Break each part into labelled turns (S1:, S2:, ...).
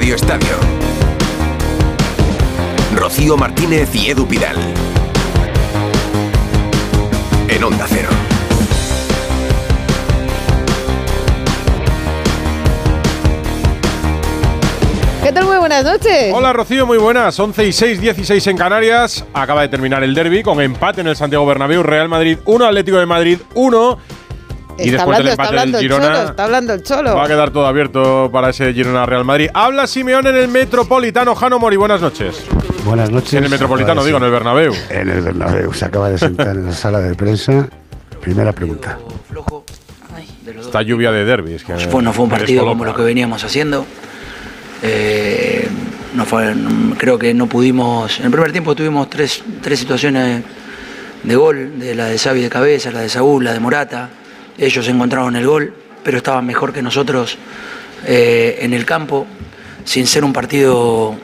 S1: Radio Estadio. Rocío Martínez y Edu Pidal. En Onda Cero.
S2: ¿Qué tal? Muy buenas noches.
S3: Hola Rocío, muy buenas. 11 y 6, 16 en Canarias. Acaba de terminar el derby con empate en el Santiago Bernabéu. Real Madrid 1, Atlético de Madrid 1. Y
S2: está
S3: después del
S2: hablando,
S3: empate del
S2: el cholo,
S3: Girona
S2: está hablando el cholo.
S3: va a quedar todo abierto para ese Girona Real Madrid. Habla Simeón en el Metropolitano. Jano Mori, buenas noches.
S4: Buenas noches.
S3: En el Metropolitano, digo, en el Bernabéu.
S4: En el Bernabéu. Se acaba de sentar en la sala de prensa. Primera pregunta.
S3: Esta lluvia de derby. Es que
S5: no fue un partido como lo que veníamos haciendo. Eh, no fue, no- creo que no pudimos. En el primer tiempo tuvimos tres, tres situaciones de gol: de la de Xavi de cabeza, la de Saúl, la de Morata. Ellos encontraron el gol, pero estaban mejor que nosotros eh, en el campo, sin ser un partido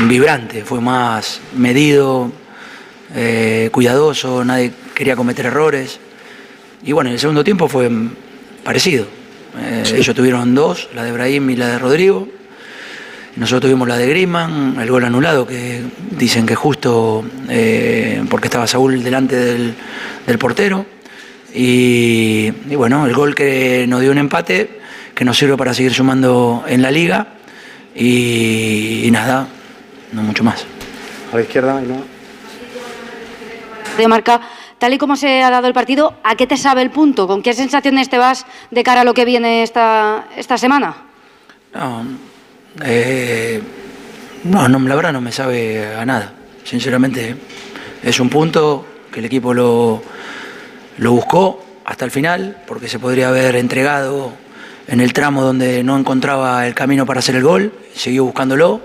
S5: vibrante. Fue más medido, eh, cuidadoso, nadie quería cometer errores. Y bueno, el segundo tiempo fue parecido. Eh, Ellos tuvieron dos, la de Brahim y la de Rodrigo. Nosotros tuvimos la de Griezmann, el gol anulado, que dicen que justo eh, porque estaba Saúl delante del, del portero. Y, y bueno, el gol que nos dio un empate, que nos sirve para seguir sumando en la liga. Y, y nada, no mucho más.
S6: A la izquierda, ¿no?
S7: de marca, tal y como se ha dado el partido, ¿a qué te sabe el punto? ¿Con qué sensaciones te vas de cara a lo que viene esta, esta semana?
S5: No, eh, no, no, la verdad no me sabe a nada. Sinceramente, es un punto que el equipo lo, lo buscó hasta el final, porque se podría haber entregado en el tramo donde no encontraba el camino para hacer el gol, siguió buscándolo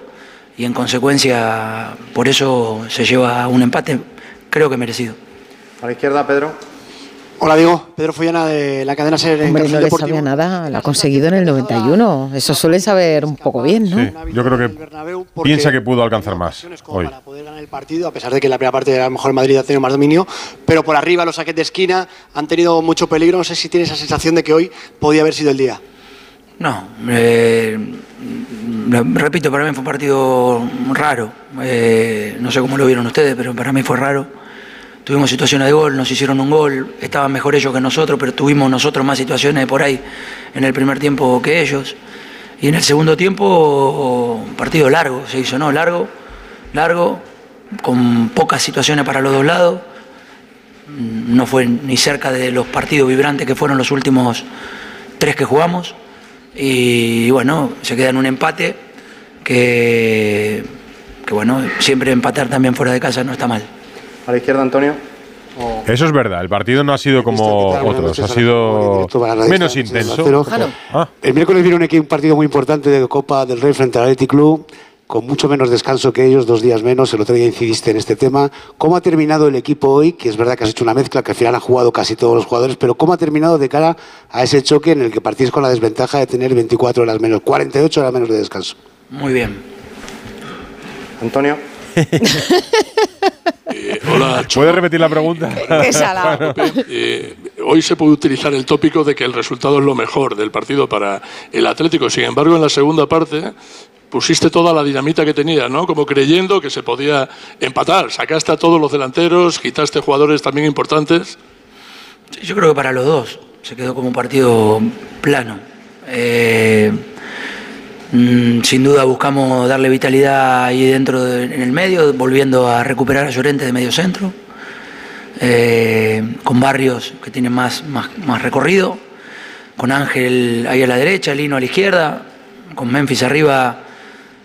S5: y en consecuencia por eso se lleva un empate, creo que merecido.
S6: A la izquierda, Pedro.
S8: Hola, Diego. Pedro Follana de la cadena SER en
S2: Hombre, no le sabía nada. Lo ha conseguido en el 91. Eso suele saber un poco bien, ¿no?
S3: Sí, yo creo que piensa que pudo alcanzar más hoy.
S8: para poder ganar el partido, a pesar de que en la primera parte a lo mejor el Madrid ha tenido más dominio, pero por arriba los saques de esquina han tenido mucho peligro. No sé si tiene esa sensación de que hoy podía haber sido el día.
S5: No, eh, repito, para mí fue un partido raro. Eh, no sé cómo lo vieron ustedes, pero para mí fue raro. Tuvimos situaciones de gol, nos hicieron un gol, estaban mejor ellos que nosotros, pero tuvimos nosotros más situaciones por ahí en el primer tiempo que ellos. Y en el segundo tiempo, un partido largo, se hizo, ¿no? Largo, largo, con pocas situaciones para los dos lados. No fue ni cerca de los partidos vibrantes que fueron los últimos tres que jugamos. Y bueno, se queda en un empate que, que bueno, siempre empatar también fuera de casa no está mal.
S6: A la izquierda, Antonio. O-
S3: Eso es verdad, el partido no ha sido como otros, ha sido menos intenso. Ah,
S8: El miércoles viene un, equipo, un partido muy importante de Copa del Rey frente al Athletic Club, con mucho menos descanso que ellos, dos días menos. El otro día incidiste en este tema. ¿Cómo ha terminado el equipo hoy? Que es verdad que has hecho una mezcla, que al final han jugado casi todos los jugadores, pero ¿cómo ha terminado de cara a ese choque en el que partís con la desventaja de tener 24 horas menos, 48 horas menos de descanso?
S5: Muy bien.
S6: Antonio.
S9: Hola,
S3: ¿Puedes repetir la pregunta?
S2: Qué salado.
S9: Eh, hoy se puede utilizar el tópico de que el resultado es lo mejor del partido para el Atlético. Sin embargo, en la segunda parte pusiste toda la dinamita que tenía, ¿no? Como creyendo que se podía empatar. Sacaste a todos los delanteros, quitaste jugadores también importantes.
S5: Sí, Yo creo que para los dos se quedó como un partido plano. Eh, sin duda buscamos darle vitalidad ahí dentro, de- en el medio, volviendo a recuperar a Llorente de medio centro, eh, con Barrios que tienen más, más, más recorrido, con Ángel ahí a la derecha, Lino a la izquierda, con Memphis arriba,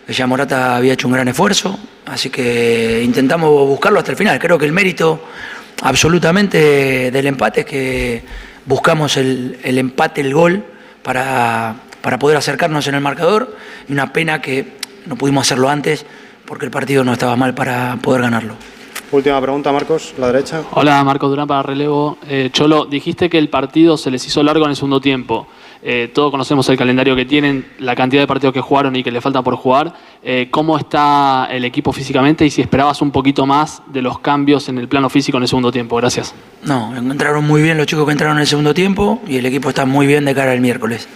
S5: ya Morata había hecho un gran esfuerzo, así que intentamos buscarlo hasta el final. Creo que el mérito absolutamente del empate es que buscamos el, el empate, el gol, para, para poder acercarnos en el marcador, y una pena que no pudimos hacerlo antes, porque el partido no estaba mal para poder ganarlo.
S6: Última pregunta, Marcos. La derecha.
S10: Hola, Marco Durán para relevo. Eh, Cholo, dijiste que el partido se les hizo largo en el segundo tiempo. Eh, todos conocemos el calendario que tienen, la cantidad de partidos que jugaron y que le falta por jugar. Eh, ¿Cómo está el equipo físicamente y si esperabas un poquito más de los cambios en el plano físico en el segundo tiempo? Gracias.
S5: No, entraron muy bien los chicos que entraron en el segundo tiempo y el equipo está muy bien de cara al miércoles.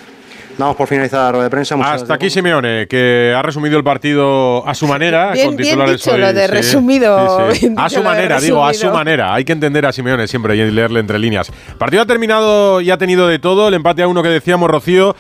S6: Damos por finalizada la rueda de prensa. Muchas
S3: Hasta aquí Simeone, que ha resumido el partido a su manera.
S2: Bien-
S3: con
S2: bien
S3: titulares
S2: dicho
S3: hoy,
S2: lo de
S3: sí,
S2: resumido,
S3: sí, sí. A su manera, digo, a su manera. Hay que entender a Simeone siempre y leerle entre líneas. Partido ha terminado y ha tenido de todo. El empate a uno que decíamos, Rocío.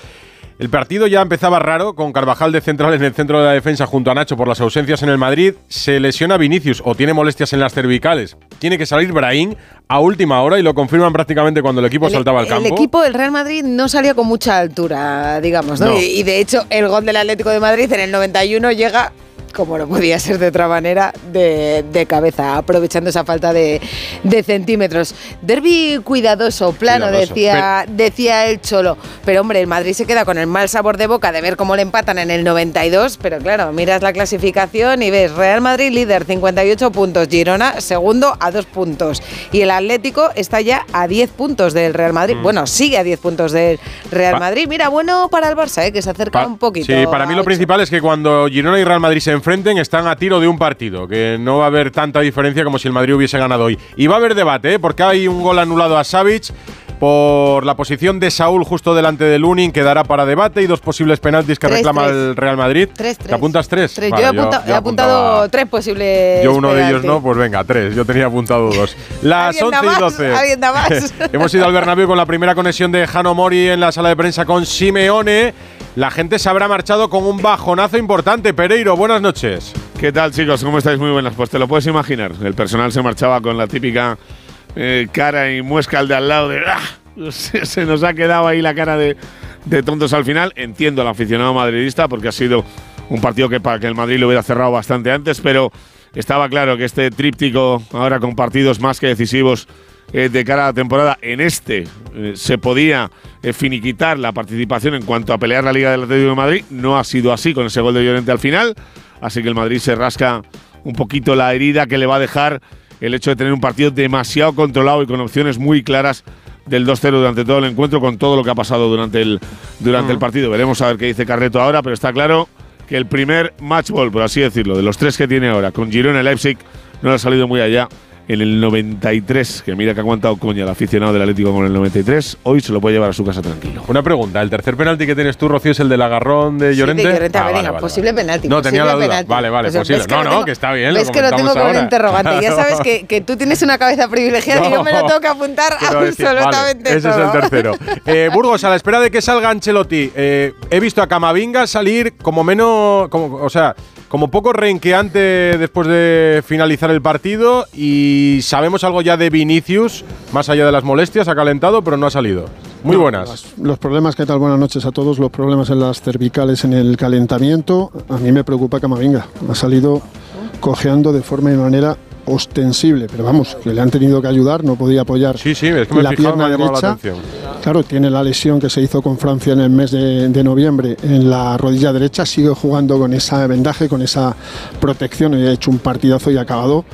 S3: El partido ya empezaba raro, con Carvajal de central en el centro de la defensa junto a Nacho por las ausencias en el Madrid. Se lesiona Vinicius o tiene molestias en las cervicales. Tiene que salir Brahim a última hora y lo confirman prácticamente cuando el equipo saltaba al campo.
S2: El equipo del Real Madrid no salía con mucha altura, digamos, ¿no?
S3: No.
S2: Y, y de hecho, el gol del Atlético de Madrid en el 91 llega, como no podía ser de otra manera, de, de cabeza, aprovechando esa falta de, de centímetros. Derby cuidadoso, plano,
S11: Cuidadoso.
S2: decía, decía el Cholo. Pero hombre, el Madrid se queda con el mal sabor de boca de ver cómo le empatan en el 92. Pero claro, miras la clasificación y ves Real Madrid líder, 58 puntos. Girona segundo a dos puntos. Y el Atlético está ya a 10 puntos del Real Madrid.
S3: Mm.
S2: Bueno, sigue a 10 puntos del Real
S3: Pa-
S2: Madrid. Mira, bueno para el Barça, ¿eh? que se acerca un poquito.
S3: Sí, para mí lo principal es que cuando Girona y Real Madrid se están a tiro de un partido, que no va a haber tanta diferencia como si el Madrid hubiese ganado hoy. Y va a haber debate, ¿eh? porque hay un gol anulado a Savic por la posición de Saúl justo delante de Lunin, que dará para debate, y dos posibles penaltis que
S2: Tres,
S3: reclama
S2: tres.
S3: el Real Madrid.
S2: Tres,
S3: ¿Te
S2: tres.
S3: apuntas tres?
S2: Tres.
S3: Vale,
S2: yo he, apunta- he apuntado tres posibles.
S3: Yo uno de ellos no, pues venga, tres. Yo tenía apuntado dos. Las
S2: ¿Alguien da
S3: 11 y
S2: más?
S3: 12.
S2: ¿Alguien da más?
S3: Hemos ido al Bernabéu con la primera conexión de Jano Mori en la sala de prensa con Simeone. La gente se habrá marchado con un bajonazo importante. Pereiro, buenas noches.
S12: ¿Qué tal, chicos? ¿Cómo estáis? Muy buenas. Pues te lo puedes imaginar. El personal se marchaba con la típica eh, cara y muesca al de al lado de. "Ah". Se, nos ha quedado ahí la cara de, tontos al final. Entiendo al aficionado madridista porque ha sido un partido que para que el Madrid lo hubiera cerrado bastante antes, pero estaba claro que este tríptico, ahora con partidos más que decisivos eh, de cara a la temporada, en este eh, se podía finiquitar la participación en cuanto a pelear la Liga del Atlético de Madrid. No ha sido así con ese gol de Llorente al final, así que el Madrid se rasca un poquito la herida que le va a dejar el hecho de tener un partido demasiado controlado y con opciones muy claras del 2-0 durante todo el encuentro, con todo lo que ha pasado durante el, durante el partido. Veremos a ver qué dice Carreto ahora, pero está claro que el primer match ball, por así decirlo, de los tres que tiene ahora, con Girona y Leipzig, no le ha salido muy allá. En el 93, que mira que ha aguantado coña el aficionado del Atlético con el 93, hoy se lo puede llevar a su casa tranquilo.
S3: Una pregunta. ¿El tercer penalti que tienes tú, Rocío, es el del agarrón de
S2: Sí,
S3: Llorente?
S2: de Llorente,
S3: Ah,
S2: ver,
S3: vale,
S2: venga,
S3: vale,
S2: posible penalti.
S3: No, tenía la duda.
S2: penalti.
S3: Vale, vale,
S2: Pues,
S3: posible. No, no,
S2: tengo-
S3: que está bien, lo
S2: Ves que lo tengo como un interrogante. Ya sabes que, que tú tienes una cabeza privilegiada y yo me lo tengo que apuntar absolutamente
S3: vale, ese
S2: todo.
S3: es el tercero. Eh, Burgos, a la espera de que salga Ancelotti, eh, he visto a Camavinga salir como menos, como, o sea, como poco renqueante después de finalizar el partido y sabemos algo ya de Vinicius, más allá de las molestias, ha calentado, pero no ha salido. Muy buenas.
S13: Los problemas, ¿qué tal? Buenas noches a todos. Los problemas en las cervicales, en el calentamiento. A mí me preocupa Camavinga. Ha salido cojeando de forma y manera ostensible, pero vamos, que le han tenido que ayudar, no podía apoyar
S3: Sí, sí, es que me he
S13: la
S3: fijado,
S13: pierna
S3: la
S13: derecha.
S3: atención.
S13: Claro, tiene la lesión que se hizo con Francia en el mes de, de noviembre en la rodilla derecha, sigue jugando con esa vendaje, con esa protección y ha hecho un partidazo y ha acabado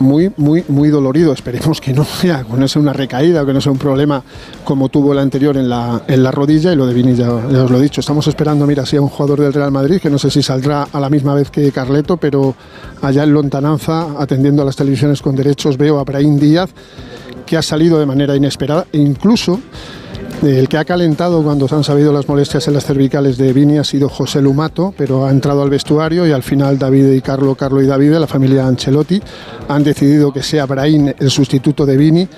S13: muy, muy, muy dolorido. Esperemos que no sea, que no sea una recaída, que no sea un problema como tuvo el anterior en la, en la rodilla. Y lo de Vini ya, os lo he dicho. Estamos esperando, mira, si a un jugador del Real Madrid, que no sé si saldrá a la misma vez que Carleto, pero allá en Lontananza, atendiendo a las televisiones con derechos, veo a Brahim Díaz, que ha salido de manera inesperada e incluso el que ha calentado cuando se han sabido las molestias en las cervicales de Vini ha sido José Lumato, pero ha entrado al vestuario y al final David y Carlo, Carlo y David, la familia Ancelotti, han decidido que sea Brahim el sustituto de Vini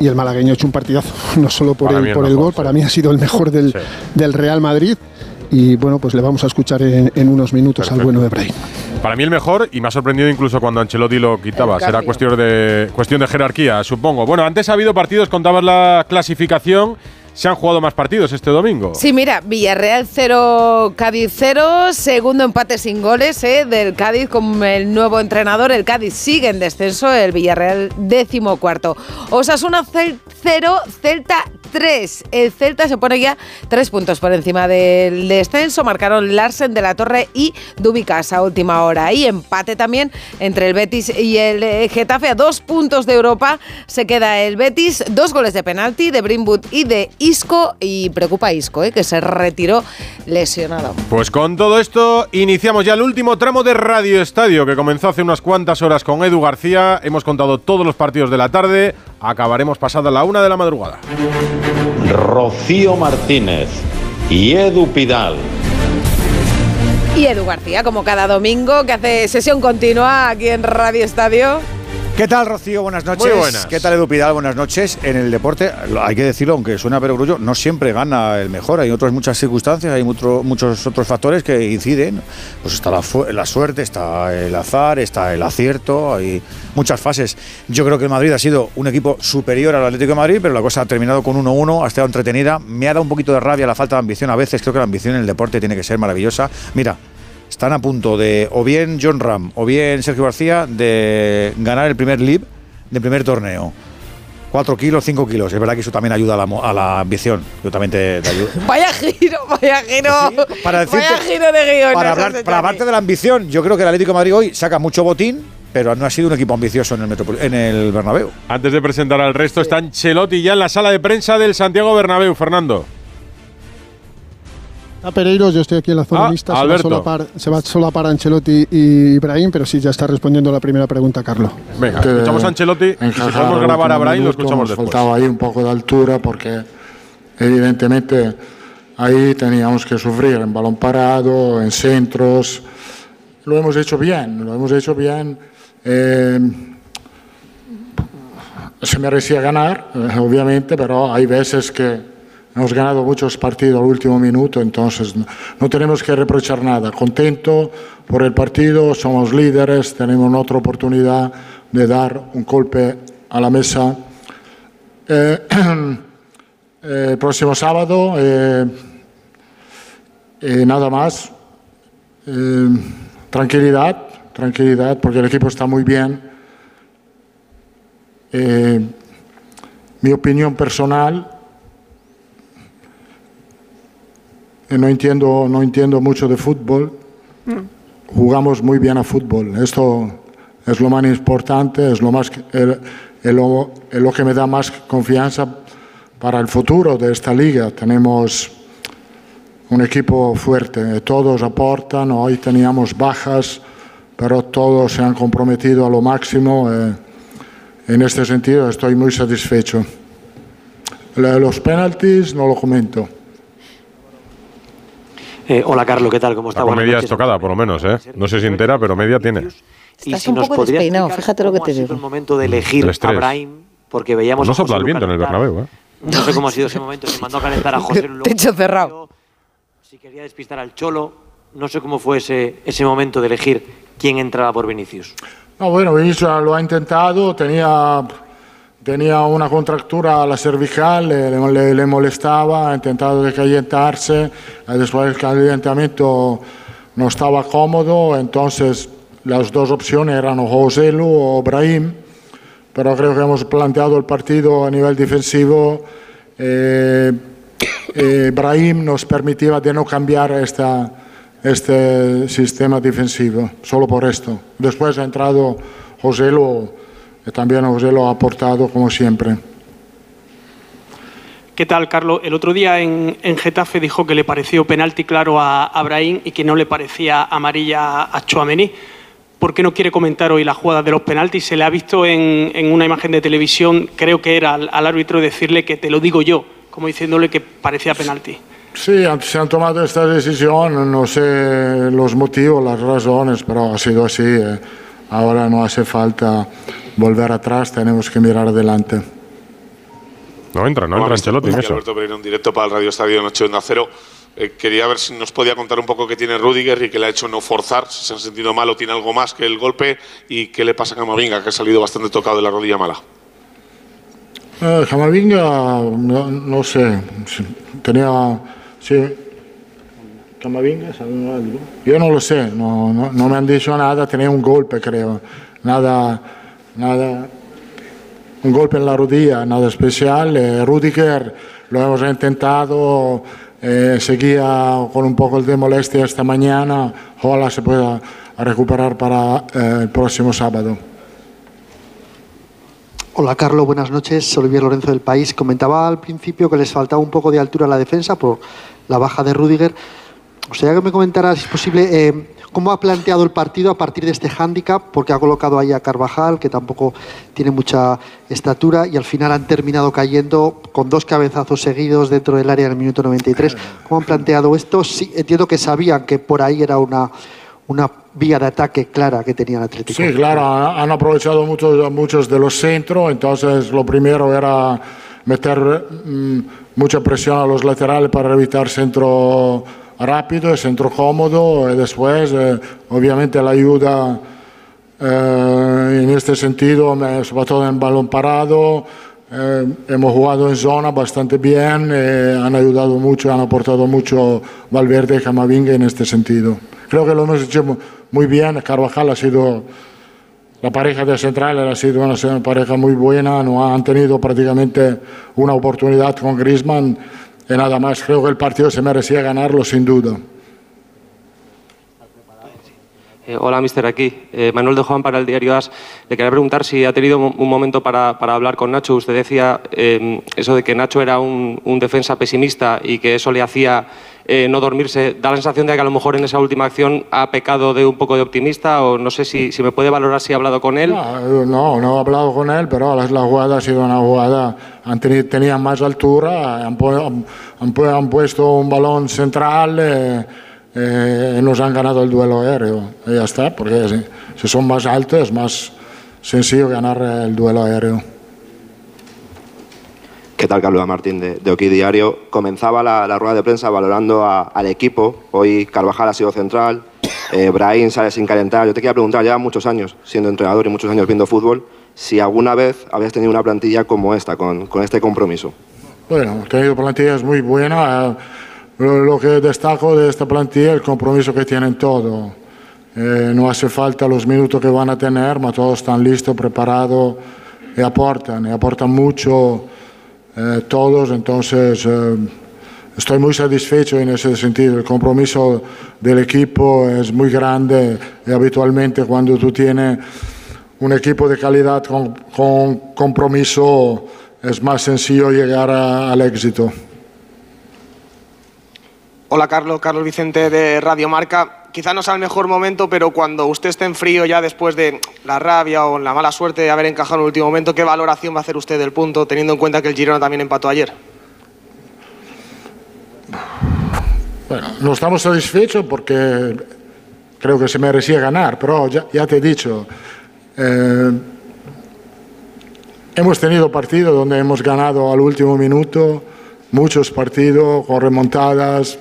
S13: y el malagueño ha hecho un partidazo, no solo por
S3: Para
S13: el, por el
S3: mejor,
S13: gol, para mí ha sido el mejor del, del Real Madrid y bueno, pues le vamos a escuchar en, en unos minutos al bueno de Brahim.
S3: Para mí el mejor y me ha sorprendido incluso cuando Ancelotti lo quitaba. Será cuestión de, cuestión de jerarquía, supongo. Bueno, antes ha habido partidos, contabas la clasificación. Se han jugado más partidos este domingo.
S2: Sí, mira, Villarreal 0, Cádiz 0, segundo empate sin goles ¿eh? del Cádiz con el nuevo entrenador. El Cádiz sigue en descenso, el Villarreal décimo cuarto. Osasuna 0, Celta 3. El Celta se pone ya tres puntos por encima del descenso. Marcaron Larsen de la Torre y Dubicas a última hora. Y empate también entre el Betis y el eh, Getafe a dos puntos de Europa. Se queda el Betis, dos goles de penalti de Brimwood y de Isco. Y preocupa a Isco, ¿eh? que se retiró lesionado.
S3: Pues con todo esto iniciamos ya el último tramo de Radio Estadio que comenzó hace unas cuantas horas con Edu García. Hemos contado todos los partidos de la tarde. Acabaremos pasada la una de la madrugada.
S14: Rocío Martínez
S11: y Edu Pidal.
S2: Y Edu García, como cada domingo, que hace sesión continua aquí en Radio Estadio.
S14: ¿Qué tal, Rocío? Buenas noches.
S3: Muy buenas.
S14: ¿Qué tal, Edu Pidal? Buenas noches. En el deporte, hay que decirlo, aunque suena perogrullo, no siempre gana el mejor. Hay otras muchas circunstancias, hay mucho- muchos otros factores que inciden. Pues está la, la suerte, está el azar, está el acierto, hay muchas fases. Yo creo que el Madrid ha sido un equipo superior al Atlético de Madrid, pero la cosa ha terminado con 1-1, ha estado entretenida. Me ha dado un poquito de rabia la falta de ambición a veces. Creo que la ambición en el deporte tiene que ser maravillosa. Mira, están a punto de, o bien John Ram, o bien Sergio García, de ganar el primer LIB del primer torneo. 4 kilos, 5 kilos. Es verdad que eso también ayuda a la, mo- a la ambición. Yo también te, te ayudo.
S2: Vaya giro, vaya giro.
S14: Para decirte-
S2: vaya giro de guion.
S14: Para, hablar,
S2: hecho
S14: para de la ambición, yo creo que el Atlético de Madrid hoy saca mucho botín, pero no ha sido un equipo ambicioso en el, Metropol- en el Bernabéu.
S3: Antes de presentar al resto, está Ancelotti ya en la sala de prensa del Santiago Bernabéu, Fernando.
S13: A Pereiros, yo estoy aquí en la zona
S3: Ah,
S13: mixta, se va,
S3: Alberto.
S13: solo par, se va solo para Ancelotti y Ibrahim, pero sí, ya está respondiendo la primera pregunta, Carlos.
S3: Venga, escuchamos a Ancelotti y si podemos grabar a Brian, lo escuchamos
S15: nos
S3: después.
S15: faltaba ahí un poco de altura porque evidentemente ahí teníamos que sufrir en balón parado, en centros. Lo hemos hecho bien, lo hemos hecho bien. Eh, se merecía ganar, eh, obviamente, pero hay veces que hemos ganado muchos partidos al último minuto, entonces no, tenemos que reprochar nada. Contento por el partido, somos líderes, tenemos otra oportunidad de dar un golpe a la mesa. Eh, eh, próximo sábado, eh, nada más, tranquilidad, tranquilidad, porque el equipo está muy bien. Mi opinión personal, eh, no entiendo, no entiendo mucho de fútbol, jugamos muy bien a fútbol. Esto es lo más importante, es lo, más, el- lo, es lo que me da más confianza para el futuro de esta liga. Tenemos un equipo fuerte, todos aportan, hoy teníamos bajas, pero todos se han comprometido a lo máximo. eh, en este sentido estoy muy satisfecho. Los penaltis no lo comento.
S16: Eh, hola Carlos, ¿qué tal? ¿Cómo
S3: La
S16: está? Buenas
S3: comedia
S16: noches.
S3: estocada, por lo menos, ¿eh? No sé si entera, pero media tiene.
S16: Y
S2: Estás
S16: si
S2: un
S16: nos
S2: poco despeinado, fíjate lo que
S16: cómo
S2: te digo.
S16: el momento de elegir
S3: El
S16: a. Brahim, porque veíamos
S3: No sopla el viento en el. Bernabéu, ¿eh?
S16: No sé cómo ha sido ese momento, si mandó a calentar a José Lu.
S2: Techo cerrado.
S16: Si quería despistar al Cholo, no sé cómo fue ese, ese momento de elegir quién entraba por Vinicius.
S15: No, bueno, Vinicius lo ha intentado, tenía, tenía una contractura a la cervical, le, le- le molestaba, ha intentado de calentarse, eh, después del calentamiento no estaba cómodo, entonces las dos opciones eran o José Lu o Brahim, pero creo que hemos planteado el partido a nivel defensivo. Eh, eh, Brahim nos permitía de no cambiar esta, este sistema defensivo, solo por esto. Después ha entrado José Lu, y también José Lu ha aportado como siempre.
S17: ¿Qué tal, Carlos? El otro día en, en Getafe dijo que le pareció penalti claro a, a Brahim y que no le parecía amarilla a Chouameni. ¿Por qué no quiere comentar hoy la jugada de los penaltis? Se le ha visto en, en una imagen de televisión, creo que era al, al árbitro decirle que te lo digo yo, como diciéndole que parecía penalti.
S15: Sí, se han tomado esta decisión, no sé los motivos, las razones, pero ha sido así. eh. Ahora no hace falta volver atrás, tenemos que mirar adelante.
S3: No entra, no entra. Ancelotti en eso.
S12: Alberto Pereira, en directo para el Radio Estadio Noche Onda Cero. Eh, quería ver si nos podía contar un poco qué tiene Rudiger y qué le ha hecho no forzar, si se ha sentido mal o tiene algo más que el golpe y qué le pasa a Camavinga, que ha salido bastante tocado de la rodilla mala.
S15: Eh, Camavinga, no, no sé, tenía... Sí. Camavinga. Yo no lo sé, no, no, no me han dicho nada, tenía un golpe creo, nada, nada, un golpe en la rodilla, nada especial. Eh, Rudiger lo hemos intentado, eh, seguía con un poco de molestia esta mañana, ojalá se pueda recuperar para eh, el próximo sábado.
S18: Hola Carlos, buenas noches. Olivier Lorenzo del País. Comentaba al principio que les faltaba un poco de altura a la defensa por la baja de Rudiger. O sea que me comentara, si es posible, eh, ¿Cómo ha planteado el partido a partir de este hándicap? Porque ha colocado ahí a Carvajal, que tampoco tiene mucha estatura, y al final han terminado cayendo con dos cabezazos seguidos dentro del área en el minuto 93. ¿Cómo han planteado esto? Sí, entiendo que sabían que por ahí era una, una vía de ataque clara que tenía el Atlético.
S15: Sí, claro, han aprovechado muchos, muchos de los centros, entonces lo primero era meter mm, mucha presión a los laterales para evitar centro rápido, centro cómodo, y después, eh, obviamente, la ayuda eh, en este sentido, sobre todo en balón parado. eh, hemos jugado en zona bastante bien, eh, han ayudado mucho, han aportado mucho Valverde y Camavinga en este sentido. Creo que lo hemos hecho mu- muy bien. Carvajal ha sido la pareja de central ha sido una pareja muy buena, no han tenido prácticamente una oportunidad con Griezmann nada más. Creo que el partido se merecía ganarlo sin duda.
S11: Eh, hola, mister, aquí. Eh, Manuel de Juan para el diario AS. Le quería preguntar si ha tenido un momento para, para hablar con Nacho. Usted decía eh, eso de que Nacho era un, un defensa pesimista y que eso le hacía eh, no dormirse. Da la sensación de que a lo mejor en esa última acción ha pecado de un poco de optimista o no sé si, si me puede valorar si ha hablado con él.
S15: No, no, he hablado con él, pero la, jugada ha sido una jugada, han teni- tenían más altura, han, han- han pu- han puesto un balón central eh, nos han ganado el duelo aéreo. Y ya está, porque si, si son más altos es más sencillo ganar el duelo aéreo.
S6: ¿Qué tal, Carlos Martín de, de Oki Diario? Comenzaba la, la rueda de prensa valorando a- al equipo. Hoy Carvajal ha sido central, eh, Brahim sale sin calentar. Yo te quería preguntar, ya muchos años siendo entrenador y muchos años viendo fútbol, si alguna vez habías tenido una plantilla como esta, con, con este compromiso.
S15: Bueno, hemos tenido plantillas muy buenas. eh, Lo, que destaco de esta plantilla es el compromiso que tienen todos. Eh, no hace falta los minutos que van a tener, pero todos están listos, preparados y aportan, y aportan mucho eh, todos. Entonces, eh, estoy muy satisfecho en ese sentido. El compromiso del equipo es muy grande y habitualmente cuando tú tienes un equipo de calidad con, compromiso es más sencillo llegar al éxito.
S19: Hola Carlos, Carlos Vicente de Radio Marca. Quizá no sea el mejor momento, pero cuando usted esté en frío ya después de la rabia o la mala suerte de haber encajado en el último momento, ¿qué valoración va a hacer usted del punto, teniendo en cuenta que el Girona también empató ayer?
S15: Bueno, no estamos satisfechos porque creo que se merecía ganar, pero ya, te he dicho, eh, hemos tenido partidos donde hemos ganado al último minuto, muchos partidos con remontadas,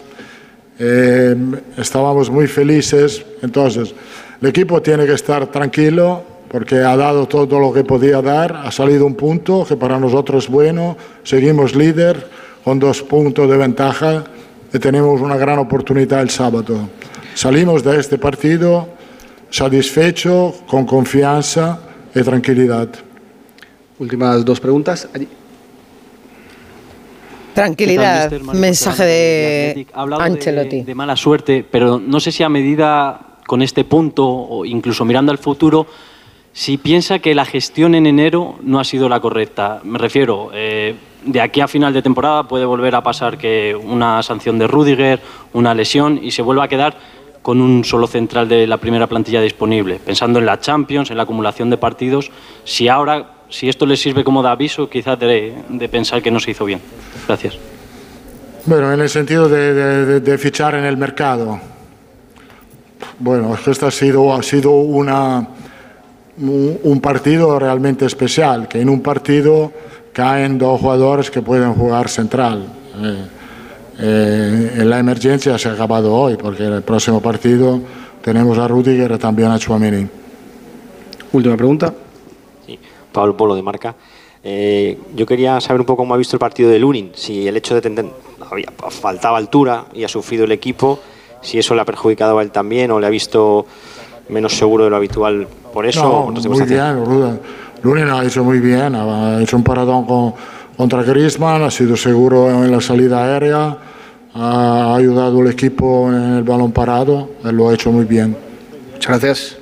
S15: eh, estábamos muy felices, entonces el equipo tiene que estar tranquilo porque ha dado todo lo que podía dar, ha salido un punto que para nosotros es bueno, seguimos líder con dos puntos de ventaja y tenemos una gran oportunidad el sábado. Salimos de este partido satisfecho, con confianza y tranquilidad.
S20: Últimas dos preguntas. Allí.
S2: Tranquilidad, mensaje de.
S21: Ha hablado de-
S2: Ancelotti.
S21: De, mala suerte, pero no sé si a medida con este punto o incluso mirando al futuro, si piensa que la gestión en enero no ha sido la correcta. Me refiero, eh, de aquí a final de temporada puede volver a pasar que una sanción de Rudiger, una lesión y se vuelva a quedar con un solo central de la primera plantilla disponible. Pensando en la Champions, en la acumulación de partidos, si ahora, si esto le sirve como de aviso, quizás de, de pensar que no se hizo bien. Gracias.
S15: Bueno, en el sentido de, de- de- de fichar en el mercado. Bueno, esto ha sido, ha sido una, un, partido realmente especial, que en un partido caen dos jugadores que pueden jugar central. Eh, eh, en la emergencia se ha acabado hoy, porque en el próximo partido tenemos a Rudiger y también a Chouameni.
S20: Última pregunta.
S22: Pablo Polo de Marca. Eh, yo quería saber un poco cómo ha visto el partido de Lunin, si el hecho de tener faltaba altura y ha sufrido el equipo, si eso le ha perjudicado a él también o le ha visto menos seguro de lo habitual por eso.
S15: No, muy bien. Lunin ha hecho muy bien, ha hecho un paradón con- contra Griezmann, ha sido seguro en la salida aérea, ha ayudado al equipo en el balón parado, él lo ha hecho muy bien.
S20: Muchas gracias.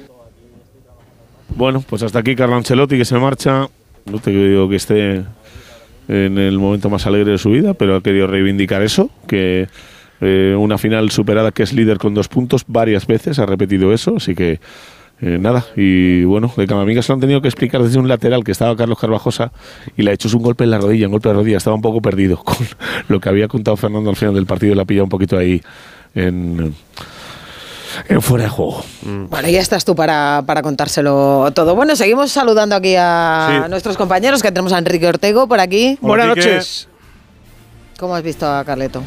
S12: Bueno, pues hasta aquí Carlo Ancelotti que se marcha. No te digo que esté en el momento más alegre de su vida, pero ha querido reivindicar eso, que eh, una final superada que es líder con dos puntos varias veces, ha repetido eso, así que eh, nada, y bueno, de Camavinga se lo han tenido que explicar desde un lateral que estaba Carlos Carvajosa y le ha hecho un golpe en la rodilla, un golpe de rodilla, estaba un poco perdido con lo que había contado Fernando al final del partido, la pilla un poquito ahí en, fuera de juego.
S2: Bueno, ya estás tú para, para contárselo todo. Bueno, seguimos saludando aquí a
S23: Sí.
S2: nuestros compañeros, que tenemos a Enrique Ortego por aquí.
S23: Buenas noches.
S2: ¿Cómo has visto a Carleto?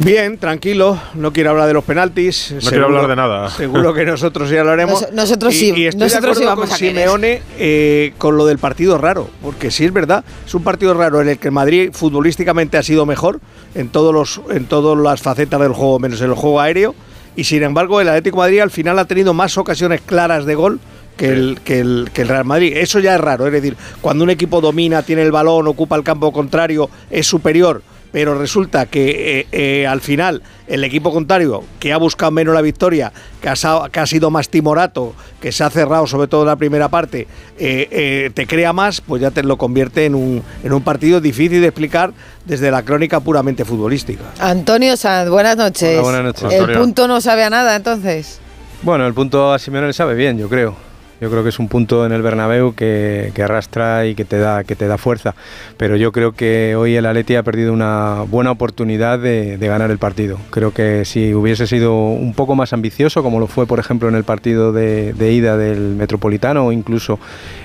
S23: Bien, tranquilo, no quiero hablar de los penaltis.
S3: No quiero hablar de nada.
S23: Seguro que nosotros ya lo haremos.
S2: Nos- nosotros
S23: Y-
S2: sí,
S23: y estoy
S2: nosotros
S23: de
S2: sí vamos
S23: con
S2: a.
S23: Simeone eh, con lo del partido raro, porque sí es verdad, es un partido raro en el que Madrid futbolísticamente ha sido mejor en todos los en todas las facetas del juego, menos en el juego aéreo, y sin embargo el Atlético de Madrid al final ha tenido más ocasiones claras de gol que el, que, el, que el Real Madrid. Eso ya es raro, es decir, cuando un equipo domina, tiene el balón, ocupa el campo contrario, es superior, pero resulta que eh, eh, al final el equipo contrario, que ha buscado menos la victoria, que ha, sa- que ha sido más timorato, que se ha cerrado sobre todo en la primera parte, eh, eh, te crea más, pues ya te lo convierte en un, en un partido difícil de explicar desde la crónica puramente futbolística.
S2: Antonio Sanz, buenas noches.
S24: Hola, buenas noches.
S2: El
S24: Antonio.
S2: punto no sabe a nada, entonces.
S24: Bueno, el punto a Simeone le sabe bien, yo creo. Yo creo que es un punto en el Bernabéu que, arrastra y que te, da, que te da fuerza. Pero yo creo que hoy el Atleti ha perdido una buena oportunidad de, ganar el partido. Creo que si hubiese sido un poco más ambicioso, como lo fue por ejemplo en el partido de, ida del Metropolitano o incluso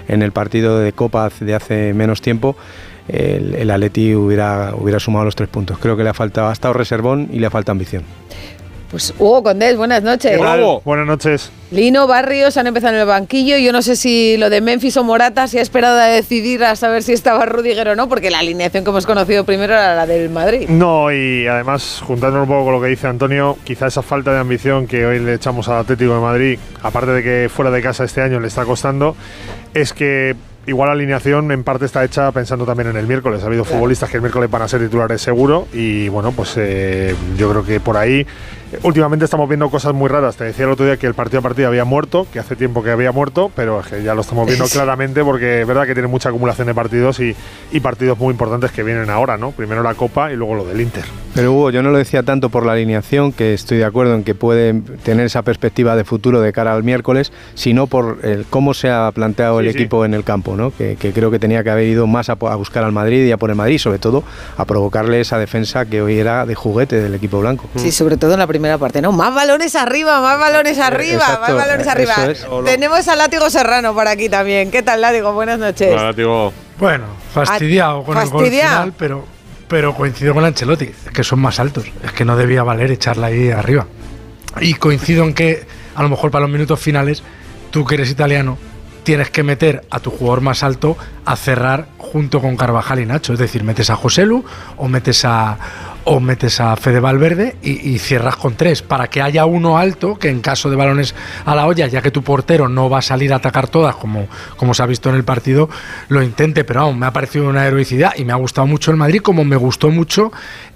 S24: en el partido de Copa de hace menos tiempo, el, el Atleti hubiera, hubiera sumado los tres puntos. Creo que le ha faltado, ha estado reservón y le ha faltado ambición.
S2: Pues Hugo Condés, buenas noches.
S25: Buenas noches.
S2: Lino Barrios han empezado en el banquillo. Yo no sé si lo de Memphis o Morata se ha esperado a decidir a saber si estaba Rudiger o no, porque la alineación que hemos conocido primero era la del Madrid.
S25: No, y además, juntándonos un poco con lo que dice Antonio, quizá esa falta de ambición que hoy le echamos al Atlético de Madrid, aparte de que fuera de casa este año le está costando, es que igual la alineación en parte está hecha pensando también en el miércoles. Ha habido futbolistas que el miércoles van a ser titulares seguro y bueno, pues eh, yo creo que por ahí últimamente estamos viendo cosas muy raras. Te decía el otro día que el partido a partido había muerto, que hace tiempo que había muerto, pero es que ya lo estamos viendo
S24: Sí.
S25: claramente porque es verdad que tiene mucha acumulación de partidos y, y partidos muy importantes que vienen ahora, ¿no? Primero la Copa y luego lo del Inter.
S24: Pero Hugo, yo no lo decía tanto por la alineación, que estoy de acuerdo en que puede tener esa perspectiva de futuro de cara al miércoles, sino por el, cómo se ha planteado el
S25: Sí,
S24: equipo en el campo, ¿no? que, que creo que tenía que haber ido más a, a buscar al Madrid y a por el Madrid, sobre todo a provocarle esa defensa que hoy era de juguete del equipo blanco.
S2: Sí, sobre todo en la primera parte, ¿no? Más balones arriba, más balones arriba,
S24: exacto,
S2: más balones arriba.
S24: es.
S2: Tenemos a Látigo Serrano por aquí también. ¿Qué tal, Látigo? Buenas noches.
S26: Bueno, fastidiado con el gol
S2: fastidiado.
S26: final, pero, pero coincido con Ancelotti, es que son más altos. Es que no debía valer echarla ahí arriba. Y coincido en que a lo mejor para los minutos finales, tú que eres italiano, tienes que meter a tu jugador más alto a cerrar junto con Carvajal y Nacho. Es decir, metes a Joselu o metes a o metes a Fede Valverde y, y cierras con tres para que haya uno alto que en caso de balones a la olla, ya que tu portero no va a salir a atacar todas como, como se ha visto en el partido, lo intente. Pero vamos, me ha parecido una heroicidad y me ha gustado mucho el Madrid como me gustó mucho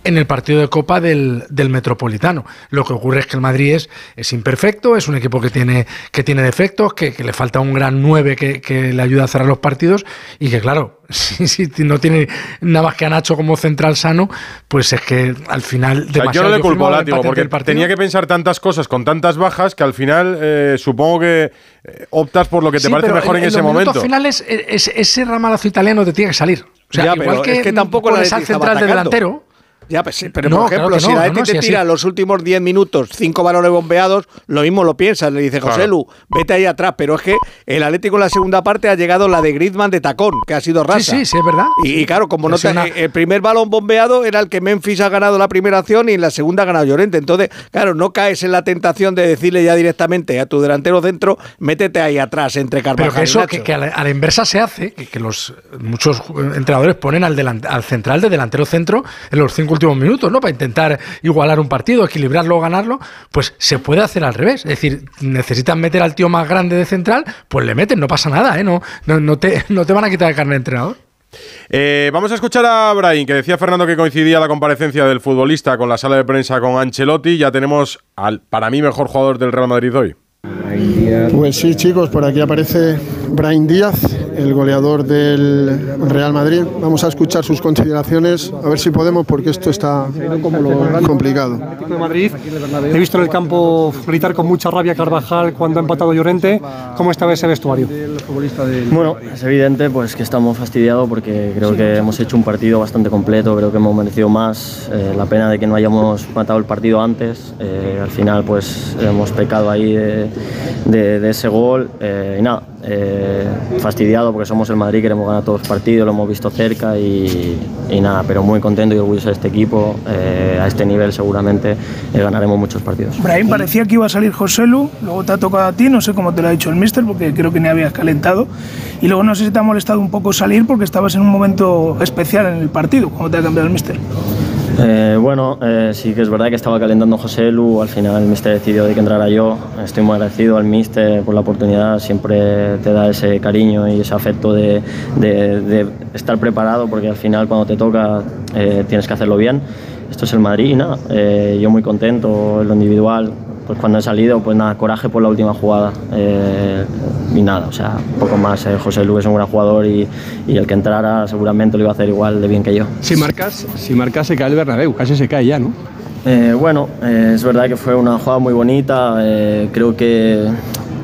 S26: en el partido de Copa del, del Metropolitano. Lo que ocurre es que el Madrid es, es imperfecto, es un equipo que tiene, que tiene defectos, que, que le falta un gran 9 que, que le ayuda a cerrar los partidos y que claro, si, si no tiene nada más que a Nacho como central sano, pues es que al final...
S3: O sea, yo no le culpo a porque tenía que pensar tantas cosas con tantas bajas que al final eh, supongo que eh, optas por lo que te
S26: Sí,
S3: parece mejor en,
S26: en
S3: ese
S26: los
S3: momento.
S26: finales, e- es- ese ramalazo italiano te tiene que salir. O sea,
S23: Ya,
S26: igual
S23: pero
S26: que,
S23: es que tampoco la
S26: al central de delantero.
S23: Ya, pues sí, pero
S26: No,
S23: por
S26: claro
S23: ejemplo, si la
S26: no,
S23: te
S26: sí, así.
S23: tira los últimos 10 minutos, cinco balones bombeados, lo mismo lo piensas, le dice José
S26: Claro.
S23: Lu, vete ahí atrás, pero es que el Atlético en la segunda parte ha llegado la de Griezmann de tacón, que ha sido rasa.
S26: Sí, sí, sí, es verdad.
S23: Y, y claro, como no te-
S26: una-
S23: el primer balón bombeado era el que Memphis ha ganado la primera acción y en la segunda ha ganado Llorente. Entonces, claro, no caes en la tentación de decirle ya directamente a tu delantero centro, métete ahí atrás entre
S26: Pero
S23: Carvajal y
S26: eso,
S23: Nacho.
S26: que, que a, la, a la inversa se hace, que, que los muchos entrenadores ponen al, delan- al central de delantero centro en los cinco últimos minutos, ¿no? Para intentar igualar un partido, equilibrarlo o ganarlo, pues se puede hacer al revés. Es decir, necesitan meter al tío más grande de central, pues le meten, no pasa nada, ¿eh? No, no, no te, no te van a quitar el carnet de entrenador.
S3: Eh, vamos a escuchar a Brahim, que decía Fernando que coincidía la comparecencia del futbolista con la sala de prensa con Ancelotti. Ya tenemos al, para mí, mejor jugador del Real Madrid hoy.
S13: Pues sí, chicos, por aquí aparece Brian Díaz, el goleador del Real Madrid. Vamos a escuchar sus consideraciones, a ver si podemos, porque esto está complicado.
S27: De Madrid. He visto en el campo gritar con mucha rabia Carvajal cuando ha empatado Llorente. ¿Cómo estaba ese vestuario?
S28: Bueno, es evidente pues que estamos fastidiados porque creo que hemos hecho un partido bastante completo, creo que hemos merecido más. Eh, la pena de que no hayamos matado el partido antes. Eh, al final pues hemos pecado ahí de, de- de ese gol eh, y nada, eh, fastidiado porque somos el Madrid, queremos ganar todos los partidos, lo hemos visto cerca y, y nada, pero muy contento y orgulloso de este equipo. Eh, a este nivel seguramente eh, ganaremos muchos partidos.
S29: Brahim parecía que iba a salir Joselu, luego te ha tocado a ti, no sé cómo te lo ha dicho el mister, porque creo que ni habías calentado. Y luego no sé si te ha molestado un poco salir porque estabas en un momento especial en el partido, ¿cómo te ha cambiado el mister?
S28: Eh, bueno, eh, sí que es verdad que estaba calentando José Lu, al final el míster decidió de que entrara yo. Estoy muy agradecido al míster por la oportunidad, siempre te da ese cariño y ese afecto de, estar preparado porque al final cuando te toca eh, tienes que hacerlo bien. Esto es el Madrid nada, yo muy contento en lo individual, pues cuando he salido, pues nada, coraje por la última jugada. eh, y nada, o sea, un poco más. eh, José Lu es un gran jugador y, y el que entrara seguramente lo iba a hacer igual de bien que yo.
S30: Si marcas, si marcas se cae el Bernabéu, casi se cae ya, ¿no?
S28: Eh, bueno, eh, es verdad que fue una jugada muy bonita. creo que,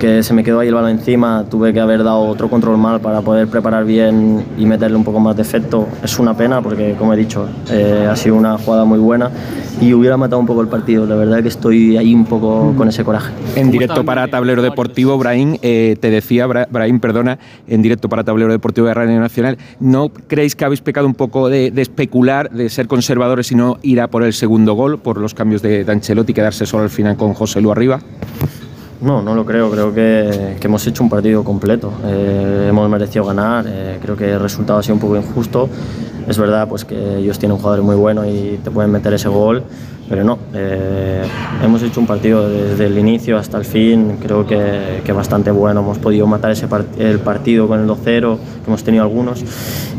S28: que se me quedó ahí el balón encima. Tuve que haber dado otro control mal para poder preparar bien y meterle un poco más de efecto. Es una pena porque, como he dicho, eh, ha sido una jugada muy buena y hubiera matado un poco el partido. La verdad que estoy ahí un poco con ese coraje.
S30: En directo para Tablero Deportivo, Brahim, eh, te decía, Bra- Brahim, perdona, en directo para Tablero Deportivo de Radio Nacional, ¿no creéis que habéis pecado un poco de, de especular, de ser conservadores y no ir a por el segundo gol, por los cambios de, de Ancelotti y quedarse solo al final con José Lu arriba?
S28: No, no lo creo. Creo que, hemos hecho un partido completo. Eh, hemos merecido ganar. eh, creo que el resultado ha sido un poco injusto. Es verdad pues, que ellos tienen jugadores muy buenos y te pueden meter ese gol, pero no. eh, hemos hecho un partido desde el inicio hasta el fin. Creo que, que bastante bueno. Hemos podido matar ese part- el partido con el 2-0, que hemos tenido algunos.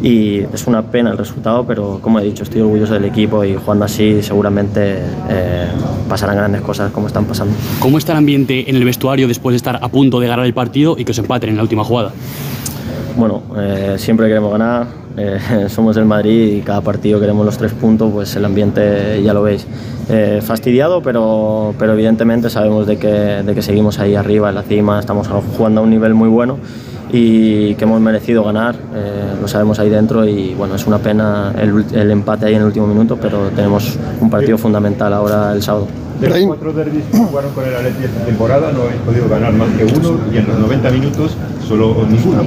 S28: Y es una pena el resultado, pero como he dicho, estoy orgulloso del equipo y jugando así seguramente eh, pasarán grandes cosas como están pasando.
S31: ¿Cómo está el ambiente en el vestuario después de estar a punto de ganar el partido y que os empaten en la última jugada?
S28: Bueno, eh, siempre queremos ganar, eh, somos del Madrid y cada partido queremos los tres puntos, pues el ambiente ya lo veis. Eh, fastidiado, pero, pero evidentemente sabemos de que, de que seguimos ahí arriba, en la cima, estamos jugando a un nivel muy bueno y que hemos merecido ganar, eh, lo sabemos ahí dentro y bueno, es una pena el, empate ahí en el último minuto, pero tenemos un partido fundamental ahora el sábado.
S32: De los cuatro derbis que jugaron con el Atleti esta temporada no habéis podido ganar más que uno y en los 90 minutos solo ninguno.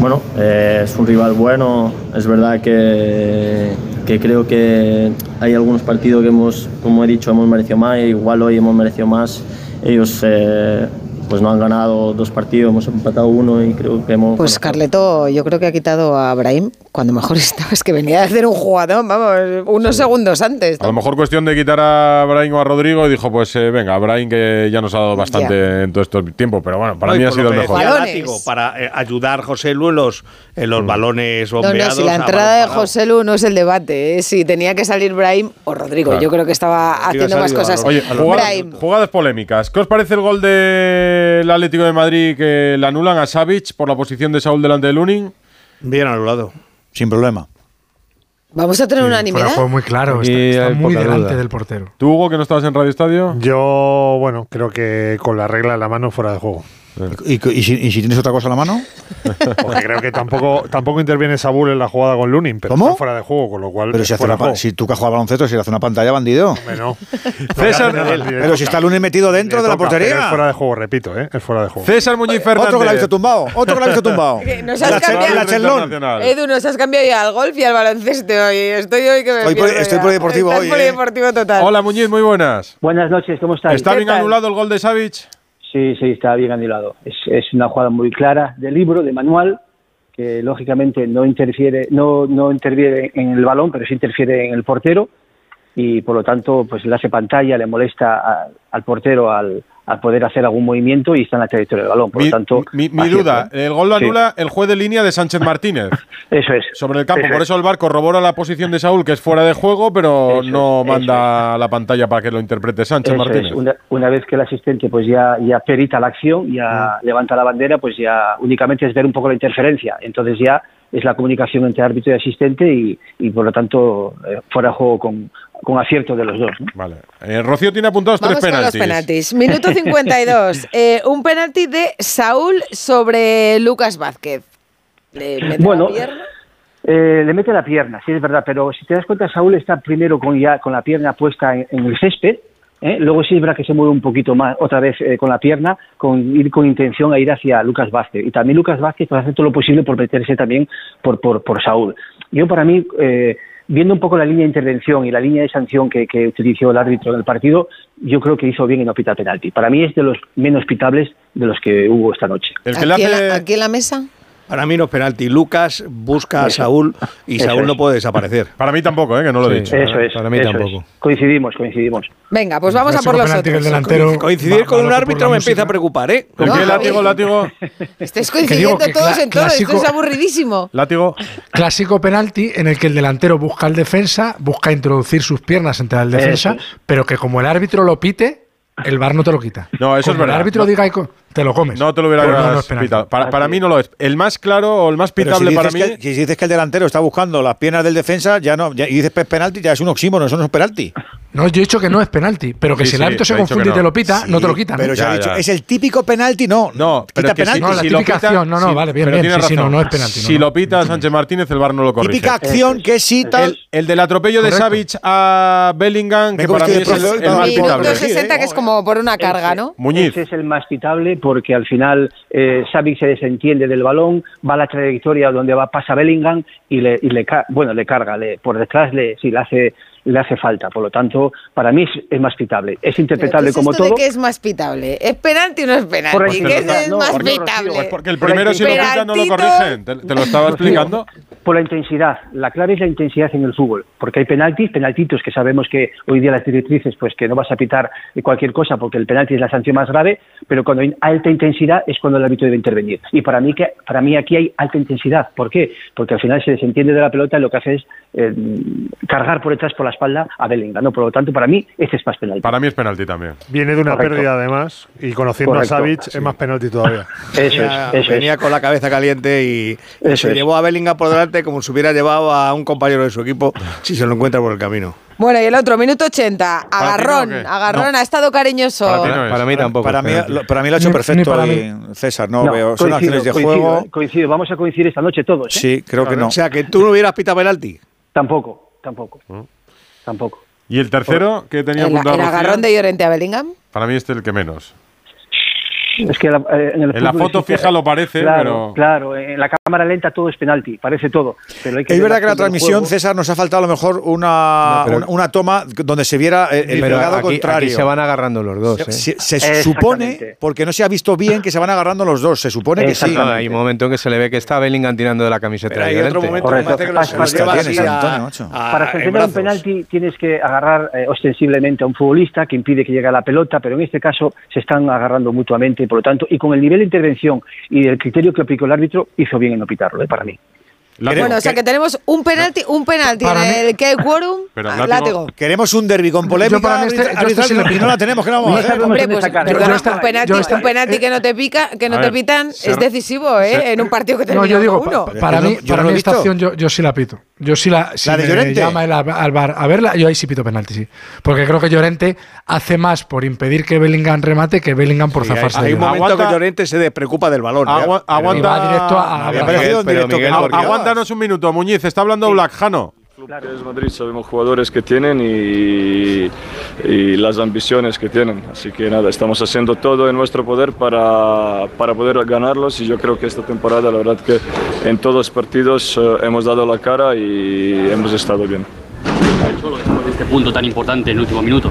S28: Bueno, eh, es un rival bueno. Es verdad que, creo que hay algunos partidos que hemos, como he dicho, hemos merecido más. Igual hoy hemos merecido más. Ellos eh, pues no han ganado dos partidos, hemos empatado uno y creo que hemos...
S2: Pues Carleto, yo creo que ha quitado a Brahim cuando mejor estaba. Es que venía de hacer un jugador, vamos, unos segundos antes.
S3: A lo mejor cuestión de quitar a Brahim o a Rodrigo y dijo, pues eh, venga, Brahim que ya nos ha dado bastante en todo este tiempo, pero bueno, para
S23: No,
S3: mí ha sido el mejor.
S23: Látigo, para eh, ayudar a José Lu en los, en los balones
S2: No, no,
S23: bombeados.
S2: si la entrada de. José Lu no es el debate, ¿eh? si tenía que salir Brahim o Rodrigo.
S3: Claro.
S2: Yo creo que estaba haciendo más cosas.
S3: Oye, jugadas, jugadas polémicas. ¿Qué os parece el gol del Atlético de Madrid que le anulan a Savic por la posición de Saúl delante de Lunin?
S23: Bien anulado.
S14: Sin problema.
S2: vamos a tener unanimidad.
S33: Fue muy claro, está, muy delante
S3: duda.
S33: del portero.
S3: ¿Tú, Hugo, que no estabas en Radio Estadio?
S25: Yo, bueno, creo que con la regla en la mano fuera de juego.
S14: ¿Y, y si, y si tienes otra cosa en la mano?
S25: Porque creo que tampoco, tampoco interviene Saúl en la jugada con Lunin, pero
S14: ¿Cómo?
S25: está fuera de juego, con lo cual
S14: Pero si, hace una si tú que has jugado al baloncesto, si le hace una pantalla, bandido.
S25: No.
S3: César-
S25: No, no,
S14: Pero si está Lunin metido dentro de la portería.
S25: Es fuera de juego, repito, ¿eh? es fuera de juego.
S3: César Muñiz Fernández.
S14: Otro que la ha visto tumbado. Otro que la ha visto tumbado.
S2: Nos
S14: La
S2: has
S14: Chel-
S2: cambiado.
S14: la Chelón.
S2: Edu, nos has cambiado ya al golf y al baloncesto hoy. Estoy hoy que me
S14: Hoy por- estoy polideportivo
S2: Estás
S14: hoy, ¿eh?
S2: polideportivo total.
S3: Hola, Muñiz, muy buenas.
S34: Buenas noches, ¿cómo estáis?
S3: ¿Está
S34: ¿Qué
S3: bien
S34: tal?
S3: anulado el gol de Savic?
S34: Sí, sí, está bien anulado. Es, es una jugada muy clara de libro, de manual, que lógicamente no interfiere, no, no interviene en el balón, pero sí interfiere en el portero y por lo tanto pues le hace pantalla, le molesta al portero al, a poder hacer algún movimiento y está en la trayectoria del balón. Por
S3: Mi,
S34: lo tanto,
S3: mi- duda, el gol lo
S34: Sí.
S3: anula el juez de línea de Sánchez Martínez.
S34: Eso es.
S3: Sobre el campo,
S34: Eso
S3: por
S34: es.
S3: eso el VAR corrobora la posición de Saúl, que es fuera de juego, pero no manda la pantalla para que lo interprete Sánchez
S34: Eso.
S3: Martínez.
S34: Una, una vez que el asistente pues ya, ya perita la acción, ya
S3: Mm.
S34: levanta la bandera, pues ya únicamente es ver un poco la interferencia. Entonces ya es la comunicación entre árbitro y asistente y, y, por lo tanto eh, fuera de juego con, con acierto de los dos. ¿no?
S3: Vale. Eh, Rocío tiene apuntados
S2: Vamos
S3: tres
S2: con los
S3: penaltis.
S2: penaltis. Minuto 52. Eh, un penalti de Saúl sobre Lucas Vázquez. Le mete
S34: Bueno,
S2: la pierna.
S34: Eh, le mete la pierna, sí es verdad, pero si te das cuenta, Saúl está primero con ya con la pierna puesta en, en el césped, ¿eh? luego sí es verdad que se mueve un poquito más otra vez eh, con la pierna, con ir con intención a ir hacia Lucas Vázquez. Y también Lucas Vázquez pues, hace todo lo posible por meterse también por, por, por Saúl. Yo para mí, eh, viendo un poco la línea de intervención y la línea de sanción que, que utilizó el árbitro en el partido, yo creo que hizo bien en no pitar penalti. Para mí es de los menos pitables de los que hubo esta noche.
S2: ¿Aquí, en la, aquí en la mesa?
S23: Para mí no es penalti. Lucas busca a. Saúl y
S34: Eso
S23: Saúl
S34: es.
S23: no puede desaparecer.
S3: Para mí tampoco, ¿eh? que no lo he dicho.
S34: Eso es. eso es. Coincidimos, coincidimos.
S2: Venga, pues vamos a por los otros.
S23: Coincidir con un árbitro me empieza a preocupar, ¿eh?
S3: ¿Con qué látigo, látigo?
S2: Estáis coincidiendo
S33: que
S2: todos en todo. Esto es aburridísimo.
S3: Látigo.
S33: Clásico penalti en el que el delantero busca al defensa, busca introducir sus piernas entre el defensa, pero que como el árbitro lo pite, el VAR no te lo quita.
S3: No, eso
S33: como
S3: es verdad.
S33: el árbitro
S3: No.
S33: diga te lo comes.
S3: No te lo hubiera
S33: Pues no, no es penalti.
S3: pitado. Para, para mí no lo es. El más claro o el más
S14: Pero
S3: pitable
S14: si
S3: para mí.
S14: que, si dices que el delantero está buscando las piernas del defensa, ya no, ya- y dices pe- penalti, ya es un oxímono, eso no es penalti.
S33: No, yo he dicho que no es penalti, pero que
S14: Sí,
S33: si el
S14: sí,
S33: árbitro se
S14: ha dicho
S33: confunde
S14: que
S33: y te lo pita, no te lo
S14: Sí,
S33: quitan.
S14: Pero
S33: ¿eh?
S14: se ha dicho, es el típico penalti, no.
S3: No, pero
S14: quita
S3: que si-
S33: No,
S14: penalti.
S33: la
S3: si
S33: típica
S3: pita-
S33: acción, no, no, vale, bien,
S3: pero
S33: bien, sí, sí, no, no es penalti, no,
S3: Si
S33: no.
S3: lo pita Sánchez Martínez, el VAR no lo corrige.
S14: Típica acción que sí, tal.
S3: El, el del atropello de. Savic a Bellingham, que para mí es el, más pitable.
S2: 60, que es como por una carga, ¿no?
S3: Muñiz.
S34: Ese es el más pitable porque al final eh, se desentiende del balón, va a la trayectoria donde va pasa Bellingham y le, y le bueno le carga, le, por detrás le sí le hace le hace falta. Por lo tanto, para mí es, es más pitable. Es interpretable
S2: ¿Qué es
S34: como
S2: esto
S34: todo.
S2: de que es más pitable? ¿Es penalti o no es penalti? ¿Qué es
S34: no,
S2: más
S34: porque-
S2: pitable?
S34: Pues
S3: Porque el primero si lo pita no lo corrigen. Te, te lo estaba explicando.
S34: Por la intensidad. La clave es la intensidad en el fútbol. Porque hay penaltis, penaltitos que sabemos que hoy día las directrices, pues que no vas a pitar cualquier cosa porque el penalti es la sanción más grave, pero cuando hay alta intensidad es cuando el árbitro debe intervenir. Y para mí, que, para mí aquí hay alta intensidad. ¿Por qué? Porque al final se desentiende de la pelota y lo que hace es eh, cargar por detrás por la espalda a Bellingham. ¿no? Por lo tanto, para mí, este es más penalti.
S3: Para mí es penalti también.
S25: Viene de una
S34: Correcto.
S25: pérdida además y conociendo
S34: Correcto.
S25: a Savic es más penalti todavía.
S34: Eso
S23: venía,
S34: es, eso
S23: venía
S34: es.
S23: con la cabeza caliente y
S34: Eso
S23: se
S34: es.
S23: llevó a Bellingham por delante como si hubiera llevado a un compañero de su equipo si se lo encuentra por el camino.
S2: Bueno, y el otro, minuto 80.
S3: ¿Para ti no
S2: Agarrón, agarrón, ha estado cariñoso.
S3: Para no
S24: mí tampoco.
S14: Para mí, lo, para mí lo ha hecho
S33: Ni-
S14: perfecto
S33: ni
S14: César. No,
S34: No,
S14: veo. Son
S34: coincido,
S14: acciones de
S34: coincido,
S14: juego.
S34: coincido. Vamos a coincidir esta noche todos. ¿eh?
S14: Sí, creo que no.
S23: O sea, que tú no hubieras pitado penalti.
S34: Tampoco, tampoco. Tampoco.
S3: ¿Y el tercero que tenía
S2: El,
S3: apuntado
S2: el agarrón de Llorente a Bellingham.
S3: Para mí este es el que menos.
S34: Es que la- eh, en, el
S3: En la foto
S34: existe-
S3: fija lo parece,
S34: claro,
S3: pero-
S34: Claro, en la cámara lenta todo es penalti, parece todo. Pero hay que
S14: Es
S34: ver
S14: verdad que la transmisión. César, nos ha faltado a lo mejor una,
S24: No, pero-
S14: una, una toma donde se viera el, el pegado contrario.
S24: aquí se van agarrando los dos. ¿eh?
S14: Se, se
S34: Exactamente.
S14: supone, porque no se ha visto bien, que se van agarrando los dos. Se supone que sí.
S24: No, hay un momento en que se le ve que está Bellingham tirando de la camiseta
S23: Pero hay otro
S24: Llorente.
S23: momento que
S34: Correcto.
S23: parece que los-
S34: Para-
S14: tienes, Antonio,
S23: a-
S34: Para sancionar un penalti tienes que agarrar eh, ostensiblemente a un futbolista que impide que llegue a la pelota, pero en este caso se están agarrando mutuamente, por lo tanto, y con el nivel de intervención y el criterio que aplicó el árbitro, hizo bien en no pitarlo, eh, para mí.
S3: Látigo.
S2: Bueno, o sea que tenemos un penalti, un penalti
S33: Para
S2: en
S33: mí-
S2: el que hay quórum.
S3: Pero
S2: Ah,
S3: látigo-
S2: látigo.
S14: Queremos un derbi con
S33: Yo
S14: polémica
S33: para mí este- yo
S14: arbitral,
S33: este sí lo
S14: y no la tenemos. ¿qué le vamos a
S34: No
S14: hacer?
S2: Hombre, pues perdona,
S33: esta-
S2: un penalti, un penalti que no te pica, que no te pitan, es decisivo, ¿eh? en un partido que
S33: No,
S2: termina
S33: yo digo, pa-
S2: uno.
S33: pa- para
S14: Yo no-
S33: mí,
S14: yo
S33: para
S14: no
S33: mí esta acción yo, yo sí la pito. Yo sí la, si
S14: ¿La de
S33: me
S14: Llorente?
S33: llama el, al bar a verla, yo ahí sí pito penalti, sí. Porque creo que Llorente hace más por impedir que Bellingham remate que Bellingham por
S23: Sí, hay,
S33: zafarse
S23: hay
S33: de
S23: un momento
S3: Aguanta-
S23: que Llorente se despreocupa del balón. ¿eh?
S3: Agua-
S23: Pero-
S3: aguanta-
S33: Y va directo a- a-
S14: Me ha
S33: a-
S14: parecido en
S24: Pero,
S14: directo
S24: Miguel,
S14: que no,
S24: ¿por qué?
S14: porque-
S3: Aguántanos un minuto, Muñiz. Está hablando Black Jano.
S35: que es Madrid, sabemos jugadores que tienen y, y las ambiciones que tienen. Así que nada, estamos haciendo todo en nuestro poder para, para poder ganarlos y yo creo que esta temporada la verdad que en todos los partidos eh, hemos dado la cara y hemos estado bien.
S31: Solo después de este punto tan importante en el último minuto.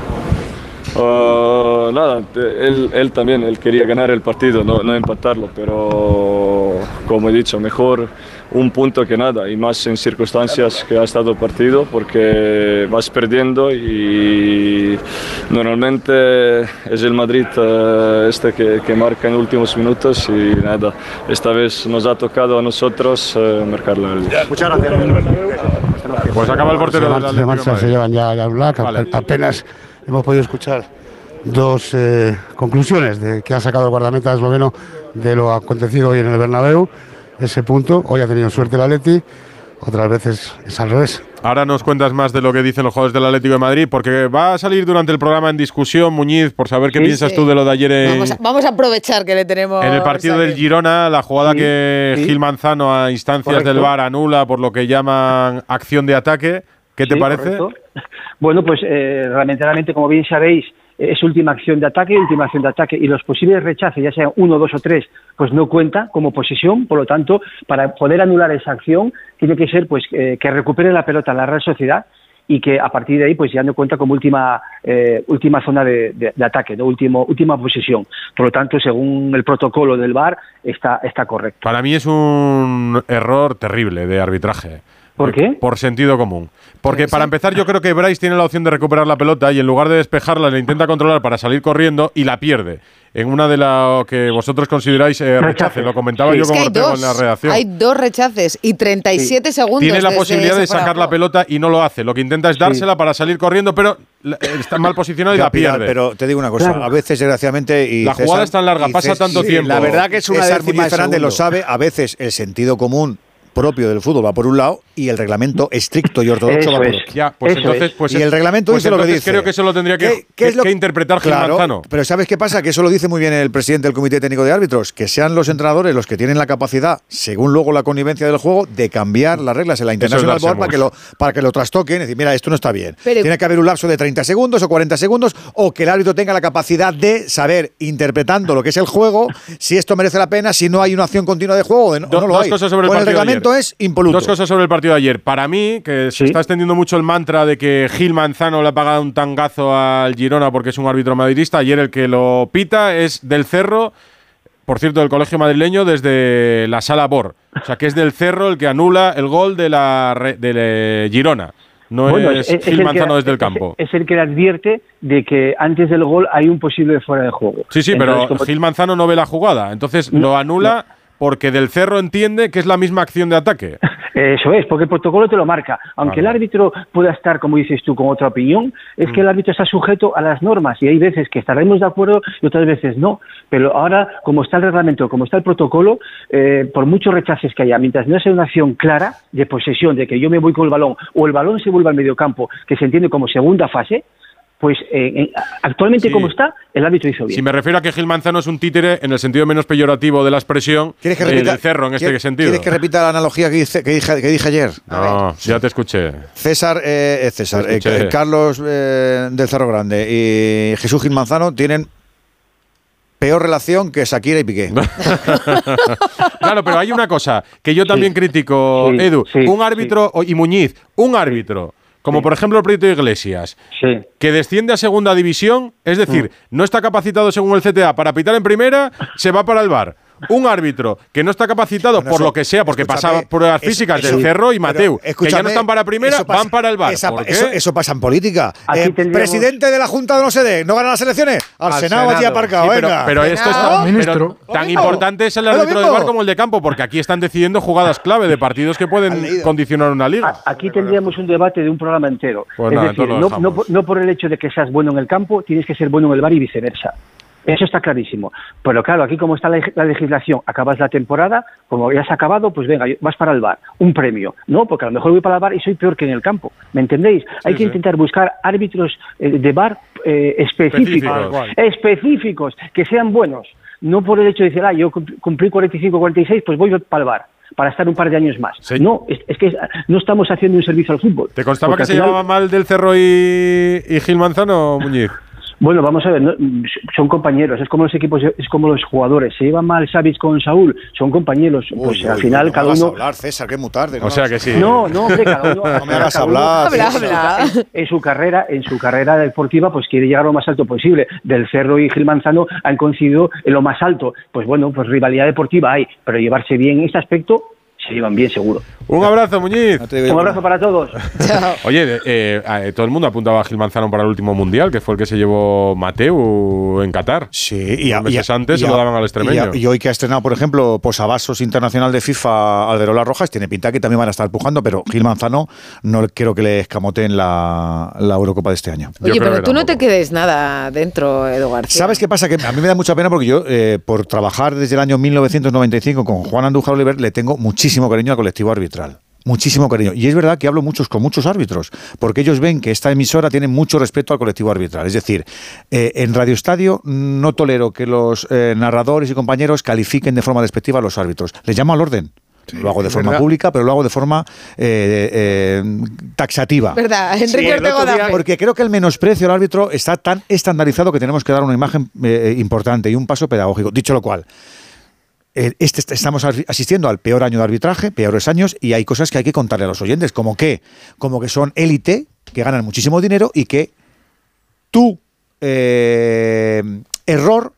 S35: Ah, nada, él, él también, él quería ganar el partido, no, no empatarlo, pero como he dicho, mejor un punto que nada, y más en circunstancias que ha estado el partido, porque vas perdiendo y normalmente es el Madrid eh, este que, que marca en últimos minutos y nada, esta vez nos ha tocado a nosotros eh, marcarla.
S36: Muchas gracias.
S3: Pues acaba el portero
S36: Se
S3: del
S36: marcha- se,
S3: de
S36: marcha,
S3: Madrid.
S36: se llevan ya ya Black. Apenas hemos podido escuchar dos eh, conclusiones de que ha sacado el guardameta esloveno de lo acontecido hoy en el Bernabéu. Ese punto, hoy ha tenido suerte el Atleti, otras veces es al revés.
S3: Ahora nos cuentas más de lo que dicen los jugadores del Atlético de Madrid, porque va a salir durante el programa en discusión, Muñiz, por saber qué
S2: Sí,
S3: piensas
S2: sí.
S3: tú de lo de ayer en,
S2: Vamos a, vamos a aprovechar que le tenemos.
S3: en el partido del. Girona, la jugada
S2: Sí,
S3: que
S2: sí.
S3: Gil Manzano a instancias
S34: Correcto.
S3: del VAR anula por lo que llaman acción de ataque. ¿Qué te parece?
S34: correcto. Bueno, pues eh, realmente, realmente, como bien sabéis, es última acción de ataque, última acción de ataque, y los posibles rechaces, ya sean uno, dos o tres, pues no cuenta como posesión, por lo tanto, para poder anular esa acción, tiene que ser pues eh, que recupere la pelota la Real Sociedad y que a partir de ahí pues ya no cuenta como última eh, última zona de, de- ataque, ¿no? último última posesión. Por lo tanto, según el protocolo del VAR, está, está correcto.
S3: Para mí es un error terrible de arbitraje.
S34: ¿Por qué?
S3: Por sentido común. Porque para empezar, yo creo que Bryce tiene la opción de recuperar la pelota y en lugar de despejarla, la intenta controlar para salir corriendo y la pierde. En una de las que vosotros consideráis eh, rechace. Lo comentaba yo Ortega
S2: dos,
S3: en la redacción.
S2: hay dos rechaces y 37 segundos.
S3: Tiene la
S2: desde
S3: posibilidad de sacar la pelota y no lo hace. Lo que intenta es dársela para salir corriendo, pero está mal posicionado y
S14: Ya,
S3: la
S14: pierde. Pero te digo una cosa,
S3: Claro.
S14: a veces, desgraciadamente. Y
S3: La jugada es tan larga, pasa tanto tiempo.
S14: La verdad que es una
S23: décima
S14: décima
S23: de
S14: Fernández lo sabe, a veces el sentido común propio del fútbol va por un lado y el reglamento estricto y ortodoxo va por otro.
S3: Ya, pues entonces, pues
S14: y el reglamento
S3: pues
S14: dice lo que dice.
S3: Creo que eso lo tendría que,
S14: ¿Qué- es lo-
S3: que interpretar Gil
S14: Claro,
S3: Manzano.
S14: Pero ¿sabes qué pasa? Que eso lo dice muy bien el presidente del Comité Técnico de Árbitros, que sean los entrenadores los que tienen la capacidad, según luego la connivencia del juego, de cambiar las reglas en la International Board para que, lo, para que lo trastoquen y decir, mira, esto no está bien.
S2: Pero-
S14: Tiene que haber un lapso de 30 segundos o 40 segundos o que el árbitro tenga la capacidad de saber, interpretando lo que es el juego, si esto merece la pena, si no hay una acción continua de juego o no, o
S3: Do-
S14: no lo
S3: dos
S14: hay.
S3: cosas sobre el
S14: Con el reglamento
S3: ayer.
S14: es impoluto.
S3: Dos cosas sobre el partido de ayer. Para mí, que se está extendiendo mucho el mantra de que Gil Manzano le ha pagado un tangazo al Girona porque es un árbitro madridista. Ayer el que lo pita es del Cerro, por cierto, del colegio madrileño, desde la sala Bor. O sea, que es del Cerro el que anula el gol de la de Girona. No
S34: Bueno,
S3: es,
S34: es
S3: Gil
S34: que-
S3: Manzano desde el campo.
S34: Es el que le advierte de que antes del gol hay un posible fuera de juego.
S3: Sí, sí,
S34: Entonces,
S3: pero Gil Manzano no ve la jugada. Entonces lo anula porque del Cerro entiende que es la misma acción de ataque.
S34: Eso es, porque el protocolo te lo marca. Aunque el árbitro pueda estar, como dices tú, con otra opinión, es
S3: Mm.
S34: que el árbitro está sujeto a las normas y hay veces que estaremos de acuerdo y otras veces no. Pero ahora, como está el reglamento, como está el protocolo, eh, por muchos rechaces que haya, mientras no sea una acción clara de posesión, de que yo me voy con el balón o el balón se vuelva al mediocampo, que se entiende como segunda fase, pues eh, en- actualmente
S3: Sí.
S34: como está, el árbitro hizo bien.
S3: Si me refiero a que Gil Manzano es un títere en el sentido menos peyorativo de la expresión
S14: ¿Quieres que
S3: eh,
S14: repita,
S3: del Cerro en este
S14: ¿quieres-
S3: sentido.
S14: ¿Quieres que repita la analogía que, hice- que dije, que dije ayer?
S3: No, ya te escuché.
S14: César, eh, eh, César eh. Carlos eh, del Cerro Grande y Jesús Gil Manzano tienen peor relación que Shakira y Piqué.
S3: claro, pero hay una cosa que yo también critico,
S14: Sí,
S3: Edu.
S14: sí,
S3: un árbitro, y Muñiz, un árbitro, como por ejemplo el proyecto de Iglesias, que desciende a segunda división, es decir,
S14: Mm.
S3: no está capacitado según el CTA para pitar en primera, se va para el bar. Un árbitro que no está capacitado
S14: Bueno,
S3: por
S14: eso-
S3: lo que sea, porque pasaba pruebas físicas
S14: eso-
S3: del Cerro y Mateu, que ya no están para primera,
S14: eso pasa-
S3: van para el bar.
S14: esa-
S3: ¿Por qué?
S14: eso, eso pasa en política. Eh, presidente de la Junta de no sé de, ¿no gana las elecciones? Al,
S3: Al
S14: Senado, allí aparcado,
S3: Sí, pero,
S14: venga.
S3: pero esto es
S14: Senado.
S3: tan, pero tan importante es el árbitro de bar como el de campo, porque aquí están decidiendo jugadas clave de partidos que pueden condicionar una liga.
S34: Aquí tendríamos un debate de un programa entero.
S3: Pues
S34: es
S3: nada,
S34: decir, no, no por el hecho de que seas bueno en el campo, tienes que ser bueno en el bar y viceversa. Eso está clarísimo. Pero claro, aquí como está la, leg- la legislación, acabas la temporada, como ya has acabado, pues venga, vas para el bar, un premio. No, porque a lo mejor voy para el bar y soy peor que en el campo. ¿Me entendéis? Hay que
S3: sí.
S34: intentar buscar árbitros eh, de bar eh, específicos,
S3: Específicos.
S34: específicos, que sean buenos. No por el hecho de decir, ah, yo cum- cumplí 45, 46, pues voy para el bar para estar un par de años más. No, es, es que no estamos haciendo un servicio al fútbol.
S3: ¿Te constaba que se
S34: final-
S3: llevaba mal del Cerro y, y Gil Manzano, Muñiz?
S34: Bueno, vamos a ver, no, son compañeros, es como los equipos, es como los jugadores. Se lleva mal Savic con Saúl, son compañeros. Pues
S14: Uy,
S34: al final
S14: no me
S34: cada
S14: hagas
S34: uno.
S14: hablar, César, que es muy tarde.
S3: O sea que sí.
S34: No, no, hombre, cada uno.
S14: No me hagas
S34: cada uno-
S14: hablar,
S34: en su-
S14: César.
S34: En, en su carrera, en su carrera deportiva, pues quiere llegar lo más alto posible. Del Cerro y Gil Manzano han coincidido en lo más alto. Pues bueno, pues rivalidad deportiva hay, pero llevarse bien en este aspecto se llevan bien seguro.
S3: Un abrazo, Muñiz.
S34: Un abrazo para todos.
S3: Oye, eh, eh, todo el mundo apuntaba a Gil Manzano para el último mundial, que fue el que se llevó Mateu en Qatar.
S14: Sí, y, a-
S3: meses
S14: y a-
S3: antes
S14: y
S3: se lo daban al extremeño.
S14: Y, a- y hoy que ha estrenado, por ejemplo, posavasos internacional de FIFA Alderola Rojas, tiene pinta que también van a estar empujando, pero Gil Manzano no quiero que le escamoteen la, la Eurocopa de este año.
S2: Oye, pero tú no te quedes nada dentro, Edu García.
S14: ¿Sabes qué pasa? Que a mí me da mucha pena porque yo, eh, por trabajar desde el año 1995 con Juan Andújar Oliver, le tengo muchísimo cariño al colectivo arbitral. Muchísimo cariño. Y es verdad que hablo muchos con muchos árbitros, porque ellos ven que esta emisora tiene mucho respeto al colectivo arbitral. Es decir, eh, en Radio Estadio no tolero que los eh, narradores y compañeros califiquen de forma despectiva a los árbitros. Les llamo al orden. lo hago de forma
S23: verdad.
S14: pública, pero lo hago de forma eh, eh, taxativa.
S2: ¿Verdad? Enrique
S14: Sí, día-. Porque creo que el menosprecio al árbitro está tan estandarizado que tenemos que dar una imagen eh, importante y un paso pedagógico. Dicho lo cual, este, estamos asi- asistiendo al peor año de arbitraje, peores años, y hay cosas que hay que contarle a los oyentes, como que, como que son élite, que ganan muchísimo dinero y que tu eh, error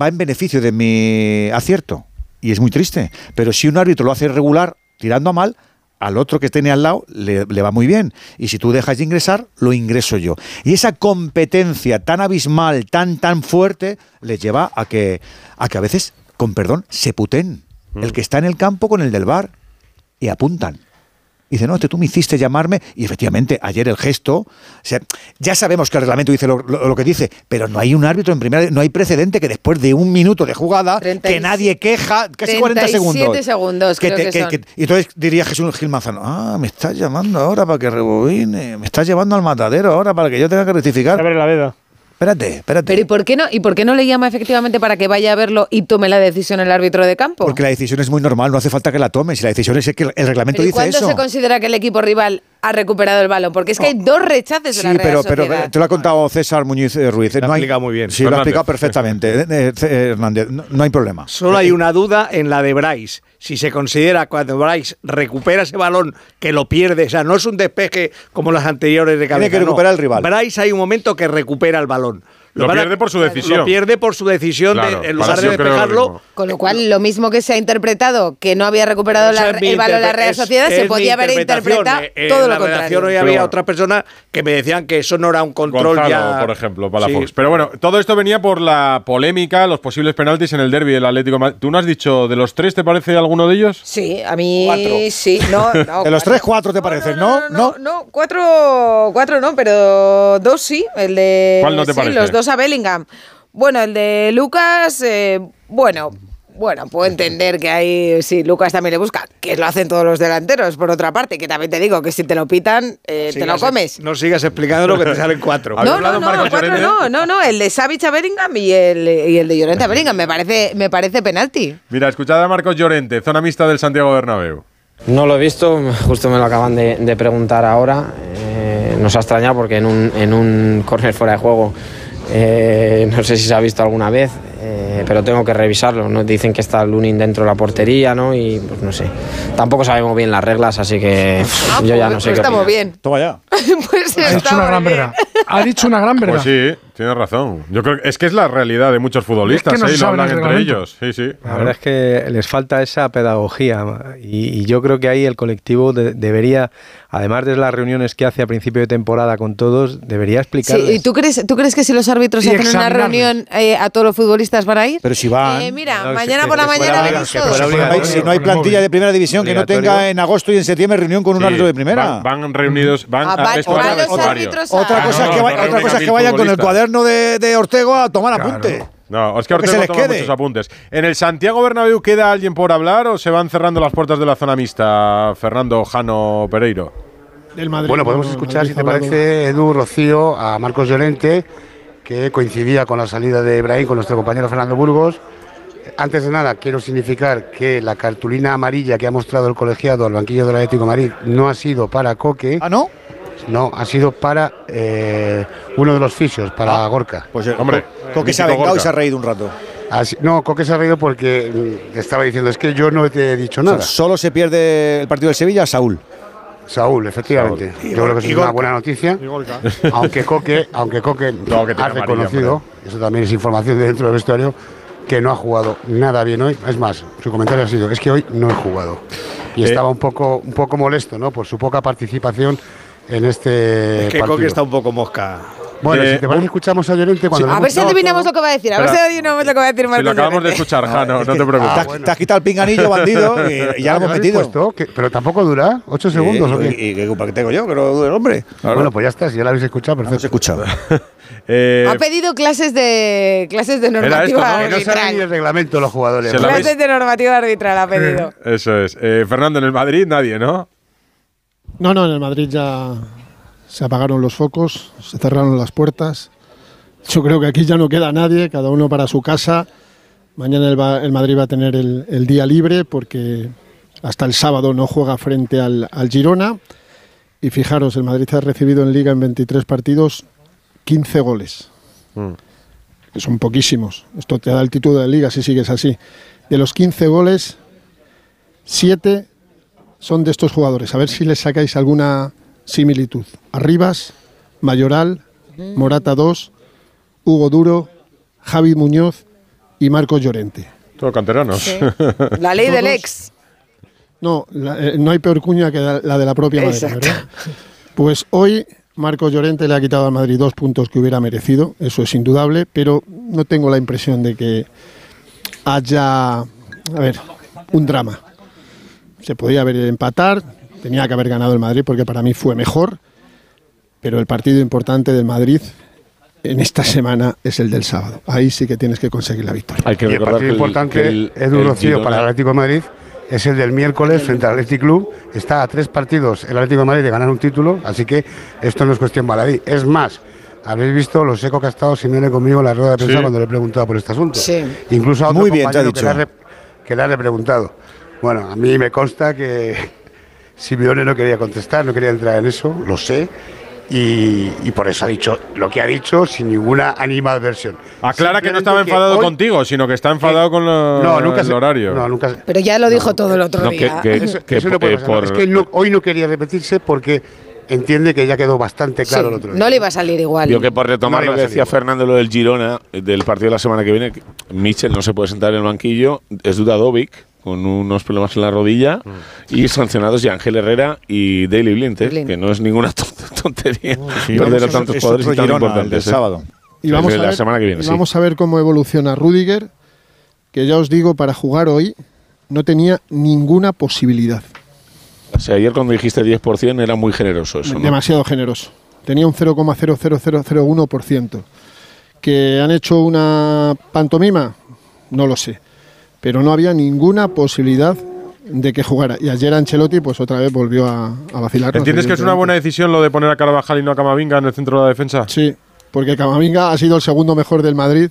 S14: va en beneficio de mi acierto. Y es muy triste. Pero si un árbitro lo hace regular, tirando a mal, al otro que tiene al lado le, le va muy bien. Y si tú dejas de ingresar, lo ingreso yo. Y esa competencia tan abismal, tan, tan fuerte, les lleva a que a, que a veces, con perdón, se puten. El que está en el campo con el del bar y apuntan. Y dice, no, este tú me hiciste llamarme. Y efectivamente, ayer el gesto. O sea, ya sabemos que el reglamento dice lo, lo- lo que dice, pero no hay un árbitro en primera. No hay precedente que después de un minuto de jugada, que nadie queja, casi 40
S2: 37
S14: segundos.
S2: segundos, creo que son.
S14: y entonces diría Jesús Gil Manzano, ah, me estás llamando ahora para que rebobine, me estás llevando al matadero ahora para que yo tenga que rectificar.
S25: Abre la veda.
S14: Espérate, espérate.
S2: Pero ¿y por qué no? ¿Y por qué no le llama efectivamente para que vaya a verlo y tome la decisión el árbitro de campo?
S14: Porque la decisión es muy normal, no hace falta que la tomes. La decisión es que el reglamento
S2: Pero ¿y
S14: dice
S2: cuándo
S14: eso.
S2: se considera que el equipo rival ha recuperado el balón? Porque es que hay dos rechaces de
S14: Sí,
S2: la Real
S14: pero, pero
S2: Sociedad.
S14: te lo ha contado César Muñiz eh, Ruiz.
S23: Lo ha
S14: no hay-
S23: explicado muy bien.
S14: Sí, lo ha explicado perfectamente. Eh, eh, eh, Hernández, no, no hay problema.
S23: Solo hay una duda en la de Bryce. Si se considera cuando Bryce recupera ese balón que lo pierde, o sea, no es un despeje como las anteriores de cabeza.
S14: que
S23: no.
S14: recuperar el rival.
S23: Bryce hay un momento que recupera el balón.
S3: Lo
S23: a-
S3: pierde por su decisión.
S23: Lo pierde por su decisión
S3: Claro,
S23: de, en lugar de despejarlo.
S2: Con lo cual, lo mismo que se ha interpretado que no había recuperado la- el balón la
S23: interpre-
S2: Real Sociedad,
S23: es
S2: se podía haber interpretado
S23: Eh,
S2: todo
S23: en
S2: lo
S23: la
S2: contrario.
S23: hoy había
S3: bueno.
S23: otras personas que me decían que eso no era un control
S3: Gonzalo,
S23: ya.
S3: por ejemplo, para
S23: Sí.
S3: la Fox. Pero bueno, todo esto venía por la polémica, los posibles penaltis en el derby del Atlético. de Madrid. ¿Tú no has dicho de los tres, te parece alguno de ellos?
S2: Sí, a mí sí. No, no,
S14: De los tres, cuatro te parecen, ¿no?
S2: No, no, cuatro, cuatro no, pero dos sí. El de.
S3: ¿Cuál no te
S2: sí,
S3: parece?
S2: Los dos a Bellingham. Bueno, el de Lucas, eh, bueno. Bueno, puedo entender que ahí, sí, Lucas también le busca, que lo hacen todos los delanteros, por otra parte, que también te digo que si te lo pitan, eh, te lo comes.
S23: No sigas explicando lo que te salen cuatro.
S2: No, no, no, cuatro no, no, no, el de Savic a Bellingham y el, y el de Llorente a Bellingham, me parece, me parece penalti.
S3: Mira, escuchad a Marcos Llorente, zona mixta del Santiago Bernabéu.
S37: No lo he visto, justo me lo acaban de, de preguntar ahora. Eh, nos ha extrañado porque en un, en un córner fuera de juego, eh, no sé si se ha visto alguna vez, eh, pero tengo que revisarlo. Nos dicen que está Lunin dentro de la portería, ¿no? Y pues no sé. Tampoco sabemos bien las reglas, así que pff, yo ya no sé
S2: pues
S37: qué
S2: estamos
S37: opinar.
S2: bien.
S14: Toma ya.
S2: pues
S33: Ha dicho una gran verdad. Ha dicho una gran verdad.
S3: Pues sí, tienes razón. Yo creo que es que es la realidad de muchos futbolistas,
S33: Es que no
S3: ¿eh? Y lo hablan
S33: el
S3: entre ellos. Sí, sí.
S24: La verdad es que les falta esa pedagogía y, y yo creo que ahí el colectivo de- debería, además de las reuniones que hace a principio de temporada con todos, debería
S2: Sí,
S24: explicarles.
S2: ¿Y tú crees, tú crees que si los árbitros
S24: Y
S2: hacen una reunión eh, a todos los futbolistas van a ir?
S14: Pero si van.
S2: Eh, mira,
S14: No,
S2: mañana
S14: que-
S2: por la mañana venís todos.
S14: Si no hay plantilla de primera división que no tenga en agosto y en septiembre reunión con un
S3: Sí,
S14: árbitro de primera.
S3: Van, van reunidos, van
S2: Ah,
S3: a
S2: van-
S3: a
S2: los árbitros
S14: Otra
S3: Ah,
S14: cosa que, vayan con el
S3: futbolistas.
S14: Cuaderno de, de Ortego a tomar apunte.
S3: No, es que
S14: que
S3: Ortega
S14: se les
S3: toma
S14: quede.
S3: muchos apuntes. ¿En el Santiago Bernabéu queda alguien por hablar o se van cerrando las puertas de la zona mixta, Fernando Jano Pereiro?
S36: Del Bueno, podemos escuchar, si te parece, Edu, Rocío, a Marcos Llorente, que coincidía con la salida de Ibrahim, con nuestro compañero Fernando Burgos. Antes de nada, quiero significar que la cartulina amarilla que ha mostrado el colegiado al banquillo del Atlético de Madrid no ha sido para Coque.
S14: ¿Ah, no?
S36: No, ha sido para eh, uno de los fisios, para Gorka.
S14: Pues hombre, Coque se ha vengado y se ha reído un rato.
S36: Así- no, Coque se ha reído porque estaba diciendo, es que yo no te he dicho
S14: O sea,
S36: nada.
S14: solo se pierde el partido del Sevilla, Saúl.
S36: Saúl, efectivamente.
S14: Saúl.
S36: Yo creo que es una buena noticia. Aunque Coque, aunque Coque
S3: No, que tiene
S36: ha
S3: amarilla,
S36: reconocido, eso también es información de dentro del vestuario, que no ha jugado nada bien hoy. Es más, su comentario ha sido, es que hoy no he jugado. Y
S23: Eh.
S36: estaba un poco, un poco molesto, ¿no? Por su poca participación en este
S23: Es que
S36: partido.
S23: Coque está un poco mosca.
S36: Bueno,
S23: Eh,
S36: si te parece, escuchamos a Llorente cuando
S2: A ver si adivinamos lo que va a decir. A ver si adivinamos lo que va a decir
S3: Si
S2: Martín
S3: lo acabamos de
S2: Llorente.
S3: escuchar, Jano,
S14: es
S3: no
S14: que-
S3: te preocupes.
S14: Te has- te has quitado el pinganillo, bandido, y, y ya lo hemos
S36: habéis
S14: metido.
S36: puesto? ¿Qué? Pero tampoco dura, ¿ocho segundos o qué?
S14: ¿Y, qué culpa que tengo yo? Que no dure el hombre.
S36: Bueno, pues ya está, si ya lo habéis escuchado, perfecto.
S14: se escuchaba.
S3: Eh,
S2: Ha pedido clases de clases de normativa
S36: Que no saben ni
S2: arbitral.
S36: el reglamento los jugadores.
S3: Habéis-
S2: Clases de normativa arbitral ha pedido.
S3: Eso es. Eh, Fernando, en el Madrid nadie, ¿no?
S13: No, no, en el Madrid ya se apagaron los focos, se cerraron las puertas. Yo creo que aquí ya no queda nadie, cada uno para su casa. Mañana el, Va- el Madrid va a tener el, el día libre porque hasta el sábado no juega frente al, al Girona. Y fijaros, el Madrid ha recibido en Liga en 23 partidos 15 goles. que son poquísimos. Esto te da el título de Liga si sigues así. De los 15 goles, 7 son de estos jugadores. A ver si les sacáis alguna similitud. Arribas, Mayoral, Morata 2, Hugo Duro, Javi Muñoz y Marcos Llorente.
S3: Todo canteranos.
S2: Sí. La ley del
S13: Todos-
S2: ex.
S13: No, la- eh, no hay peor cuña que la, la de la propia Madrid. Pues hoy Marcos Llorente le ha quitado al Madrid dos puntos que hubiera merecido, eso es indudable, pero no tengo la impresión de que haya, a ver, un drama. Se podía haber empatar, tenía que haber ganado el Madrid porque para mí fue mejor, pero el partido importante del Madrid en esta semana es el del sábado. Ahí sí que tienes que conseguir la victoria.
S12: Hay que
S36: y el partido
S12: que el-
S36: importante,
S12: que el-
S36: Rocío,
S12: Girona-
S36: para el Atlético de Madrid es el del miércoles frente al Athletic Club. Está a tres partidos el Atlético de Madrid de ganar un título, así que esto no es cuestión baladí. Es más, habéis visto lo seco que ha estado Simeone conmigo en la rueda de prensa
S14: Sí.
S36: cuando le he preguntado por este asunto.
S2: Sí.
S36: Incluso a otro
S14: Muy bien,
S36: compañero que le, ha
S14: dicho.
S36: re- que le ha repreguntado. Bueno, a mí me consta que Simeone no quería contestar, no quería entrar en eso, lo sé. Y, y por eso ha dicho lo que ha dicho sin ninguna animadversión.
S3: Aclara que no estaba enfadado
S36: hoy-
S3: contigo, sino que está enfadado con lo-
S36: No, nunca
S3: el
S36: se-
S3: horario.
S36: No, nunca se-
S2: Pero ya lo dijo todo el otro
S12: que-
S2: día.
S12: que-
S36: Eso,
S12: que
S36: eso no puede
S12: eh,
S36: pasar.
S12: por-
S36: Es que no- hoy no quería repetirse porque entiende que ya quedó bastante claro el otro día.
S2: no le iba a salir igual.
S12: Yo que por retomar
S36: No
S12: lo que decía Fernando, lo del Girona, del partido de la semana que viene, que Mitchell no se puede sentar en el banquillo, es Dudadovic, con unos problemas en la rodilla, y sancionados ya Ángel Herrera y Daily Blind, eh, que no es ninguna ton- tontería
S14: Sí,
S12: perder a tantos
S14: es
S12: jugadores tan
S14: el
S12: importantes.
S14: del
S12: eh.
S14: sábado.
S13: Y vamos,
S12: El
S13: a
S12: de la
S13: ver,
S12: semana que viene,
S13: y
S12: sí.
S13: vamos a ver cómo evoluciona Rudiger, que ya os digo, para jugar hoy no tenía ninguna posibilidad.
S12: O sea, ayer cuando dijiste 10% era muy generoso eso, ¿no?
S13: Demasiado generoso. Tenía un 0,00001%. ¿Que han hecho una pantomima? No lo sé. Pero no había ninguna posibilidad de que jugara. Y ayer Ancelotti, pues otra vez volvió a, a vacilar.
S3: ¿Entiendes que es una buena decisión lo de poner a Carvajal y no a Camavinga en el centro de la defensa?
S13: Sí, porque Camavinga ha sido el segundo mejor del Madrid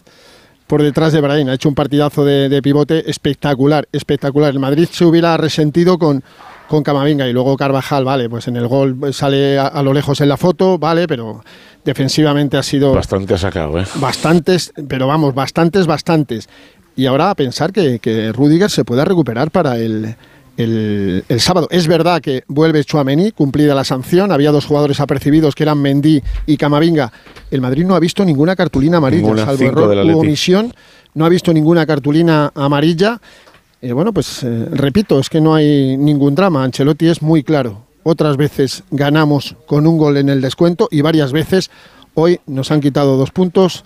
S13: por detrás de Brahim. Ha hecho un partidazo de, de pivote espectacular, espectacular. El Madrid se hubiera resentido con, con Camavinga y luego Carvajal, vale, pues en el gol sale a, a lo lejos en la foto, vale, pero defensivamente ha sido
S12: Bastante ha sacado, ¿eh?
S13: bastantes, pero vamos, bastantes, bastantes. Y ahora a pensar que, que Rudiger se pueda recuperar para el, el, el sábado. Es verdad que vuelve Chuamení, cumplida la sanción. Había dos jugadores apercibidos que eran Mendy y Camavinga. El Madrid no ha visto ninguna cartulina amarilla,
S12: Ninguna,
S13: salvo error u omisión. No ha visto ninguna cartulina amarilla. Eh, bueno, pues eh, repito, es que no hay ningún drama. Ancelotti es muy claro. Otras veces ganamos con un gol en el descuento y varias veces hoy nos han quitado dos puntos.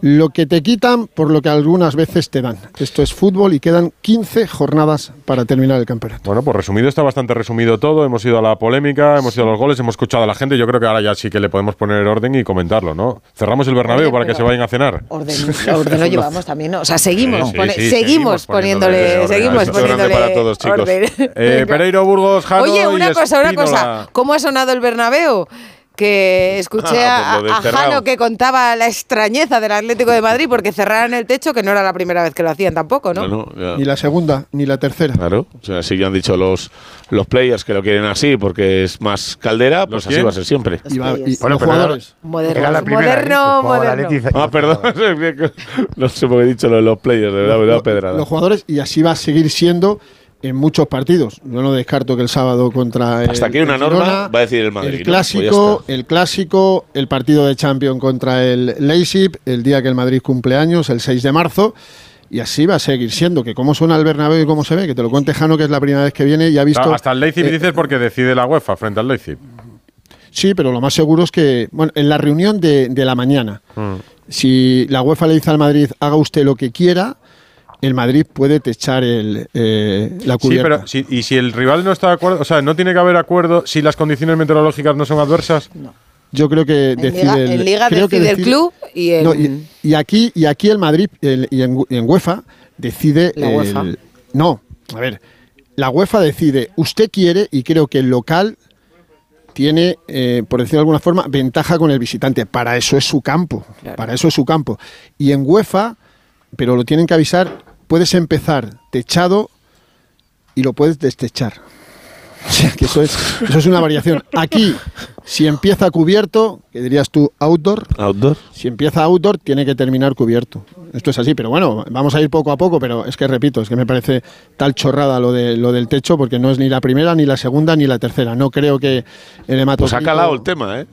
S13: Lo que te quitan por lo que algunas veces te dan. Esto es fútbol y quedan 15 jornadas para terminar el campeonato.
S3: Bueno, pues resumido está bastante resumido todo. Hemos ido a la polémica, hemos ido a los goles, hemos escuchado a la gente. Yo creo que ahora ya sí que le podemos poner orden y comentarlo, ¿no? Cerramos el Bernabéu
S2: Oye,
S3: para que se vayan a cenar.
S2: Orden, orden lo llevamos también, ¿no? O sea, seguimos,
S3: Sí, sí,
S2: pone-
S3: sí,
S2: seguimos,
S3: seguimos
S2: poniéndole,
S3: poniéndole
S2: seguimos
S3: Esto
S2: poniéndole
S12: para todos, chicos.
S2: orden.
S3: Eh. Pereiro, Burgos, Jano
S2: Oye, una
S3: y
S2: cosa, una
S3: Espínola.
S2: cosa. ¿Cómo ha sonado el Bernabéu? Que escuché
S12: Ah,
S2: a,
S12: del
S2: a
S12: cerrado.
S2: Jano que contaba la extrañeza del Atlético de Madrid porque cerraran el techo, que no era la primera vez que lo hacían tampoco, ¿no?
S13: Ni la segunda, ni la tercera.
S12: Claro, o sea, si ya han dicho los, los players que lo quieren así porque es más caldera, pues así
S3: quién?
S12: va a ser siempre.
S13: Y, va- y
S36: Bueno,
S13: los jugadores.
S2: Moderno,
S36: Era la primera,
S2: moderno,
S12: Ah, perdón, no sé por qué he dicho lo de los players, de verdad,
S13: Lo-
S12: pedrada.
S13: los jugadores y así va a seguir siendo en muchos partidos. Yo no descarto que el sábado contra el,
S12: Hasta que hay una
S13: el
S12: norma, va a decir el Madrid.
S13: el
S12: ¿no?
S13: clásico,
S12: Pues ya
S13: el clásico, el partido de Champions contra el Leipzig, el día que el Madrid cumple años, el 6 de marzo. y así va a seguir siendo. Que cómo suena el Bernabéu y cómo se ve, que te lo cuente Jano, que es la primera vez que viene y ha visto...
S3: Hasta el Leipzig
S13: eh,
S3: dices porque decide la UEFA frente al Leipzig.
S13: Sí, pero lo más seguro es que, bueno, en la reunión de, de la mañana,
S3: Mm.
S13: si la UEFA le dice al Madrid, haga usted lo que quiera, el Madrid puede techar el, eh, la
S3: Sí,
S13: cubierta.
S3: pero si, y si el rival no está de acuerdo, o sea, no tiene que haber acuerdo si las condiciones meteorológicas no son adversas.
S13: Yo creo que
S2: En
S13: decide
S2: Liga,
S13: el,
S2: en Liga
S13: creo que
S2: decide el club y el...
S13: No, y, y aquí y aquí el Madrid el- y, en, y en UEFA decide
S2: La
S13: el-
S2: UEFA.
S13: no a ver la UEFA decide usted quiere y creo que el local tiene eh, por decirlo de alguna forma ventaja con el visitante para eso es su campo para eso es su campo y en UEFA pero lo tienen que avisar puedes empezar techado y lo puedes destechar o sea, que eso es, eso es una variación. Aquí, si empieza cubierto, que dirías tú outdoor,
S12: Outdoor.
S13: si empieza outdoor, tiene que terminar cubierto. Esto es así, pero bueno, vamos a ir poco a poco, pero es que repito, es que me parece tal chorrada lo, de, lo del techo, porque no es ni la primera, ni la segunda, ni la tercera. No creo que el hematocrito...
S12: Pues ha calado el tema, ¿eh?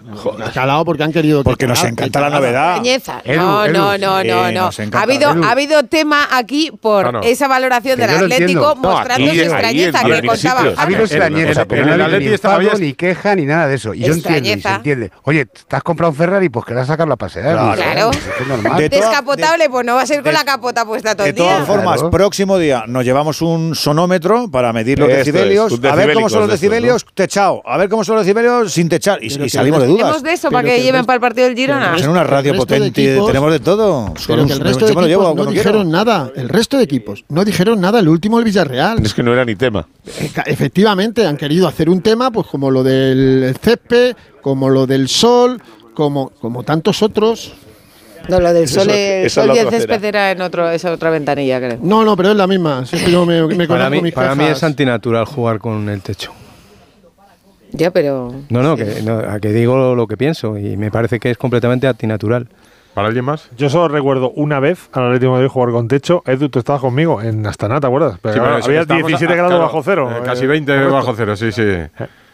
S13: Ha calado porque han querido... que
S14: Porque nos encanta la novedad.
S2: No,
S14: Edu.
S2: no, no,
S14: Sí,
S2: no, no. Ha habido, ha habido tema aquí por
S14: No, no.
S2: esa valoración del Atlético mostrando su extrañeza que contaba.
S36: Ha habido extrañeza, pero ha habido ni
S3: estaba
S36: ni queja, ni nada de eso. Y yo se entiende. Oye, ¿te has comprado un Ferrari? Pues querrás sacarlo a pasear.
S2: Claro.
S36: Es que es normal.
S14: De toda-
S2: Descapotable, pues no va a ser con la capota puesta todo
S14: De
S2: el día.
S14: todas formas,
S36: Claro.
S14: próximo día nos llevamos un sonómetro para medir los
S12: Esto es,
S14: decibelios. a ver cómo son los decibelios techado. A ver cómo son los decibelios sin techar. Y, salimos de dudas.
S2: Tenemos de eso para que lleven
S13: resto-
S2: para el partido del Girona.
S14: Es una radio
S13: de
S14: potente,
S13: equipos-
S14: tenemos de todo.
S13: Pero que el resto de
S14: llevo
S13: equipos no
S14: quiero.
S13: dijeron nada. El resto de equipos no dijeron nada. El último, el Villarreal.
S12: Es que no era ni tema.
S13: Eh, Efectivamente, han querido hacer un tema, pues como lo del césped, como lo del sol, como, como tantos otros.
S2: No, lo del sol,
S12: es
S2: sol y el
S12: otra
S2: césped era en otro, esa otra ventanilla, creo.
S13: No, no, pero es la misma. Yo me, me
S24: Para mí,
S13: mis
S24: para mí es antinatural jugar con el techo.
S2: Ya, pero.
S24: No, no, que, no, a que digo lo que pienso y me parece que es completamente antinatural.
S3: ¿Para alguien más?
S25: Yo solo recuerdo una vez al Atlético de Madrid jugar con techo. Edu, tú estabas conmigo en Astana, ¿te acuerdas? Pero
S3: Sí,
S25: claro,
S3: pero
S25: había
S3: estábamos
S25: 17
S3: a-
S25: grados
S3: claro,
S25: bajo cero.
S3: eh, casi
S25: eh,
S3: 20
S25: correcto.
S3: bajo cero, sí, sí.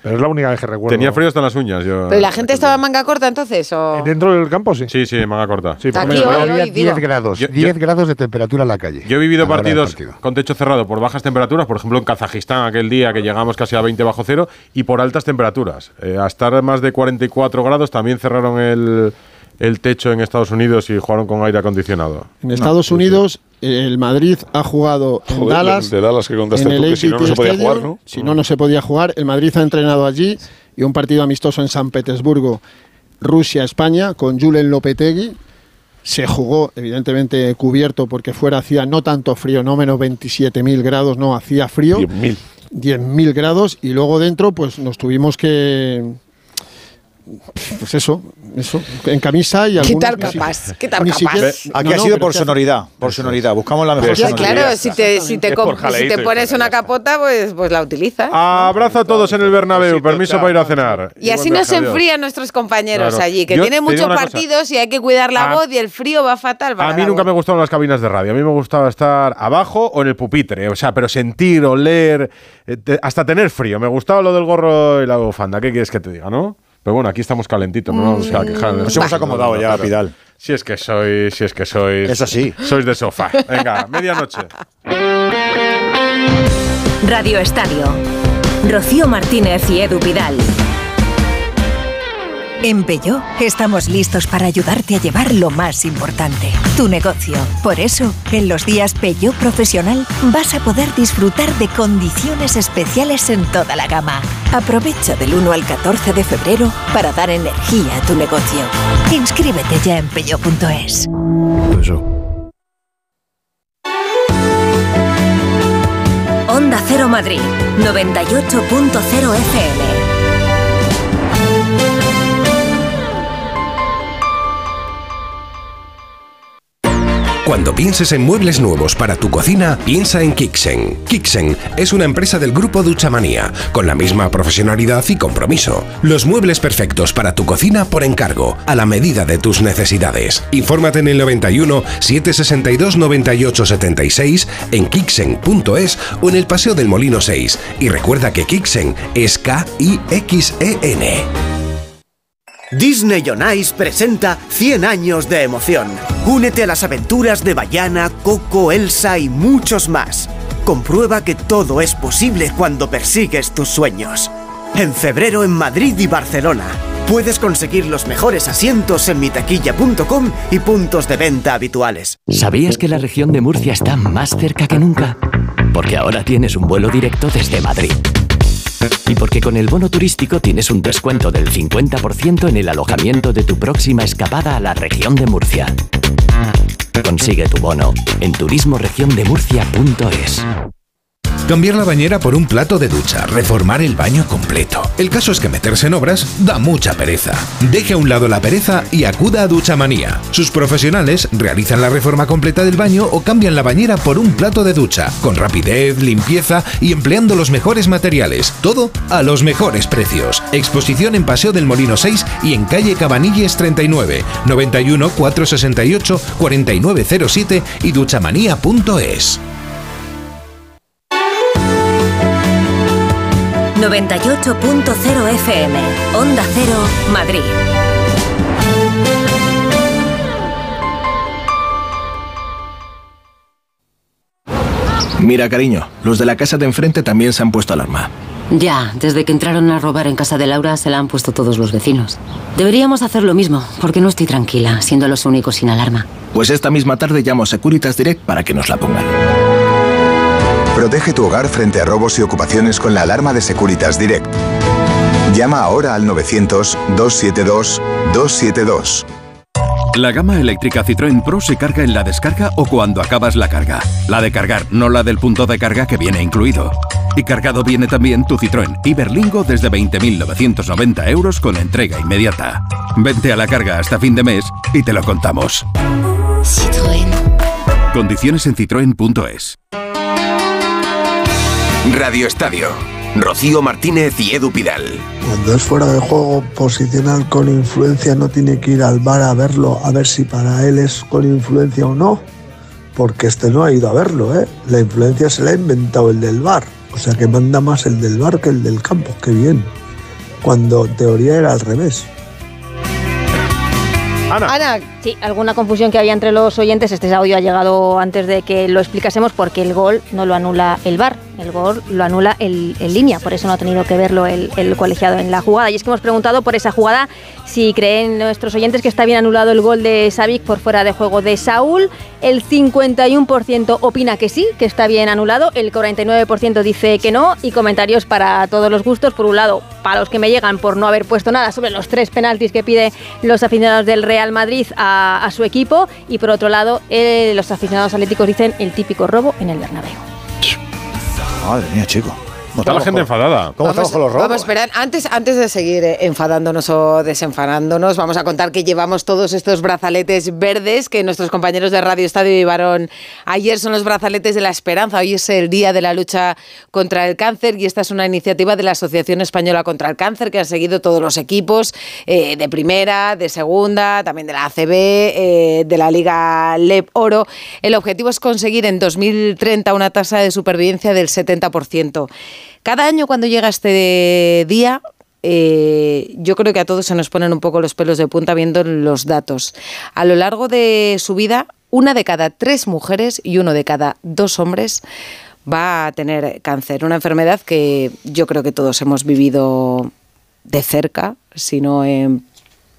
S25: Pero es la única vez que recuerdo.
S3: Tenía frío hasta en las uñas. Yo,
S2: ¿Pero la gente estaba en manga corta entonces? O...
S25: ¿Dentro del campo sí?
S3: Sí, sí, manga corta.
S25: Sí,
S2: Aquí hoy,
S36: Había
S2: hoy,
S36: 10
S2: digo.
S36: grados,
S3: Yo-
S36: 10
S3: yo-
S36: grados de temperatura en la calle.
S3: Yo he vivido partidos
S36: partido.
S3: con techo cerrado por bajas temperaturas, por ejemplo en Kazajistán aquel día que llegamos casi a 20 bajo cero, y por altas temperaturas. Eh, a estar más de 44 grados también cerraron el, el techo en Estados Unidos y jugaron con aire acondicionado.
S13: En Estados Unidos, el Madrid ha jugado en
S12: Joder,
S13: Dallas.
S12: de Dallas que contaste
S13: en
S12: tú,
S13: el
S12: que si no, no se podía
S13: Stadium.
S12: jugar, ¿no?
S13: Si no, no se podía jugar. El Madrid ha entrenado allí y un partido amistoso en San Petersburgo, Rusia-España, con Julen Lopetegui. Se jugó, evidentemente, cubierto porque fuera hacía no tanto frío, no menos 27.000 grados, no, hacía frío.
S12: 10.000.
S13: 10.000 grados y luego dentro pues nos tuvimos que pues eso, eso, en camisa y
S2: ¿Qué
S13: algunos
S2: tal
S13: ni si-
S2: capaz? ¿Qué tal capaz?
S13: siquiera-
S14: Aquí
S13: No,
S14: ha
S13: no,
S14: sido por sonoridad, por sonoridad. Buscamos la mejor
S2: Ya,
S14: sonoridad.
S2: claro, si te, si te, si pones una capota, pues, pues la utilizas.
S3: Abrazo a todos en el Bernabéu, permiso para ir a cenar.
S2: Y así
S3: viaje, adiós.
S2: enfrían nuestros compañeros
S3: Claro.
S2: allí, que
S3: Yo
S2: tienen muchos
S3: cosa.
S2: partidos y hay que cuidar la
S3: A-
S2: voz y el frío va fatal. para
S3: A mí nunca
S2: voz.
S3: me gustaron las cabinas de radio. A mí me gustaba estar abajo o en el pupitre. O sea, pero sentir, oler, eh, hasta tener frío. Me gustaba lo del gorro y la bufanda. ¿Qué quieres que te diga, no? Pero bueno, aquí estamos calentitos, no nos vamos a quejar.
S14: Nos hemos acomodado ya. Pidal.
S3: Si es que sois, si es que sois.
S14: Es así.
S3: Sois de sofá. Venga, medianoche.
S38: Radio Estadio. Rocío Martínez y Edu Vidal. En Peugeot estamos listos para ayudarte a llevar lo más importante, tu negocio. Por eso, en los días Peugeot Profesional vas a poder disfrutar de condiciones especiales en toda la gama. Aprovecha del 1 al 14 de febrero para dar energía a tu negocio. Inscríbete ya en peugeot.es. Onda Cero Madrid, 98.0 FM.
S39: Cuando pienses en muebles nuevos para tu cocina, piensa en Kixen. Kixen es una empresa del grupo Duchamanía, con la misma profesionalidad y compromiso. Los muebles perfectos para tu cocina por encargo, a la medida de tus necesidades. Infórmate en el 91 762 98 76, en kixen.es o en el Paseo del Molino 6. Y recuerda que Kixen es K-I-X-E-N.
S40: Disney on Ice presenta 100 años de emoción. Únete a las aventuras de Bayana, Coco, Elsa y muchos más. Comprueba que todo es posible cuando persigues tus sueños. En febrero en Madrid y Barcelona. Puedes conseguir los mejores asientos en mitaquilla.com y puntos de venta habituales.
S41: ¿Sabías que la región de Murcia está más cerca que nunca? Porque ahora tienes un vuelo directo desde Madrid. Y porque con el bono turístico tienes un descuento del 50% en el alojamiento de tu próxima escapada a la región de Murcia. Consigue tu bono en turismoregiondemurcia.es.
S39: Cambiar la bañera por un plato de ducha, reformar el baño completo. El caso es que meterse en obras da mucha pereza. Deje a un lado la pereza y acuda a Duchamanía. Sus profesionales realizan la reforma completa del baño o cambian la bañera por un plato de ducha, con rapidez, limpieza y empleando los mejores materiales. Todo a los mejores precios. Exposición en Paseo del Molino 6 y en calle Cabanilles 39, 91 468 4907 y duchamanía.es.
S38: 98.0 FM, Onda Cero, Madrid.
S42: Mira, cariño, los de la casa de enfrente también se han puesto alarma.
S43: Ya, desde que entraron a robar en casa de Laura se la han puesto todos los vecinos. Deberíamos hacer lo mismo, porque no estoy tranquila, siendo los únicos sin alarma.
S42: Pues esta misma tarde llamo a Securitas Direct para que nos la pongan.
S44: Protege tu hogar frente a robos y ocupaciones con la alarma de Securitas Direct. Llama ahora al 900-272-272.
S45: La gama eléctrica Citroën Pro se carga en la descarga o cuando acabas la carga. La de cargar, no la del punto de carga que viene incluido. Y cargado viene también tu Citroën Iberlingo desde 20.990 euros con entrega inmediata. Vente a la carga hasta fin de mes y te lo contamos.
S46: Citroën.
S45: Condiciones en citroen.es.
S39: Radio Estadio. Rocío Martínez y Edu Pidal.
S47: Cuando es fuera de juego posicional con influencia no tiene que ir al bar a verlo, a ver si para él es con influencia o no. Porque este no ha ido a verlo, ¿eh? La influencia se la ha inventado el del bar. O sea que manda más el del bar que el del campo. Qué bien. Cuando en teoría era al revés.
S2: Ana.
S48: Sí, alguna confusión que había entre los oyentes. Este audio ha llegado antes de que lo explicásemos porque el gol no lo anula el VAR, el gol lo anula el, en línea, por eso no ha tenido que verlo el, el colegiado en la jugada. Y es que hemos preguntado por esa jugada si creen nuestros oyentes que está bien anulado el gol de Savic por fuera de juego de Saúl. El 51% opina que sí, que está bien anulado, el 49% dice que no y comentarios para todos los gustos. Por un lado, para los que me llegan por no haber puesto nada sobre los tres penaltis que pide los aficionados del Real Madrid a, su equipo y por otro lado, eh, los aficionados atléticos dicen el típico robo en el Bernabéu.
S14: Madre mía, chico.
S3: Está la gente enfadada.
S14: ¿Cómo estamos con los robos?
S2: Vamos a esperar, antes, antes de seguir eh, enfadándonos o desenfadándonos, vamos a contar que llevamos todos estos brazaletes verdes que nuestros compañeros de Radio Estadio llevaron ayer. Son los brazaletes de la esperanza. Hoy es el día de la lucha contra el cáncer y esta es una iniciativa de la Asociación Española contra el Cáncer que han seguido todos los equipos eh, de primera, de segunda, también de la ACB, eh, de la Liga LEP Oro. El objetivo es conseguir en 2030 una tasa de supervivencia del 70%. Cada año cuando llega este día, eh, yo creo que a todos se nos ponen un poco los pelos de punta viendo los datos. A lo largo de su vida, una de cada tres mujeres y uno de cada dos hombres va a tener cáncer, una enfermedad que yo creo que todos hemos vivido de cerca, si no en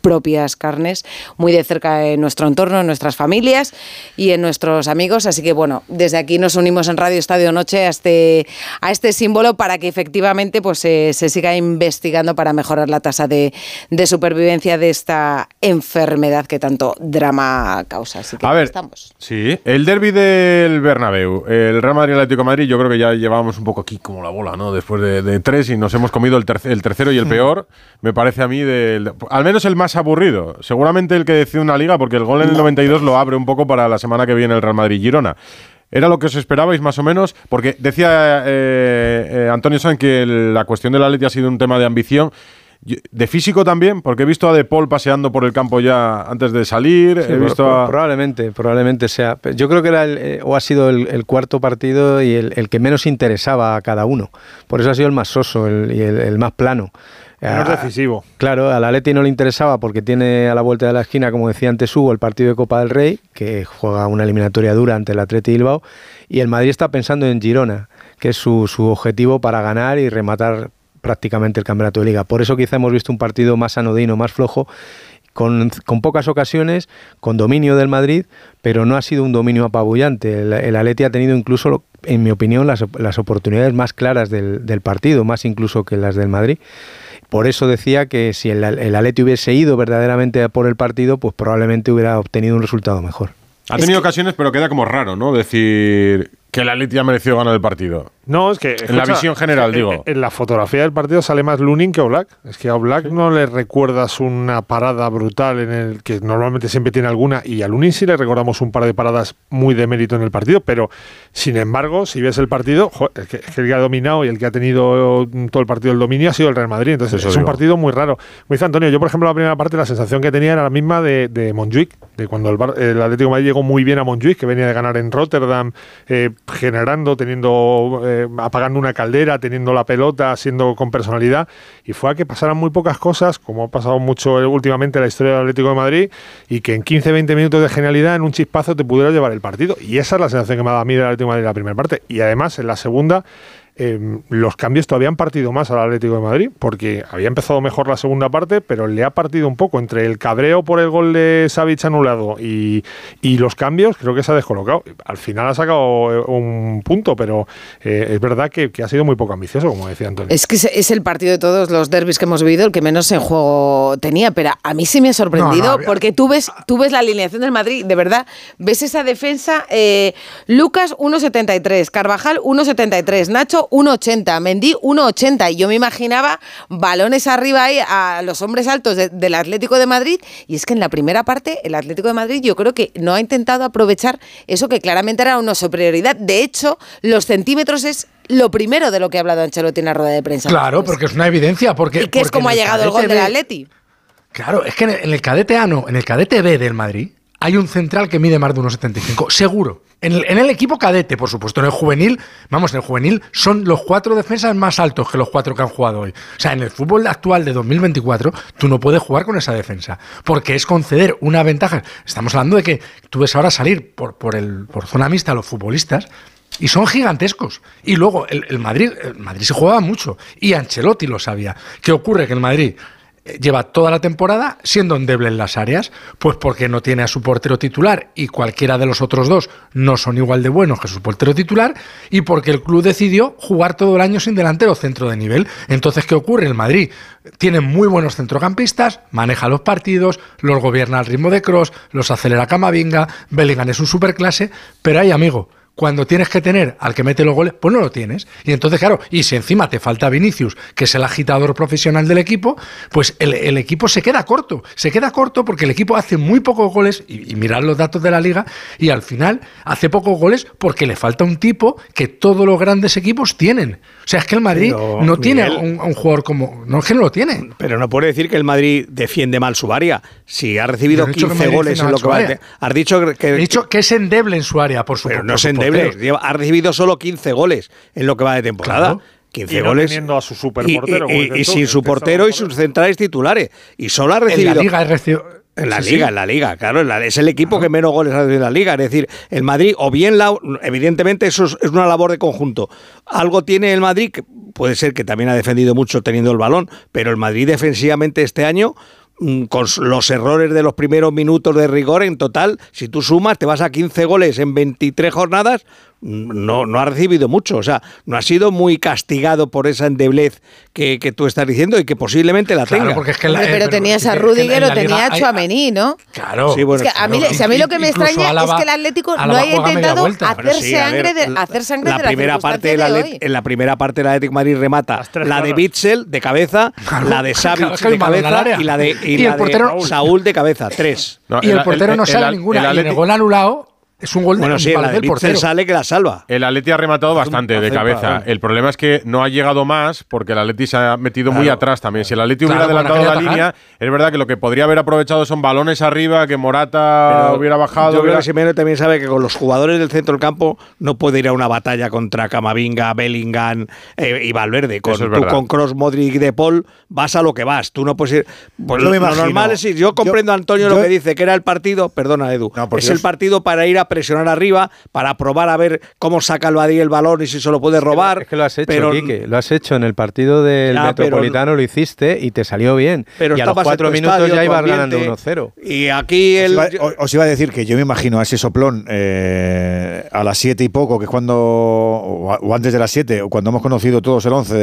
S2: propias carnes, muy de cerca en nuestro entorno, en nuestras familias y en nuestros amigos. Así que bueno, desde aquí nos unimos en Radio Estadio Noche a este, a este símbolo para que efectivamente pues, eh, se siga investigando para mejorar la tasa de, de, supervivencia de esta enfermedad que tanto drama causa. Así que
S3: a ver,
S2: estamos.
S3: Sí, el derby del Bernabéu, el Real Madrid Atlético de Madrid, yo creo que ya llevábamos un poco aquí como la bola, ¿no? Después de, de tres y nos hemos comido el, el tercero y el peor, me parece a mí, del, al menos el más aburrido. Seguramente el que decide una liga, porque el gol en el 92 lo abre un poco para la semana que viene el Real Madrid-Girona. ¿Era lo que os esperabais más o menos? Porque decía eh, eh, Antonio San que el, la cuestión del Atleti ha sido un tema de ambición. De físico también, porque he visto a De Paul paseando por el campo ya antes de salir.
S24: Sí,
S3: he visto a...
S24: Probablemente, probablemente sea. Yo creo que era el, eh, o ha sido el, el cuarto partido y el, el que menos interesaba a cada uno. Por eso ha sido el más soso y el más plano.
S25: Menos decisivo.
S24: Claro, al Atleti no le interesaba porque tiene a la vuelta de la esquina, como decía antes Hugo, el partido de Copa del Rey, que juega una eliminatoria dura ante el Atleti Bilbao, y el Madrid está pensando en Girona, que es su, su objetivo para ganar y rematar prácticamente el campeonato de liga. Por eso quizá hemos visto un partido más anodino, más flojo, con, con pocas ocasiones, con dominio del Madrid, pero no ha sido un dominio apabullante. El, el Atleti ha tenido incluso, en mi opinión, las, las oportunidades más claras del, del partido, más incluso que las del Madrid. Por eso decía que si el, el Atleti hubiese ido verdaderamente por el partido, pues probablemente hubiera obtenido un resultado mejor.
S3: Ha tenido ocasiones, pero queda como raro, ¿no? Decir que el Atleti ha merecido ganar el partido.
S25: No, es que.
S3: En la visión general,
S25: en-
S3: digo.
S25: En la fotografía del partido sale más Lunin que Oblak. Es que a Oblak no le recuerdas una parada brutal en el que normalmente siempre tiene alguna. Y a Lunin sí le recordamos un par de paradas muy de mérito en el partido. Pero, sin embargo, si ves el partido, jo, es, que, es que el que ha dominado y el que ha tenido todo el partido el dominio ha sido el Real Madrid. Entonces,
S3: Eso
S25: es un partido muy raro. Como dice Antonio, yo, por ejemplo, la primera parte, la sensación que tenía era la misma de, de Montjuic. De cuando el, el Atlético de Madrid llegó muy bien a Montjuic, que venía de ganar en Rotterdam, eh, generando, teniendo, eh, apagando una caldera, teniendo la pelota, siendo con personalidad. Y fue a que pasaran muy pocas cosas, como ha pasado mucho eh, últimamente en la historia del Atlético de Madrid, y que en 15-20 minutos de genialidad, en un chispazo, te pudiera llevar el partido. Y esa es la sensación que me ha dado a mí del Atlético de Madrid en la primera parte. Y además, en la segunda. Eh, los cambios todavía han partido más al Atlético de Madrid, porque había empezado mejor la segunda parte, pero le ha partido un poco entre el cabreo por el gol de Savic anulado y, y los cambios, creo que se ha descolocado. Al final ha sacado eh, un punto, pero eh, es verdad que, que ha sido muy poco ambicioso, como decía Antonio.
S2: Es que es- es el partido de todos los derbis que hemos vivido el que menos en juego tenía, pero a mí sí me ha sorprendido
S25: No, no, había-
S2: porque tú ves, tú ves la alineación del Madrid, de verdad, ves esa defensa, eh, Lucas 1.73, Carvajal 1.73, Nacho 1.80, Mendy 1.80 y yo me imaginaba balones arriba ahí a los hombres altos de- del Atlético de Madrid y es que en la primera parte el Atlético de Madrid yo creo que no ha intentado aprovechar eso que claramente era una superioridad. De hecho, los centímetros es lo primero de lo que ha hablado Ancelotti en la rueda de prensa.
S26: Claro, porque es una evidencia. Porque,
S2: Y que es como ha llegado el gol del Atleti.
S26: Claro, es que en el, en el cadete A no, en el cadete B del Madrid hay un central que mide más de 1,75, seguro. En el, en el equipo cadete, por supuesto, en el juvenil, vamos, en el juvenil son los cuatro defensas más altos que los cuatro que han jugado hoy. O sea, en el fútbol actual de 2024, tú no puedes jugar con esa defensa, porque es conceder una ventaja. Estamos hablando de que tú ves ahora salir por, por, el, por zona mixta a los futbolistas y son gigantescos. Y luego el, el Madrid, el Madrid se jugaba mucho. Y Ancelotti lo sabía. ¿Qué ocurre? Que el Madrid lleva toda la temporada siendo endeble en las áreas, pues porque no tiene a su portero titular y cualquiera de los otros dos no son igual de buenos que su portero titular y porque el club decidió jugar todo el año sin delantero centro de nivel. Entonces, ¿qué ocurre? El Madrid tiene muy buenos centrocampistas, maneja los partidos, los gobierna al ritmo de Cross, los acelera Camavinga, Bellingham es un superclase, pero hay amigo. Cuando tienes que tener al que mete los goles, pues no lo tienes. Y entonces, claro, y si encima te falta Vinicius, que es el agitador profesional del equipo, pues el, el equipo se queda corto. Se queda corto porque el equipo hace muy pocos goles, y, y mirad los datos de la liga, y al final hace pocos goles porque le falta un tipo que todos los grandes equipos tienen. O sea, es que el Madrid
S23: Pero,
S26: no tiene
S23: Miguel-
S26: un, un jugador como. No es que no lo tiene.
S23: Pero no puede decir que el Madrid defiende mal su área. Si ha recibido
S26: Yo no he dicho que
S23: 15
S26: Madrid
S23: goles en lo que va. Has dicho que.
S26: He dicho que es endeble en su área, por su
S23: pero
S26: por
S23: no es
S26: sus
S23: endeble.
S26: Porteros.
S23: Lleva- Ha recibido solo 15 goles en lo que va de temporada.
S26: Claro.
S23: 15
S25: Y no
S23: goles.
S25: teniendo a su
S23: y,
S25: superportero,
S23: y- sin su portero y sus centrales titulares. Y solo ha
S26: En
S23: recibido.
S26: la liga ha recibido.
S23: En la
S26: Sí,
S23: liga,
S26: sí.
S23: en la liga, claro, en la- es el equipo que menos goles ha recibido en la liga. Es decir, el Madrid, o bien, la, evidentemente, eso es, es una labor de conjunto. Algo tiene el Madrid, que puede ser que también ha defendido mucho teniendo el balón, pero el Madrid defensivamente este año, con s- los errores de los primeros minutos de rigor, en total, si tú sumas, te vas a 15 goles en 23 jornadas, mm, no, no ha recibido mucho. O sea, no ha sido muy castigado por esa endeblez que, que tú estás diciendo y que posiblemente la
S26: Claro,
S23: tenga.
S26: porque es que la-
S2: Hombre,
S26: eh,
S2: pero
S26: pero
S2: tenías a
S26: que
S2: Rudiger o
S26: la liga
S2: tenía a Chouameni, ¿no?
S26: Claro.
S23: Sí, bueno,
S2: Es que a mí,
S26: claro.
S2: si a mí lo que me extraña es que el Atlético no haya intentado
S26: vuelta.
S2: hacer
S23: sí,
S2: sangre
S23: ver,
S2: de,
S23: la-
S2: hacer sangre
S23: la
S2: de la
S23: primera parte de la
S2: de hoy.
S23: en la primera parte del Atlético Madrid remata
S25: tres
S23: la de. Bitzel de cabeza,
S26: Claro,
S23: la de
S26: claro,
S23: Savic
S26: es que el
S23: de cabeza y la de, y
S26: Y
S23: la
S26: el portero-
S23: de Saúl de cabeza, tres.
S3: No,
S26: y el, portero no sale ninguna.
S3: el
S26: y es un gol
S23: bueno,
S26: de
S23: sí, la
S26: del portero.
S23: sale que la salva.
S3: El Atleti ha rematado bastante de cabeza. El problema es que no ha llegado más porque el Atleti se ha metido muy atrás también. Si el Atleti hubiera adelantado la línea, es verdad que lo que podría haber aprovechado son balones arriba, que Morata
S23: Pero
S3: hubiera bajado.
S23: Yo creo que Simeone también sabe que con los jugadores del centro del campo no puede ir a una batalla contra Camavinga, Bellingham eh, y Valverde. Con, tú con Cross, Modric, y De Paul vas a lo que vas. Tú no puedes ir. Pues lo, normal es ir. Yo comprendo a Antonio lo que dice, que era el partido. Perdona, Edu.
S14: Pues
S23: es el partido para ir a presionar arriba para probar a ver cómo saca el Badí el balón y si se lo puede robar.
S24: Es que lo has hecho,
S23: pero,
S24: lo has hecho en el partido del Metropolitano, lo hiciste y te salió bien.
S23: Pero
S24: y a los cuatro minutos
S23: estadio,
S24: ya ibas ganando 1-0.
S23: Y aquí el...
S14: Os iba, a decir que yo me imagino a ese soplón eh, a las 7 y poco, que es cuando, o antes de las 7, o cuando hemos conocido todos el 11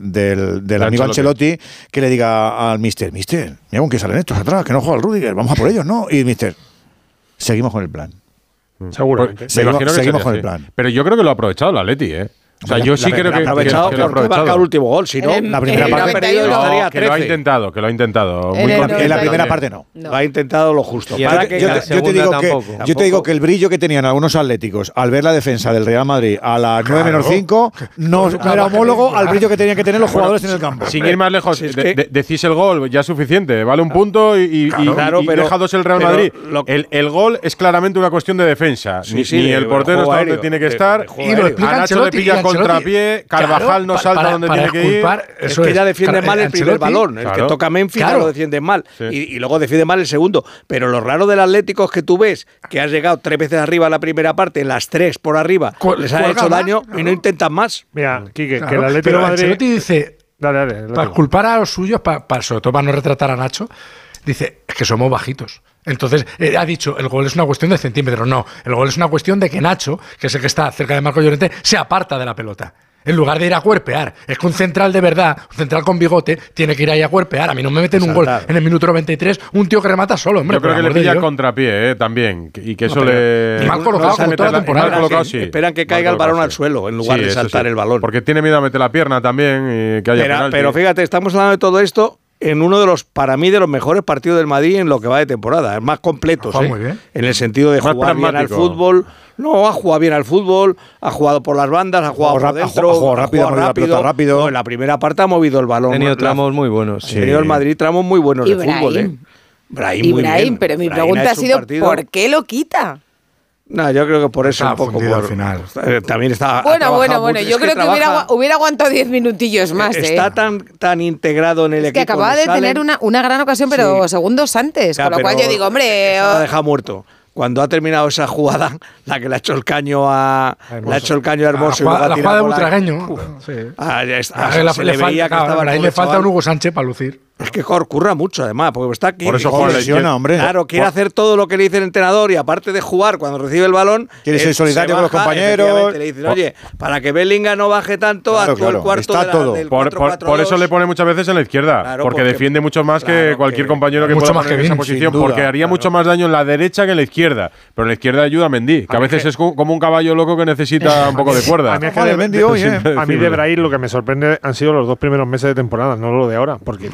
S14: del, del amigo
S3: Ancelotti,
S14: que le diga al mister, mister, mira con que salen estos atrás, que no juega el Rudiger, vamos a por ellos, ¿no? Y mister, seguimos con el plan.
S25: Seguramente.
S3: Pues, Me
S14: seguimos,
S3: imagino que
S14: seguimos con el plan.
S3: Pero yo creo que lo ha aprovechado el Atleti, ¿eh? Yo sí creo que,
S14: aprovechado
S3: que, que
S23: el último gol, si la primera parte perdido
S3: Que lo ha intentado, que lo ha intentado.
S14: En la primera parte no.
S23: ha intentado lo justo.
S14: Yo, te digo que, el brillo que tenían algunos atléticos al ver la defensa del Real Madrid a las 9 menos 5 no era homólogo al brillo que tenían que tener los jugadores en el campo.
S3: Sin ir más lejos, decís el gol, ya es suficiente. Vale un punto y, y,
S23: claro,
S3: dejados el Real Madrid. El, gol es claramente una cuestión de defensa. ni el portero está donde tiene que estar.
S26: Y lo explica
S3: contrapié, Carvajal no salta donde tiene que ir.
S26: Eso
S23: es que ya defiende mal el primer balón. Claro. El que toca Memphis
S26: claro.
S23: lo defiende mal. Y, luego defiende mal el segundo. Pero lo raro del Atlético es que tú ves que has llegado tres veces arriba a la primera parte, en las tres por arriba, les ha hecho daño y no intentan más.
S25: Mira, Quique, que el Atlético
S26: Pero Ancelotti dice,
S25: dale, dale,
S26: para culpar a los suyos, para, para, sobre todo para no retratar a Nacho, dice, es que somos bajitos. Entonces, eh, ha dicho, el gol es una cuestión de centímetros. No, el gol es una cuestión de que Nacho, que es el que está cerca de Marco Llorente, se aparta de la pelota. En lugar de ir a cuerpear. Es que un central de verdad, un central con bigote, tiene que ir ahí a cuerpear. A mí no me meten un gol en el minuto 93, un tío que remata solo, hombre.
S3: Yo creo que le pilla contrapié, eh, también. Y que eso
S26: no,
S3: le.
S26: Mal colocado,
S3: no,
S26: como toda la temporada.
S3: Esperan, colocado, sí.
S23: esperan que caiga el balón al suelo en lugar de saltar el balón.
S3: Porque tiene miedo a meter la pierna también y que haya
S23: pero, pero fíjate, estamos hablando de todo esto en uno de los, para mí, de los mejores partidos del Madrid en lo que va de temporada. Es más completo,
S26: ¿eh?
S23: en el sentido de jugar bien al fútbol. No, ha jugado bien al fútbol, ha jugado por las bandas, ha jugado
S14: rápido, ha jugado rápido. rápido.
S23: En la primera parte ha movido el balón.
S24: Ha tenido tramos muy buenos.
S23: Ha
S24: sí.
S23: tenido el Madrid tramos muy buenos de fútbol. ¿eh? Ibrahim, muy bien.
S2: pero mi pregunta ha sido, ¿por qué lo quita?
S23: No, yo creo que por eso un poco por,
S26: final.
S23: Eh, también está
S2: Bueno, bueno, bueno, yo creo que,
S23: que
S2: hubiera, hubiera, aguantado diez minutillos eh, más.
S23: Está eh. tan, tan integrado en el
S2: es
S23: equipo.
S2: Que acababa de tener una, una, gran ocasión, pero segundos antes.
S23: Ya,
S2: con lo cual yo digo, hombre.
S23: Lo
S2: oh.
S23: deja muerto cuando ha terminado esa jugada, la que le ha hecho el caño a hermoso. le ha hecho el caño a ah, Hermoso a
S26: la,
S23: y
S26: jugada de Butragueño. Ahí le falta un Hugo Sánchez para lucir.
S23: Es que curra mucho, además, porque está aquí.
S3: Por eso.
S23: Claro, quiere hacer todo lo que le dice el entrenador y aparte de jugar cuando recibe el balón.
S14: Quiere ser solidario con los compañeros.
S23: Le dicen, oye, para que Bellinga no baje tanto,
S14: claro,
S23: actúa el cuarto
S3: por, eso le pone muchas veces en la izquierda, porque, defiende mucho más que cualquier compañero que
S26: mucho
S3: pueda
S26: más que
S3: en esa posición, porque haría mucho más daño en la derecha que en la izquierda. Pero en la izquierda ayuda a Mendy, que a, veces es como un caballo loco que necesita eh, un poco de cuerda.
S25: A mí, de,
S14: hoy, eh.
S25: A mí de lo que me sorprende han sido los dos primeros meses de temporada, no lo de ahora, porque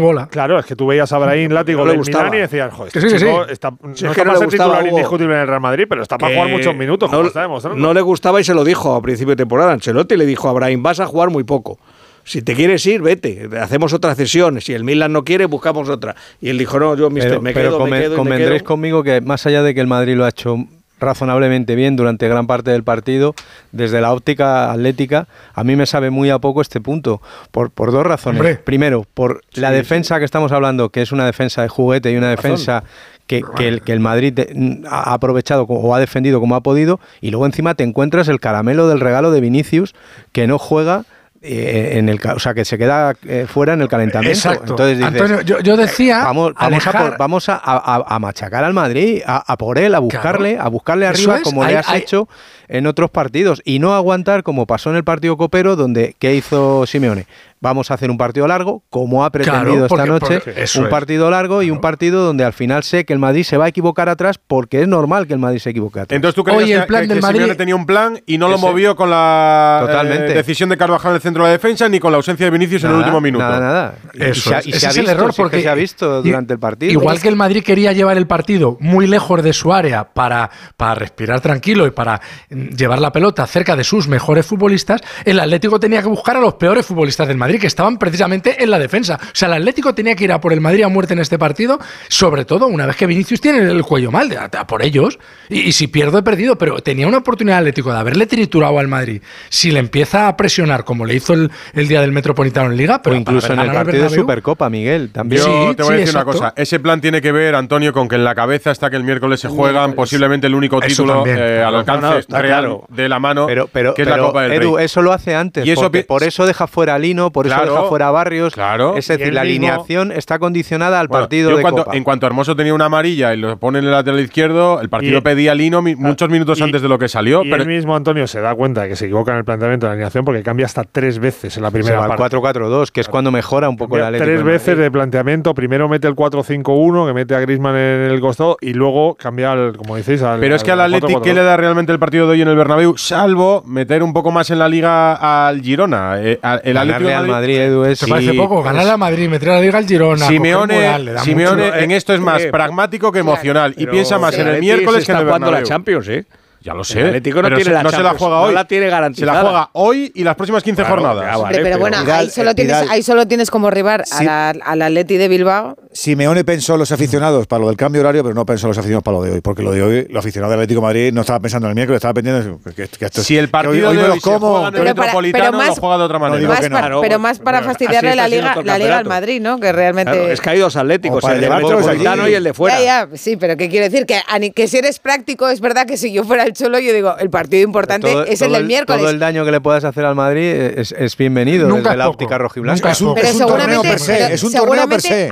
S26: bola.
S25: Claro, es que tú veías a Brahim Látigo
S23: no le gustaba.
S25: Milán y decías, joder,
S26: que
S25: este
S26: sí, sí.
S25: está, no
S23: es que no
S25: para ser titular indiscutible en el Real Madrid, pero está para jugar muchos minutos,
S23: no, como
S25: está demostrando.
S23: No le gustaba y se lo dijo a principio de temporada. Ancelotti le dijo a Brahim, vas a jugar muy poco. Si te quieres ir, vete. Hacemos otra cesión. Si el Milan no quiere, buscamos otra. Y él dijo, no, yo mister,
S24: pero,
S23: me, quedo, come,
S24: convendréis conmigo que más allá de que el Madrid lo ha hecho razonablemente bien durante gran parte del partido, desde la óptica atlética, a mí me sabe muy a poco este punto, por, por dos razones. Primero, por la defensa que estamos hablando, que es una defensa de juguete y una defensa... Que, que, el, que, el, Madrid ha aprovechado o ha defendido como ha podido, y luego encima te encuentras el caramelo del regalo de Vinicius, que no juega eh, en el, o sea, que se queda eh, fuera en el calentamiento. Entonces dices,
S26: Antonio, yo, yo, decía.
S24: Eh, vamos, vamos, a, por, vamos a, a, machacar al Madrid, a, por él, a buscarle, a buscarle arriba, como le has hecho en otros partidos y no aguantar como pasó en el partido copero donde ¿qué hizo Simeone? Vamos a hacer un partido largo, como ha pretendido esta noche, un partido largo y un partido donde al final sé que el Madrid se va a equivocar atrás porque es normal que el Madrid se equivoque atrás.
S3: Entonces tú crees que, el plan que, Madrid... Simeone tenía un plan y no lo movió con la eh, decisión de Carvajal en centro de la defensa ni con la ausencia de Vinicius en el último minuto.
S24: Nada, nada.
S26: Eso
S24: y,
S26: es.
S24: se, ha
S26: visto, el error porque
S24: se ha visto durante el partido.
S26: Igual que el Madrid quería llevar el partido muy lejos de su área para, para respirar tranquilo y para llevar la pelota cerca de sus mejores futbolistas, el Atlético tenía que buscar a los peores futbolistas del Madrid, que estaban precisamente en la defensa. O sea, el Atlético tenía que ir a por el Madrid a muerte en este partido, sobre todo una vez que Vinicius tiene el cuello mal, de, a por ellos. Y, si pierdo, he perdido, pero tenía una oportunidad el Atlético de haberle triturado al Madrid. Si le empieza a presionar, como le hizo el, día del Metropolitano en Liga, pero
S24: o incluso en el partido de Supercopa, Miguel, también.
S3: Sí, te voy a decir una cosa. Ese plan tiene que ver, Antonio, con que en la cabeza hasta que el miércoles se juegan, posiblemente el único título
S26: también,
S3: eh, al alcance.
S24: Claro.
S3: de la mano,
S24: pero, pero, eso lo hace antes,
S3: y eso
S24: por eso deja fuera a Lino, por eso deja fuera a Barrios.
S3: Claro.
S24: Es decir, la alineación está condicionada al partido
S3: yo cuanto,
S24: Copa.
S3: En cuanto Hermoso tenía una amarilla y lo pone en el lateral izquierdo, el partido pedía Lino ah, muchos minutos antes de lo que salió. Pero
S25: el mismo Antonio se da cuenta de que se equivoca en el planteamiento de la alineación porque cambia hasta tres veces en la primera
S24: se
S25: va
S24: 4-4-2, que es cuando mejora un poco la.
S25: Tres veces de planteamiento, primero mete el 4-5-1, que mete a Griezmann en el costado y luego cambia, al, como decís,
S3: Pero es que al Atlético ¿qué le da realmente el partido de hoy en el Bernabéu, salvo meter un poco más en la liga al Girona. Eh, el Atlético
S24: al
S3: Madrid,
S24: Edu, es,
S26: sí, parece poco. Ganar a Madrid, meter a la liga al Girona.
S3: Simeone,
S26: moral,
S3: Simeone
S26: mucho,
S3: en esto es eh, más
S23: eh,
S3: pragmático que emocional y piensa más en el miércoles que en el
S23: Bernabéu. la Champions, ¿eh?
S3: Ya lo sé.
S23: El Atlético no tiene
S3: se,
S23: la
S3: no se la juega hoy.
S23: No la tiene garantizada.
S3: Se la juega hoy y las próximas 15 jornadas.
S23: Ya, vale,
S2: pero, bueno, ahí, solo
S14: eh,
S2: tienes, ahí, solo tienes, como rival
S14: sí.
S2: al la, Atleti de Bilbao.
S14: Simeone pensó los aficionados para lo del cambio horario, pero no pensó los aficionados para lo de hoy. Porque lo de hoy, los aficionados del Atlético de Madrid no estaba pensando en el miércoles, estaba pensando que,
S3: Si el partido de hoy
S14: como,
S3: Metropolitano,
S2: pero más,
S3: lo juega de otra manera.
S2: Para, pero más para fastidiarle la liga, la liga al Madrid, ¿no? Que realmente...
S23: es que hay dos Atléticos, el
S14: de
S23: Metropolitano y el de fuera.
S2: Sí, pero ¿qué quiere decir? Que si eres práctico, es verdad que si yo fuera el Cholo, yo digo, el partido importante es el del miércoles.
S24: Todo el daño que le puedas hacer al Madrid es, bienvenido
S26: Nunca
S24: desde la óptica rojiblanca.
S26: Es un,
S2: pero
S14: es un torneo per se. Es un torneo per se.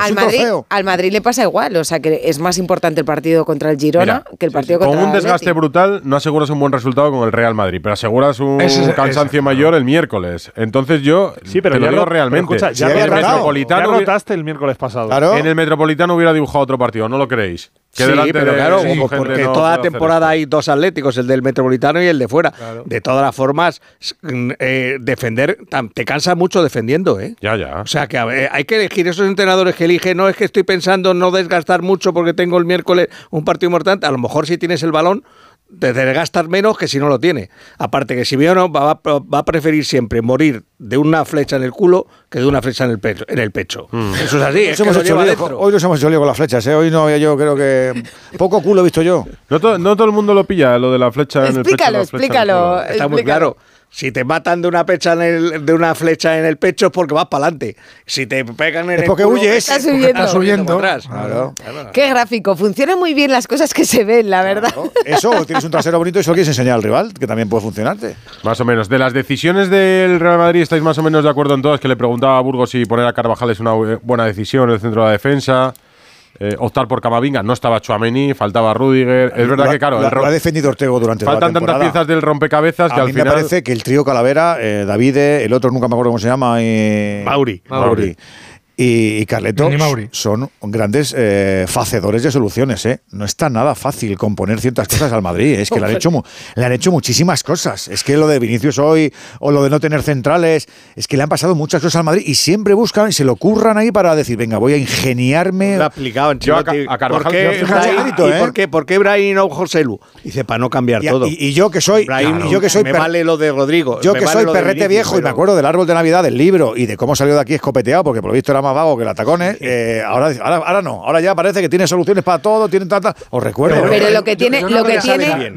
S2: Al Madrid, le pasa igual. O sea, que es más importante el partido contra el Girona que el partido
S3: sí,
S2: sí.
S3: contra
S2: el
S3: Con
S2: un desgaste
S3: brutal no aseguras un buen resultado con el Real Madrid, pero aseguras un cansancio mayor el miércoles. Entonces yo
S25: sí, pero
S3: te lo digo realmente.
S25: Escucha, ya,
S3: en el
S25: rotaste el miércoles pasado.
S3: En el Metropolitano hubiera dibujado otro partido, ¿no lo creéis?
S23: Sí, pero claro, porque
S3: no
S23: toda temporada hay dos atléticos, el del metropolitano y el de fuera. De todas las formas, eh, defender, te cansa mucho defendiendo, ¿eh?
S3: Ya, ya.
S23: O sea, que eh, hay que elegir esos entrenadores que eligen, no es que estoy pensando no desgastar mucho porque tengo el miércoles un partido importante, a lo mejor si tienes el balón, de gastar menos que si no lo tiene. Aparte que Simeone va, va, va a preferir siempre morir de una flecha en el culo que de una flecha en el pecho. En el pecho.
S3: Mm.
S23: Eso es así. Es que
S14: hecho lío, hoy nos hemos hecho lío con las flechas. ¿eh? Hoy no había yo, creo que poco culo he visto yo.
S3: No, to, no todo el mundo lo pilla, lo de la flecha explícalo, en el pecho.
S2: Explícalo, explícalo.
S23: Está muy claro. Si te matan de una, pecha en el, de una flecha en el pecho es porque vas para adelante. Si te pegan en
S14: es porque el
S23: culo,
S14: huyes.
S2: Estás subiendo.
S26: Estás
S23: subiendo. Atrás.
S14: Claro.
S2: Qué gráfico. Funcionan muy bien las cosas que se ven, la verdad.
S14: Eso, tienes un trasero bonito y eso quieres enseñar al rival, que también puede funcionarte.
S3: Más o menos. De las decisiones del Real Madrid, ¿estáis más o menos de acuerdo en todas? Que le preguntaba a Burgos si poner a Carvajal es una buena decisión en el centro de la defensa eh, optar por Camavinga. No estaba Chuamení, faltaba Rudiger. Es verdad
S14: la,
S3: que, claro.
S14: La, lo ha defendido Ortego durante Faltan la
S3: temporada. tantas piezas del rompecabezas
S14: a
S3: que
S14: mí al
S3: final.
S14: Me parece que el trío Calavera, eh, Davide, el otro nunca me acuerdo cómo se llama. Eh,
S25: Mauri.
S14: Mauri. Mauri y, Carleto son grandes eh, facedores de soluciones. ¿eh? No está nada fácil componer ciertas cosas al Madrid. Eh. Es que le han, hecho, le han hecho muchísimas cosas. Es que lo de Vinicius hoy o lo de no tener centrales, es que le han pasado muchas cosas al Madrid y siempre buscan y se lo curran ahí para decir, venga, voy a ingeniarme.
S23: Lo ha aplicado
S3: Yo a, a
S23: ¿Por qué,
S14: ¿eh?
S23: qué, por no José Lu? Dice, para no cambiar todo.
S14: Y, yo que soy... Yo que soy
S23: me vale lo de Rodrigo.
S14: Yo que soy perrete viejo y me acuerdo del árbol de Navidad, del libro y de cómo salió de aquí escopeteado, porque por lo visto era más vago que la tacones, eh, ahora, ahora, ahora, no, ahora ya parece que tiene soluciones para todo, tiene tanta, os recuerdo.
S2: Pero, lo que tiene, lo, que tiene,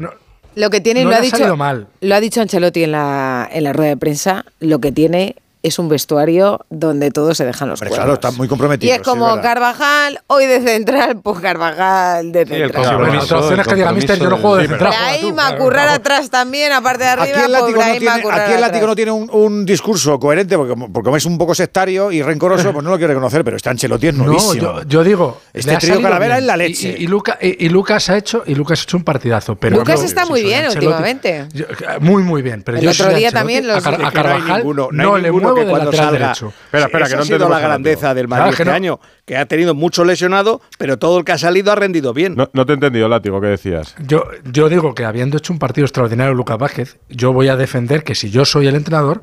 S2: lo que tiene, lo ha dicho,
S26: mal.
S2: lo ha dicho Ancelotti en la, en la rueda de prensa, lo que tiene es un vestuario donde todos se dejan los Pero.
S14: Claro, están muy comprometidos.
S2: Y es como Carvajal, hoy de central, pues Carvajal de central.
S26: Sí,
S24: el
S26: compromiso, no juego de central.
S2: Brahim a currar atrás también, aparte de arriba,
S14: aquí el látigo, no tiene, aquí el látigo no tiene un, discurso coherente, porque, porque como es un poco sectario y rencoroso, pues no lo quiere reconocer, pero está Ancelotti es
S26: novísimo.
S14: No,
S26: yo, yo digo...
S14: Este trío Calavera es la leche.
S26: Y, Lucas ha hecho, y Lucas ha hecho un partidazo. Pero
S2: Lucas está muy bien últimamente.
S26: Muy, muy bien. Pero
S2: el otro día también.
S26: A, Carvajal
S14: no,
S26: le
S14: muevo
S23: que cuando salga.
S26: derecho.
S3: Espera, espera,
S23: Esa
S3: que no
S23: ha sido la grandeza del Madrid
S3: Claro,
S23: este
S3: que no-
S23: año, que ha tenido mucho lesionado, pero todo el que ha salido ha rendido bien.
S3: No, no te he entendido, Látigo, ¿qué decías?
S26: Yo, yo digo que habiendo hecho un partido extraordinario Lucas Vázquez, yo voy a defender que si yo soy el entrenador,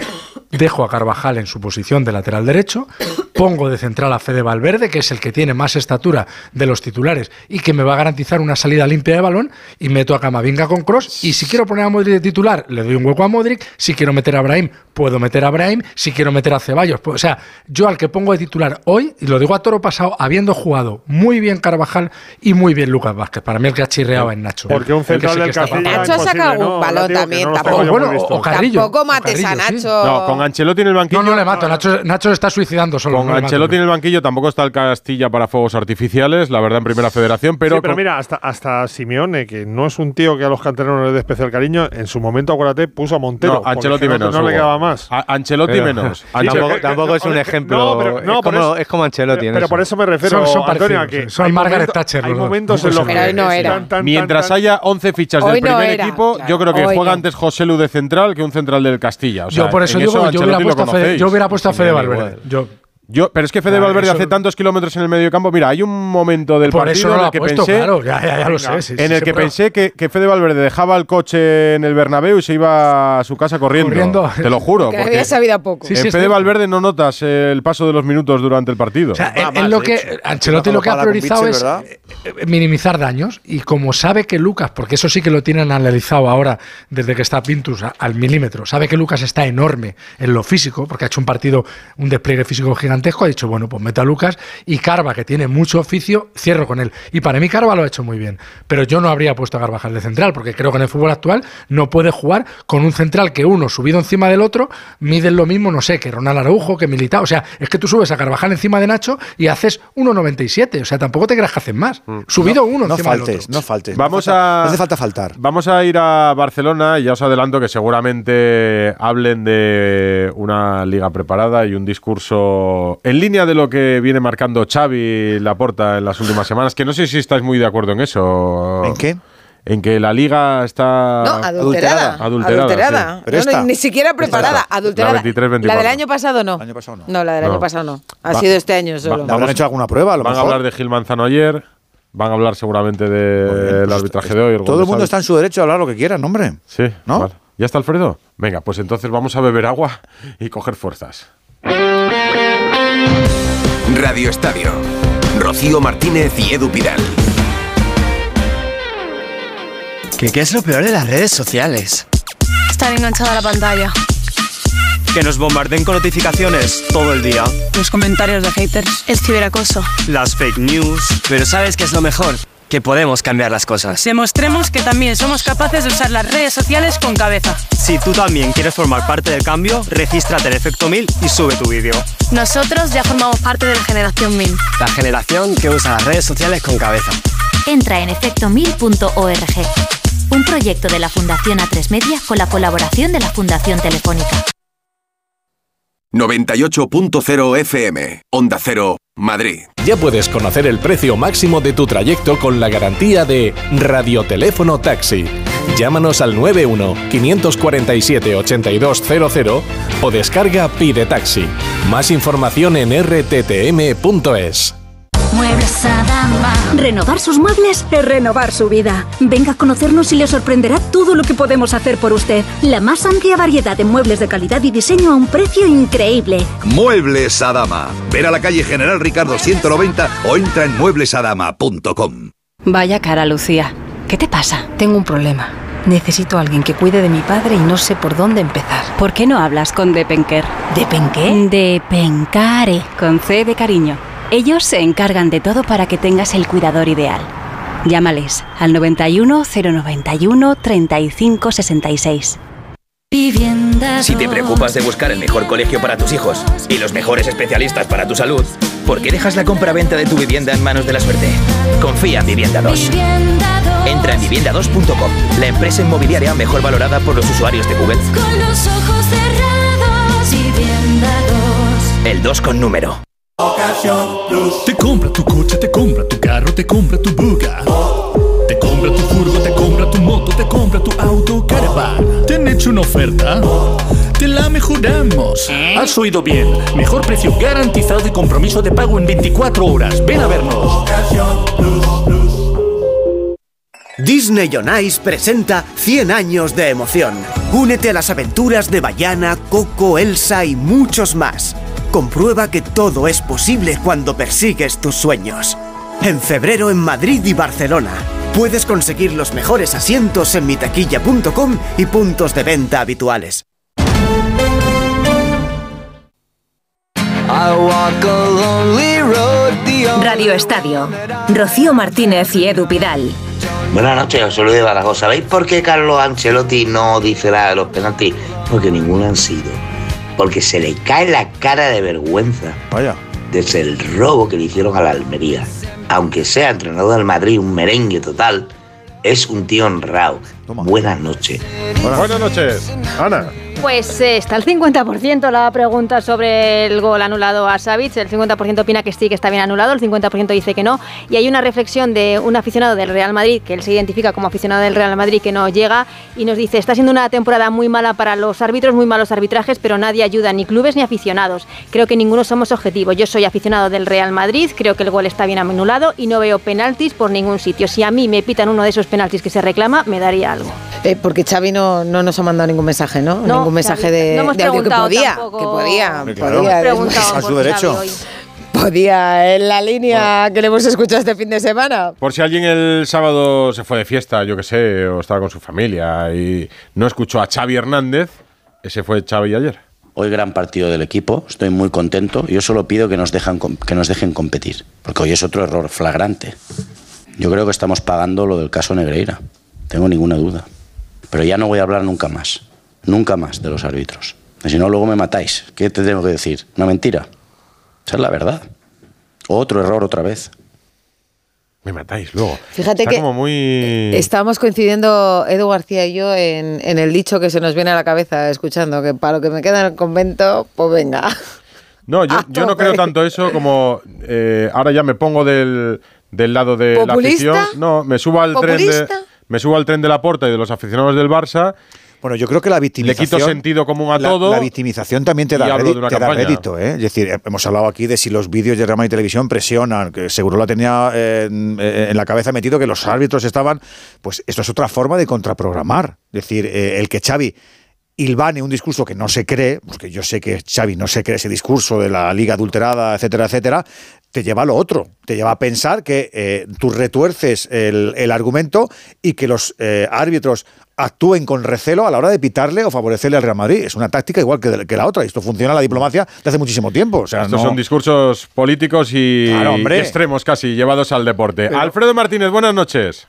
S26: dejo a Carvajal en su posición de lateral derecho, pongo de central a Fede Valverde, que es el que tiene más estatura de los titulares y que me va a garantizar una salida limpia de balón, y meto a Camavinga con Cross. Y si quiero poner a Modric de titular, le doy un hueco a Modric. Si quiero meter a Brahim, puedo meter a Brahim. Si quiero meter a Ceballos, pues, o sea, yo al que pongo de titular hoy, y lo digo a toro pasado, habiendo jugado muy bien Carvajal y muy bien Lucas Vázquez. Para mí el que ha chirreado es Nacho.
S25: Porque un central del Castilla.
S2: Nacho ha sacado algún
S25: no,
S2: balón también.
S25: no
S2: tampoco,
S26: bueno, o Carrillo.
S2: tampoco mates a
S26: Carrillo, sí.
S2: Nacho.
S3: No, con Ancelotti en el banquillo.
S26: No, no le mato. Nacho, Nacho está suicidando solo.
S3: Con
S26: le.
S3: Ancelotti en el banquillo tampoco está el Castilla para fuegos artificiales, la verdad, en primera federación, pero.
S25: Sí, pero
S3: con-
S25: mira, hasta, hasta Simeone, que no es un tío que a los canteranos les dé especial cariño, en su momento, acuérdate, puso a Montero.
S3: No, Ancelotti
S25: no-
S3: menos.
S25: No, le quedaba más.
S3: A- Ancelotti
S26: Pero-
S3: menos.
S26: Sí,
S3: Ancelotti-
S26: pero-
S24: Tampoco, es un ejemplo.
S25: No, pero- no,
S24: es, como,
S25: eso-
S24: es como Ancelotti.
S25: Pero por eso me refiero,
S26: Son- son
S25: Antonio, a que.
S26: Son
S25: hay
S26: Margaret Thatcher,
S25: Hay momentos
S26: No
S25: en los que
S2: hoy no
S25: es
S2: era.
S3: Mientras haya 11 fichas del primer equipo, yo creo que juega antes José Lu de central que un central del Castilla. O sea,
S26: yo por eso digo yo hubiera, puesto a Fede,
S3: conocéis.
S26: yo hubiera puesto a Fede Valverde. Yo,
S3: Yo, pero es que Fede
S26: Claro,
S3: Valverde
S26: eso-
S3: hace tantos kilómetros en el medio campo. Mira, hay un momento del
S26: por
S3: partido
S26: eso no
S3: en
S26: lo
S3: el
S26: ha
S3: que
S26: puesto,
S3: pensé,
S26: claro. Ya, ya, ya lo sé. sí,
S3: en
S26: sí,
S3: el que pensé que, que Fede Valverde dejaba el coche en el Bernabéu y se iba a su casa corriendo.
S26: Corriendo.
S3: Te lo juro.
S2: Que había sabido a poco.
S26: Sí,
S3: en Fede. Valverde no notas el paso de los minutos durante el partido.
S26: O sea, lo que. Ancelotti lo que ha priorizado es
S14: ¿verdad?
S26: eh, minimizar daños y como sabe que Lucas, porque eso sí que lo tienen analizado ahora desde que está Pintus al milímetro, sabe que Lucas está enorme en lo físico, porque ha hecho un partido, un despliegue físico gigantesco, ha dicho, bueno, pues meto a Lucas y Carva, que tiene mucho oficio, cierro con él. Y para mí Carva lo ha hecho muy bien, pero yo no habría puesto a Carvajal de central, porque creo que en el fútbol actual no puede jugar con un central que uno subido encima del otro miden lo mismo, no sé, que Ronald Araujo, que Militao, o sea, es que tú subes a Carvajal encima de Nacho y haces 1.97, o sea, tampoco te creas que haces más. Subido uno
S14: No
S26: encima del
S14: faltes,
S26: otro.
S14: no faltes.
S3: Vamos
S14: no falta-
S3: a-
S14: No hace falta faltar.
S3: Vamos a ir a Barcelona y ya os adelanto que seguramente hablen de una liga preparada y un discurso en línea de lo que viene marcando Xavi Laporta en las últimas semanas, que no sé si estáis muy de acuerdo en eso.
S14: ¿En qué?
S3: En que la liga está
S2: No, adulterada.
S3: Adulterada,
S2: Adulterada.
S3: sí.
S14: Pero
S2: No, ni siquiera preparada,
S14: esta-
S2: adulterada.
S3: la 23-24.
S2: La del año pasado no.
S14: El año pasado no.
S2: No, la del
S3: No.
S2: año pasado no. Ha
S3: Va-
S2: sido este año solo.
S14: ¿Habrán hecho alguna prueba? A lo
S3: Van a hablar de Gil Manzano ayer, van a hablar seguramente del
S14: Pues
S3: arbitraje de hoy.
S14: Todo el mundo está en su derecho a hablar lo que quieran, hombre.
S3: Sí,
S14: ¿No?
S3: vale. ¿Ya está Alfredo? Venga, pues entonces vamos a beber agua y coger fuerzas.
S39: Radio Estadio. Rocío Martínez y Edu Pidal.
S49: ¿Qué, ¿Qué es lo peor de las redes sociales?
S50: Estar enganchada a la pantalla.
S49: Que nos bombarden con notificaciones todo el día.
S50: Los comentarios de haters. El ciberacoso.
S49: Las fake news. Pero ¿sabes qué es lo mejor? Que podemos cambiar las cosas.
S50: Demostremos que también somos capaces de usar las redes sociales con cabeza.
S49: Si tú también quieres formar parte del cambio, regístrate en Efecto 1000 y sube tu vídeo.
S50: Nosotros ya formamos parte de la generación 1000.
S49: La generación que usa las redes sociales con cabeza.
S51: Entra en efectomil.org. Un proyecto de la Fundación A3 Media con la colaboración de la Fundación Telefónica.
S39: 98.0 FM. Onda Cero, Madrid.
S52: Ya puedes conocer el precio máximo de tu trayecto con la garantía de Radioteléfono Taxi. Llámanos al 91-547-8200 o descarga Pide Taxi. Más información en rttm.es.
S38: Muebles Adama. Renovar sus muebles es renovar su vida. Venga a conocernos y le sorprenderá todo lo que podemos hacer por usted. La más amplia variedad de muebles de calidad y diseño a un precio increíble.
S53: Muebles Adama. Ver a la calle General Ricardo 190 o entra en mueblesadama.com.
S46: Vaya cara, Lucía. ¿Qué te pasa? Tengo un problema. Necesito a alguien que cuide de mi padre y no sé por dónde empezar.
S54: ¿Por qué no hablas con Depenker?
S46: ¿Depenqué?
S54: Depencare, con C de cariño. Ellos se encargan de todo para que tengas el cuidador ideal. Llámales al 91 091 35 66.
S55: Si te preocupas de buscar el mejor colegio para tus hijos y los mejores especialistas para tu salud, ¿por qué dejas la compra-venta de tu vivienda en manos de la suerte? Confía en Vivienda 2. Entra en vivienda2.com, la empresa inmobiliaria mejor valorada por los usuarios de Google.
S56: Con los ojos cerrados, vivienda 2.
S55: El 2 con número.
S57: Te compra tu coche, te compra tu carro, te compra tu buga. Te compra tu furgo, te compra tu moto, te compra tu auto caravan. ¿Te han hecho una oferta? te la mejoramos. Has oído bien. Mejor precio garantizado y compromiso de pago en 24 horas. Ven a vernos.
S58: Disney on Ice presenta 100 años de emoción. Únete a las aventuras de Bayana, Coco, Elsa y muchos más. Comprueba que todo es posible cuando persigues tus sueños. En febrero en Madrid y Barcelona. Puedes conseguir los mejores asientos en mitaquilla.com y puntos de venta habituales.
S38: Radio Estadio. Rocío Martínez y Edu Pidal.
S59: Buenas noches, os saludo de Badajoz. ¿Sabéis por qué Carlos Ancelotti no dice nada de los penaltis? Porque ninguno han sido. Porque se le cae la cara de vergüenza.
S14: Vaya.
S59: Desde el robo que le hicieron a la Almería. Aunque sea entrenador del Madrid, un merengue total, es un tío honrado. Buenas noches.
S3: Buenas noches, Ana.
S48: Pues eh, está el 50% la pregunta sobre el gol anulado a Savic. El 50% opina que sí, que está bien anulado. El 50% dice que no. Y hay una reflexión de un aficionado del Real Madrid, que él se identifica como aficionado del Real Madrid, que no llega y nos dice: Está siendo una temporada muy mala para los árbitros, muy malos arbitrajes, pero nadie ayuda, ni clubes ni aficionados. Creo que ninguno somos objetivos. Yo soy aficionado del Real Madrid, creo que el gol está bien anulado y no veo penaltis por ningún sitio. Si a mí me pitan uno de esos penaltis que se reclama, me daría algo.
S2: Eh, porque Xavi no, no nos ha mandado ningún mensaje, ¿no?
S48: No,
S2: ningún mensaje de,
S48: no hemos
S2: de audio que podía.
S48: tampoco.
S2: Que podía.
S14: Claro.
S2: podía,
S14: Hemos A su derecho.
S2: podía en la línea que le hemos escuchado este fin de semana.
S3: Por si alguien el sábado se fue de fiesta, yo que sé, o estaba con su familia y no escuchó a Xavi Hernández, ese fue Xavi ayer.
S60: Hoy gran partido del equipo, estoy muy contento. Yo solo pido que nos, dejan, que nos dejen competir, porque hoy es otro error flagrante. Yo creo que estamos pagando lo del caso Negreira, tengo ninguna duda. Pero ya no voy a hablar nunca más, nunca más de los árbitros. Y Si no, luego me matáis. ¿Qué te tengo que decir? ¿Una mentira? Esa es la verdad. Otro error otra vez.
S3: Me matáis luego.
S2: Fíjate
S3: Está
S2: que
S3: como muy...
S2: Estábamos coincidiendo Edu García y yo en, en el dicho que se nos viene a la cabeza escuchando, que para lo que me queda en el convento, pues venga.
S3: No, yo, yo no creo tanto eso como eh, ahora ya me pongo del, del lado de la
S2: ¿Populista?
S3: afición. No, me subo al tren de,
S2: ¿Populista?
S3: me subo al tren de la Porta y de los aficionados del Barça.
S14: Bueno, yo creo que la
S3: Le
S14: victimización.
S3: quito sentido común a
S14: la,
S3: todo.
S14: La victimización también te
S3: y
S14: da,
S3: una
S14: te da rédito, ¿eh? Es decir, hemos hablado aquí de si los vídeos de Real Madrid Televisión presionan, que seguro la tenía eh, en, en la cabeza metido que los árbitros estaban. Pues esto es otra forma de contraprogramar. Es decir, eh, el que Xavi hilvane un discurso que no se cree, porque yo sé que Xavi no se cree ese discurso de la liga adulterada, etcétera, etcétera, te lleva a lo otro, te lleva a pensar que eh, tú retuerces el, el argumento y que los eh, árbitros actúen con recelo a la hora de pitarle o favorecerle al Real Madrid. Es una táctica igual que, de- que la otra. Y esto funciona en la diplomacia de hace muchísimo tiempo. O sea,
S3: Estos
S14: no-
S3: son discursos políticos y,
S14: Claro, hombre.
S3: y extremos casi, llevados al deporte. Alfredo Martínez, buenas noches.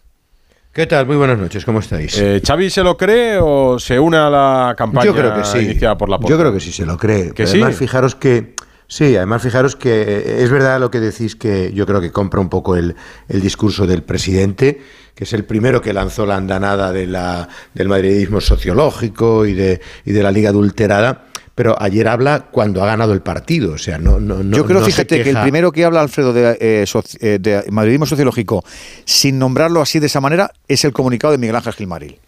S61: ¿Qué tal? Muy buenas noches, ¿cómo estáis?
S3: Eh, ¿Xavi se lo cree o se une a la campaña
S61: Yo creo que sí.
S3: iniciada por la
S61: Yo creo que sí se lo cree.
S3: ¿Que
S61: además,
S3: sí?
S61: fijaros que. Sí, además, fijaros que eh, es verdad lo que decís que yo creo que compra un poco el, el discurso del presidente, que es el primero que lanzó la andanada de la, del madridismo sociológico y de, y de la liga adulterada. Pero ayer habla cuando ha ganado el partido, o sea, no. no, no
S14: Yo creo,
S61: no
S14: fíjate, que el primero que habla Alfredo de, eh, soci- eh, de madridismo sociológico, sin nombrarlo así de esa manera, es el comunicado de Miguel Ángel Gilmaril.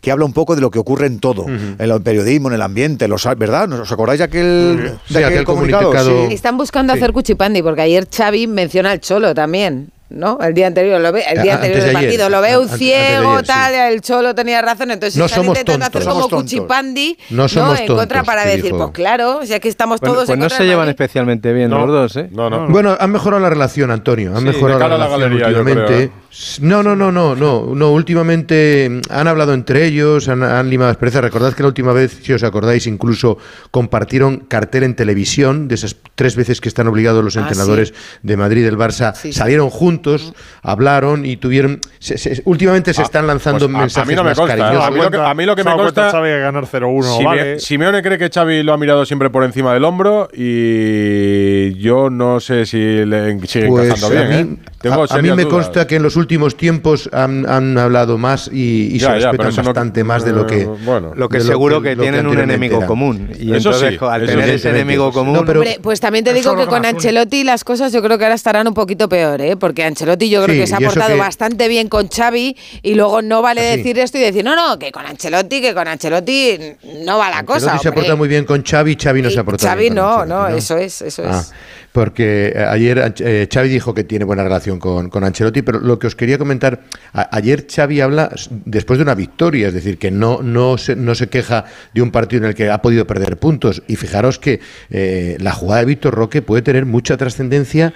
S14: Que habla un poco de lo que ocurre en todo, en el periodismo, en el ambiente, los, ¿verdad? ¿Os acordáis de aquel, de aquel
S61: aquel
S14: comunicado?
S61: comunicado-
S14: Sí.
S2: Están buscando
S14: Sí.
S2: hacer cuchipandi, porque ayer Xavi menciona al Cholo también. ¿No? El día anterior lo ve, el día
S61: Ah,
S2: anterior del partido lo ve un
S61: Antes- antes de
S2: ciego,
S61: ayer, sí.
S2: tal, el Cholo tenía razón, entonces
S61: No
S2: están intentando hacer
S61: tontos.
S2: como
S61: Somos tontos.
S2: cuchipandi,
S61: No somos
S2: En contra para decir,
S61: dijo.
S2: pues claro, ya que estamos
S24: Bueno,
S2: todos
S24: pues
S2: en
S24: no
S2: contra
S24: se llevan especialmente bien
S3: No.
S24: los dos, ¿eh?
S3: No, no.
S61: Bueno, han mejorado la relación, Antonio. Han
S3: Sí,
S61: mejorado la relación
S3: galería,
S61: últimamente.
S3: ¿eh?
S61: No, no, no, no, no, no. Últimamente mm, han hablado entre ellos, han, han limado asperezas. Recordad que la última vez, si os acordáis, incluso compartieron cartel en televisión de esas tres veces que están obligados los
S2: Ah,
S61: entrenadores
S2: sí.
S61: de Madrid y del Barça.
S2: Sí, sí.
S61: Salieron juntos, hablaron y tuvieron. se- se- últimamente se están lanzando
S3: Pues a-
S61: mensajes
S3: a mí no me consta,
S61: cariñosos.
S3: A mí lo que- a mí lo que
S25: Se
S3: me consta-
S25: Xavi ganar 0-1,
S3: Sime-
S25: vale.
S3: Simeone cree que Xavi lo ha mirado siempre por encima del hombro y yo no sé si le sigue
S61: Pues a
S3: bien.
S61: mí,
S3: ¿eh? Tengo
S61: a, a mí me
S3: dudas.
S61: consta que en los últimos tiempos han, han hablado más y, y
S3: Ya,
S61: se
S3: ya,
S61: respetan
S3: no-
S61: bastante más de lo que.
S3: eh, bueno.
S24: Lo que seguro que,
S61: lo
S24: tienen un enemigo
S61: era.
S24: común. Y
S3: Eso
S24: entonces,
S3: sí,
S24: al
S3: eso
S24: tener
S3: sí.
S24: ese enemigo común.
S61: No, pero-
S2: Hombre, pues también te digo que con. Ancelotti las cosas yo creo que ahora estarán un poquito peor, ¿eh? Porque Ancelotti yo creo
S61: Sí,
S2: que se ha portado
S61: que-
S2: bastante bien con Xavi y luego no vale
S61: Sí.
S2: decir esto y decir, no, no, que con Ancelotti, que con Ancelotti no va la cosa.
S61: Ancelotti se ha portado muy bien con Xavi, Xavi no se ha portado
S2: Xavi
S61: bien
S2: no,
S61: Ancelotti,
S2: no, eso es, eso
S61: Ah,
S2: es.
S61: porque eh, ayer eh, Xavi dijo que tiene buena relación con, con Ancelotti, pero lo que os quería comentar, a- ayer Xavi habla después de una victoria, es decir, que no, no, se, no se queja de un partido en el que ha podido perder puntos. Y fijaros que eh, la jugada de Víctor Roque puede tener mucha trascendencia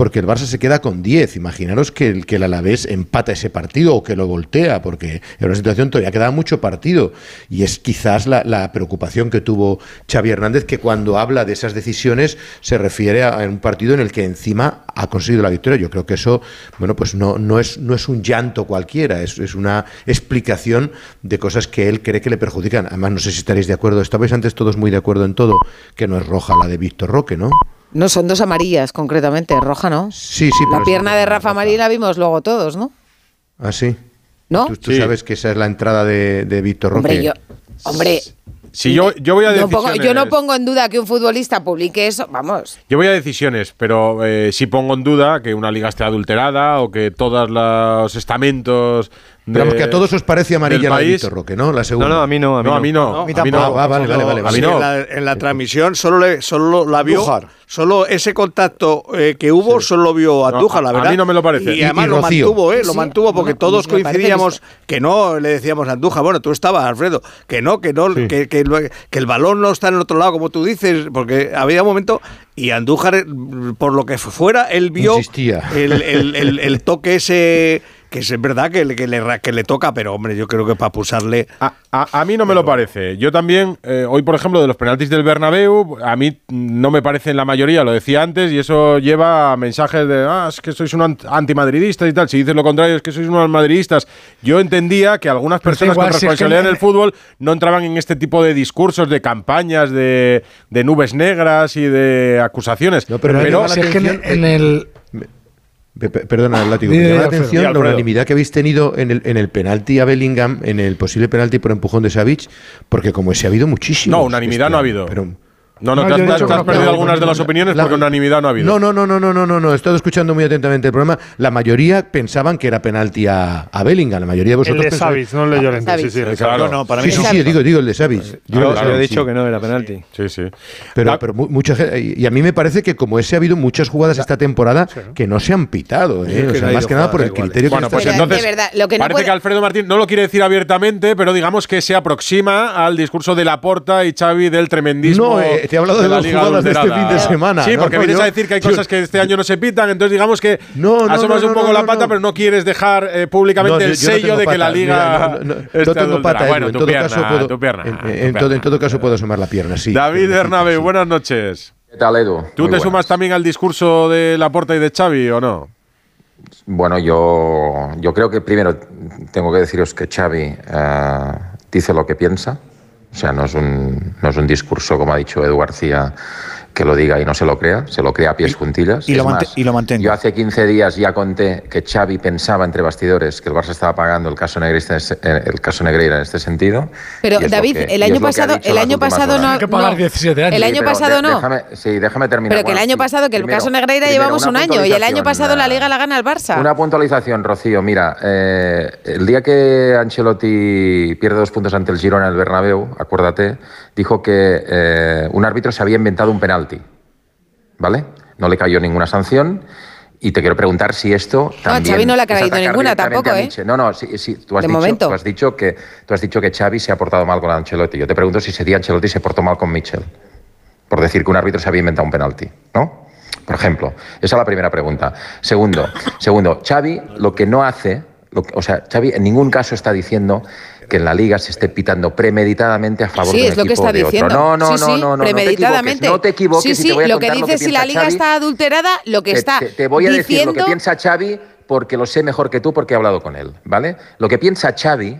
S61: porque el Barça se queda con 10. Imaginaros que el, que el Alavés empata ese partido o que lo voltea, porque en una situación todavía queda mucho partido. Y es quizás la, la preocupación que tuvo Xavi Hernández, que cuando habla de esas decisiones se refiere a, a un partido en el que encima ha conseguido la victoria. Yo creo que eso, bueno, pues no, no, es, no es un llanto cualquiera, es, es una explicación de cosas que él cree que le perjudican. Además, no sé si estaréis de acuerdo, estabais antes todos muy de acuerdo en todo, que no es roja la de Víctor Roque, ¿no?
S2: No, son dos amarillas concretamente, roja no.
S61: Sí, sí,
S2: La pierna de Rafa Marín la vimos luego todos, ¿no?
S61: Ah, sí.
S2: ¿No?
S61: Tú, tú
S3: Sí.
S61: sabes que esa es la entrada de, de Víctor Roque.
S2: Hombre, yo, hombre,
S3: Si yo, yo voy a
S2: no
S3: decisiones.
S2: pongo- yo no pongo en duda que un futbolista publique eso, vamos.
S3: Yo voy a decisiones, pero eh, sí pongo en duda que una liga esté adulterada o que todos los estamentos.
S61: Vamos, que a todos os parece amarilla la de Víctor Roque, ¿no? La segunda.
S24: No, no, a mí no. A mí
S3: No,
S24: no.
S3: a mí no.
S14: No,
S3: a mí
S14: tampoco.
S3: no.
S61: Ah, vale, vale, vale,
S3: A mí
S62: Sí,
S3: no.
S62: en, la, en la transmisión solo, le, solo la vio. Solo ese contacto eh, que hubo, solo lo vio Andújar, la
S3: a- a
S62: verdad.
S3: mí no me lo parece.
S62: Y,
S3: Y-
S62: además
S61: y
S62: lo mantuvo, ¿eh? Lo
S2: Sí,
S62: mantuvo porque todos coincidíamos que, no le decíamos a Andújar. Bueno, tú estabas, Alfredo. Que no, que no, que, que, el balón no está en el otro lado, como tú dices. Porque había un momento. Y Andújar, por lo que fuera, él vio el, el- el- el toque ese. Que es verdad que, le- que, le, ra- que le toca, pero hombre, yo creo que para pulsarle.
S3: A, a- a mí no me lo parece. Yo también, eh, hoy por ejemplo, de los penaltis del Bernabéu, a mí no me parecen la mayoría, lo decía antes, y eso lleva a mensajes de, ah, es que sois un ant- antimadridista y tal. Si dices lo contrario, es que sois unos madridistas. Yo entendía que algunas personas
S63: igual,
S3: con
S63: si es que
S3: responsabilidad
S63: en-
S3: en el fútbol no entraban en este tipo de discursos, de campañas, de, de nubes negras y de acusaciones.
S61: No, pero
S63: Si es que en el.
S61: Pe- pe- Perdona, Látigo, me llama la atención la unanimidad que habéis tenido en el, en el penalti a Bellingham, en el posible penalti por empujón de Savic, porque como ese ha habido muchísimo.
S3: No, unanimidad no ha habido.
S61: Pero,
S3: no, no,
S63: No,
S3: te has, te has
S63: no,
S3: perdido
S63: pero-
S3: algunas de las opiniones
S61: La-
S3: porque unanimidad no ha habido.
S61: No, no, no, no, no, no, no, no. He estado escuchando muy atentamente el programa. La mayoría pensaban que era penalti a, a Bellingham. La mayoría de
S25: El
S61: vosotros.
S25: de
S61: pensabais-
S25: Savic, no el de Llorente.
S2: Savic.
S25: Sí, sí.
S3: Claro.
S14: No, no, para
S61: Sí,
S14: mí
S61: sí,
S14: no.
S61: sí, digo, digo el de. Digo
S24: Yo,
S61: el de
S24: yo he dicho
S61: sí.
S24: que no era penalti.
S3: Sí, sí.
S61: Pero,
S3: Ah,
S61: pero mu- mucha gente, y a mí me parece que como ese ha habido muchas jugadas esta temporada que no se han pitado, ¿eh? O
S14: no
S61: sea, más que nada por el criterio
S3: Bueno,
S61: que
S3: pues
S61: está
S2: Pero,
S3: entonces
S2: de verdad, lo que no
S3: parece que Alfredo Martín no lo quiere decir abiertamente, pero digamos que se aproxima al discurso de Laporta y Xavi del tremendismo.
S61: Te he hablado de
S3: la
S61: dos
S3: Liga
S61: jugadas de este fin de semana.
S3: Sí,
S61: No,
S3: porque
S61: no,
S3: vienes a decir que hay cosas que este año no se pitan, entonces digamos que
S61: No, no,
S3: asomas
S61: no,
S3: un poco
S61: no,
S3: la pata,
S61: no.
S3: pero no quieres dejar eh, públicamente
S61: No, yo-
S3: el sello de que la liga.
S61: mira, no, tengo
S3: Bueno,
S61: en
S3: tu
S61: todo
S3: pierna,
S61: caso puedo,
S3: tu pierna,
S61: en,
S3: tu
S61: en
S3: pierna.
S61: todo, en todo caso puedo asomar la pierna, sí.
S3: David Bernabé, buenas noches.
S64: ¿Qué tal, Edu?
S3: ¿Tú
S64: Muy
S3: te
S64: buenas.
S3: sumas también al discurso de Laporta y de Xavi o no?
S64: Bueno, yo, yo creo que primero tengo que deciros que Xavi eh, dice lo que piensa. O sea, no es, un, no es un discurso, como ha dicho Edu García, que lo diga y no se lo crea, se lo crea a pies juntillas.
S14: y lo
S64: Es más,
S14: y lo mantengo.
S64: Yo hace 15 días ya conté que Xavi pensaba entre bastidores que el Barça estaba pagando el caso Negreira, el caso Negreira en este sentido.
S2: Pero David,
S64: que-
S2: el año pasado, el año pasado no,
S63: que pagar
S2: no.
S63: 17 años.
S2: El año pasado
S64: de-
S2: no.
S64: Déjame, sí, déjame terminar.
S2: Pero que el año pasado, que el
S64: Primero-
S2: caso Negreira
S64: primero,
S2: llevamos
S64: una
S2: un año y el año pasado la Liga la gana el Barça.
S64: Una puntualización, Rocío. Mira, eh, el día que Ancelotti pierde dos puntos ante el Girona en el Bernabéu, acuérdate, dijo que eh, un árbitro se había inventado un penalti, ¿vale? No le cayó ninguna sanción. Y te quiero preguntar si esto también
S2: Xavi no le ha caído ninguna tampoco, ¿eh?
S64: No, no, sí, sí, tú has,
S2: De
S64: dicho,
S2: momento.
S64: tú has dicho que tú has dicho que Xavi se ha portado mal con Ancelotti. Yo te pregunto si ese día Ancelotti se portó mal con Michel por decir que un árbitro se había inventado un penalti, ¿no? Por ejemplo, esa es la primera pregunta. Segundo, segundo, Xavi lo que no hace, lo que- o sea, Xavi en ningún caso está diciendo que en la liga se esté pitando premeditadamente a favor
S2: Sí,
S64: de un
S2: es lo que
S64: equipo
S2: está
S64: o de otro.
S2: diciendo.
S64: No, no,
S2: sí,
S64: no,
S2: sí,
S64: no, no, no te
S2: premeditadamente.
S64: equivoques, no te equivoques
S2: Sí,
S64: y
S2: sí,
S64: te voy a
S2: lo que dice
S64: lo que
S2: si la liga
S64: Xavi.
S2: está adulterada, lo que
S64: Te-
S2: está
S64: te, te voy a decir
S2: diciendo
S64: lo que piensa Xavi porque lo sé mejor que tú porque he hablado con él, ¿vale? Lo que piensa Xavi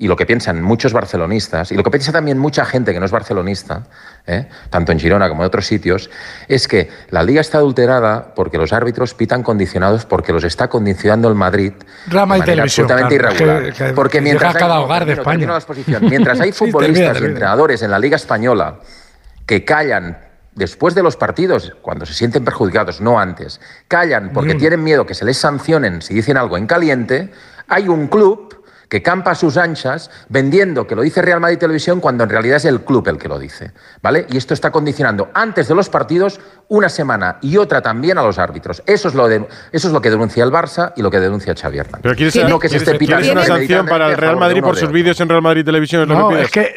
S64: y lo que piensan muchos barcelonistas, y lo que piensa también mucha gente que no es barcelonista, ¿eh? tanto en Girona como en otros sitios, es que la liga está adulterada porque los árbitros pitan condicionados, porque los está condicionando el Madrid.
S63: Rama
S64: de
S63: y televisión.
S64: Absolutamente irregular. Porque mientras
S63: hay, cada hogar de España.
S64: mientras hay futbolistas y entrenadores en la liga española que callan después de los partidos, cuando se sienten perjudicados, no antes, callan porque tienen miedo que se les sancionen si dicen algo en caliente, hay un club que campa a sus anchas vendiendo que lo dice Real Madrid Televisión cuando en realidad es el club el que lo dice, ¿vale? Y esto está condicionando antes de los partidos una semana y otra también a los árbitros. Eso es lo eso es lo que denuncia el Barça y lo que denuncia Xavi Hernández.
S3: Pero quieres,
S64: no que se esté
S3: ¿quieres una sanción para el Real Madrid por sus vídeos en Real Madrid Televisión, es lo que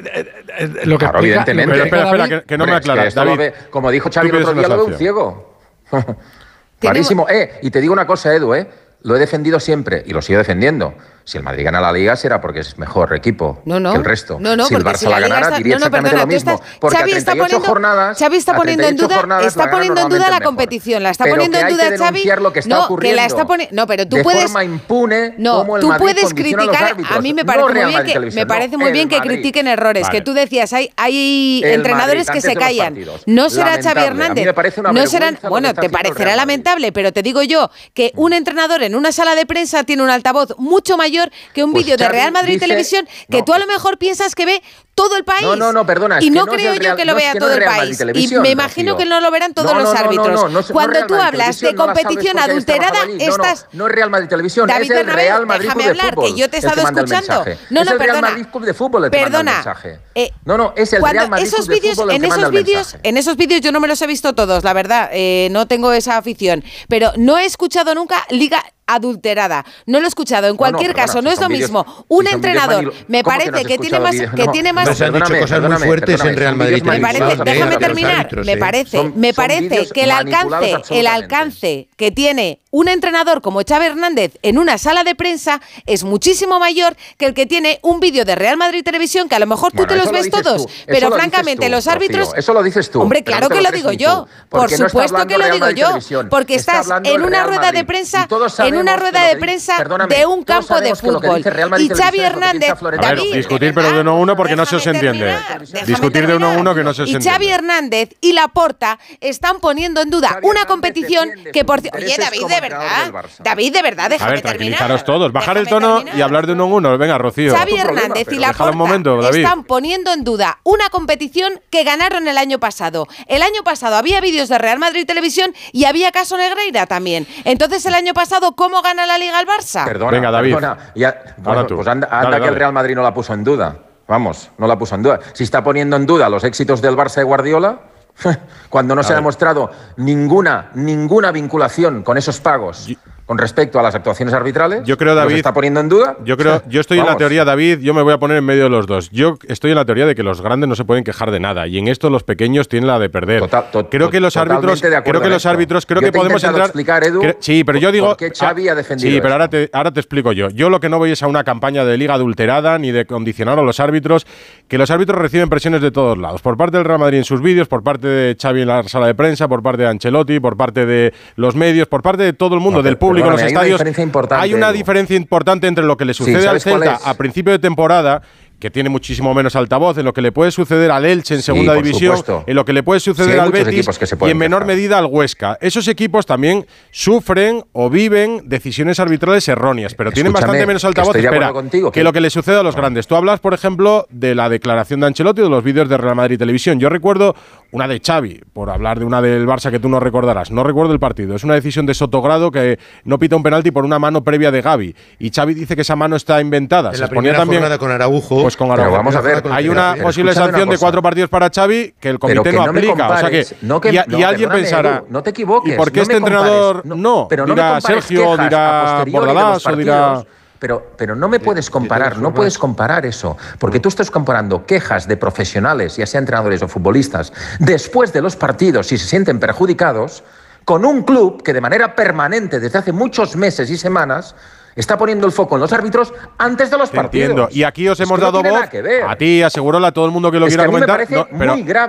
S63: lo que
S64: claro, evidentemente.
S3: Espera, espera, que, no me aclaras. David,
S64: como dijo Xavi el otro lo ve un ciego. Clarísimo. Eh, y te digo una cosa, Edu, eh, lo he defendido siempre y lo sigo defendiendo. Si el Madrid gana la Liga será porque es mejor equipo que el resto.
S2: No, no,
S64: si el Barça
S2: si
S64: la,
S2: la
S64: ganara,
S2: está...
S64: diría
S2: no,
S64: exactamente
S2: perdona,
S64: lo mismo.
S2: Estás...
S64: porque
S2: Xavi
S64: a
S2: está poniendo, Xavi está poniendo en duda, está poniendo en duda la competición, la está poniendo en duda Xavi.
S64: Lo que está
S2: no,
S64: ocurriendo.
S2: No, pero tú puedes.
S64: Forma impune,
S2: no, tú puedes criticar.
S64: A,
S2: a, mí me parece muy bien que me parece muy bien que critiquen errores. Que tú decías, hay hay entrenadores que se callan. No será Xavi Hernández. No serán. Bueno, te parecerá lamentable, pero te digo yo que un mm. entrenador en una sala de prensa tiene un altavoz mucho mayor mayor que un
S64: pues
S2: vídeo de Real Madrid Televisión que tú a lo pues mejor piensas que ve todo el país.
S64: No, no, no, perdona.
S2: Y no, creo yo que lo vea todo el país. Y me imagino que no lo verán todos los árbitros. Cuando tú hablas de competición adulterada, estás.
S64: No, es Real Madrid Televisión,
S2: David
S64: es Real Madrid
S2: déjame
S64: de
S2: hablar,
S64: Fútbol.
S2: que yo te he estado escuchando. No, no, perdona perdona. Eh,
S64: no, no, es el
S2: esos
S64: Club
S2: en esos vídeos, En esos vídeos yo no me los he visto todos, la verdad. Eh, no tengo esa afición. Pero no he escuchado nunca Liga adulterada. No lo he escuchado. En cualquier caso, no es lo mismo. Un entrenador me parece que tiene más
S61: se han dicho cosas muy fuertes en Real Madrid.
S2: Me parece, déjame terminar. Me parece, me parece que el alcance, el alcance que tiene un entrenador como Xavi Hernández en una sala de prensa es muchísimo mayor que el que tiene un vídeo de Real Madrid Televisión que a lo mejor tú te los ves todos, pero francamente los árbitros
S64: eso lo dices tú.
S2: Hombre, claro que lo digo yo, por supuesto que lo digo yo, porque estás en una rueda de prensa, en una rueda de prensa de un campo de fútbol y Xavi Hernández, David,
S3: discutir pero de no uno porque no se eso
S2: se
S3: entiende. Discutir de uno a uno que no se,
S2: y
S3: entiende.
S2: Y Xavi Hernández y Laporta están poniendo en duda una competición que por Oye, David, de verdad. David, de verdad, déjame
S3: A
S2: ver,
S3: tranquilizaros terminar. todos. Bajar el tono y hablar de uno a uno. Venga, Rocío.
S2: Xavi Hernández y
S3: Laporta un momento,
S2: están poniendo en duda una competición que ganaron el año pasado. El año pasado había vídeos de Real Madrid Televisión y había caso Negreira también. Entonces, el año pasado, ¿cómo gana la Liga el Barça?
S64: Perdona,
S3: Venga, David.
S64: Bueno,
S3: Ahora tú.
S64: Pues anda, que el Real Madrid no la puso en duda. Vamos, no la puso en duda. Si está poniendo en duda los éxitos del Barça de Guardiola, cuando no se ha demostrado ninguna, ninguna vinculación con esos pagos con respecto a las actuaciones arbitrales.
S3: Yo creo, David.
S64: está poniendo en duda.
S3: Yo creo, yo estoy en la teoría, David, yo me voy a poner en medio de los dos. Yo estoy en la teoría de que los grandes no se pueden quejar de nada y en esto los pequeños tienen la de perder.
S64: Total, to,
S3: creo que los árbitros, creo que los árbitros, creo que podemos entrar.
S64: Explicar, Edu,
S3: sí, pero yo digo.
S64: Por ah, ha defendido
S3: sí, pero ahora te, explico yo. Yo lo que no voy es a una campaña de liga adulterada ni de condicionar a los árbitros, que los árbitros reciben presiones de todos lados, por parte del Real Madrid en sus vídeos, por parte de Xavi en la sala de prensa, por parte de Ancelotti, por parte de los medios, por parte de todo el mundo, del
S64: público
S3: público en los
S64: hay. Una
S3: hay una diferencia importante entre lo que le sucede
S64: sí, al
S3: Celta a principio de temporada que tiene muchísimo menos altavoz, en lo que le puede suceder al Elche en segunda división, en lo que le puede suceder al Betis y en menor medida al Huesca. Esos equipos también sufren o viven decisiones arbitrales erróneas, pero tienen bastante menos altavoz
S64: que,
S3: Espera, que, lo que le sucede a los grandes. Tú hablas, por ejemplo, de la declaración de Ancelotti o de los vídeos de Real Madrid Televisión. Yo recuerdo una de Xavi, por hablar de una del Barça que tú no recordarás. No recuerdo el partido. Es una decisión de Sotogrado que no pita un penalti por una mano previa de Gaby. Y Xavi dice que esa mano está inventada. Se
S61: la primera
S3: también,
S61: con Araujo.
S3: Pues
S64: Vamos
S3: con
S64: vamos a ver.
S3: Hay una posible sanción de cuatro partidos para Xavi que el comité no, aplica. O sea que,
S64: no
S3: y, alguien pensará.
S64: Edu, no te equivoques.
S3: ¿Y este
S64: entrenador compares, no? Pero
S3: dirá Sergio, dirá Bordalás o dirá.
S64: Pero, pero, no me puedes comparar, no puedes comparar eso, porque tú estás comparando quejas de profesionales, ya sean entrenadores o futbolistas, después de los partidos si se sienten perjudicados, con un club que de manera permanente, desde hace muchos meses y semanas, Está poniendo el foco en los árbitros antes de los partidos.
S3: Entiendo. Y aquí os hemos dado voz a ti, asegurola a todo el mundo que lo
S64: es
S3: quiera comentar.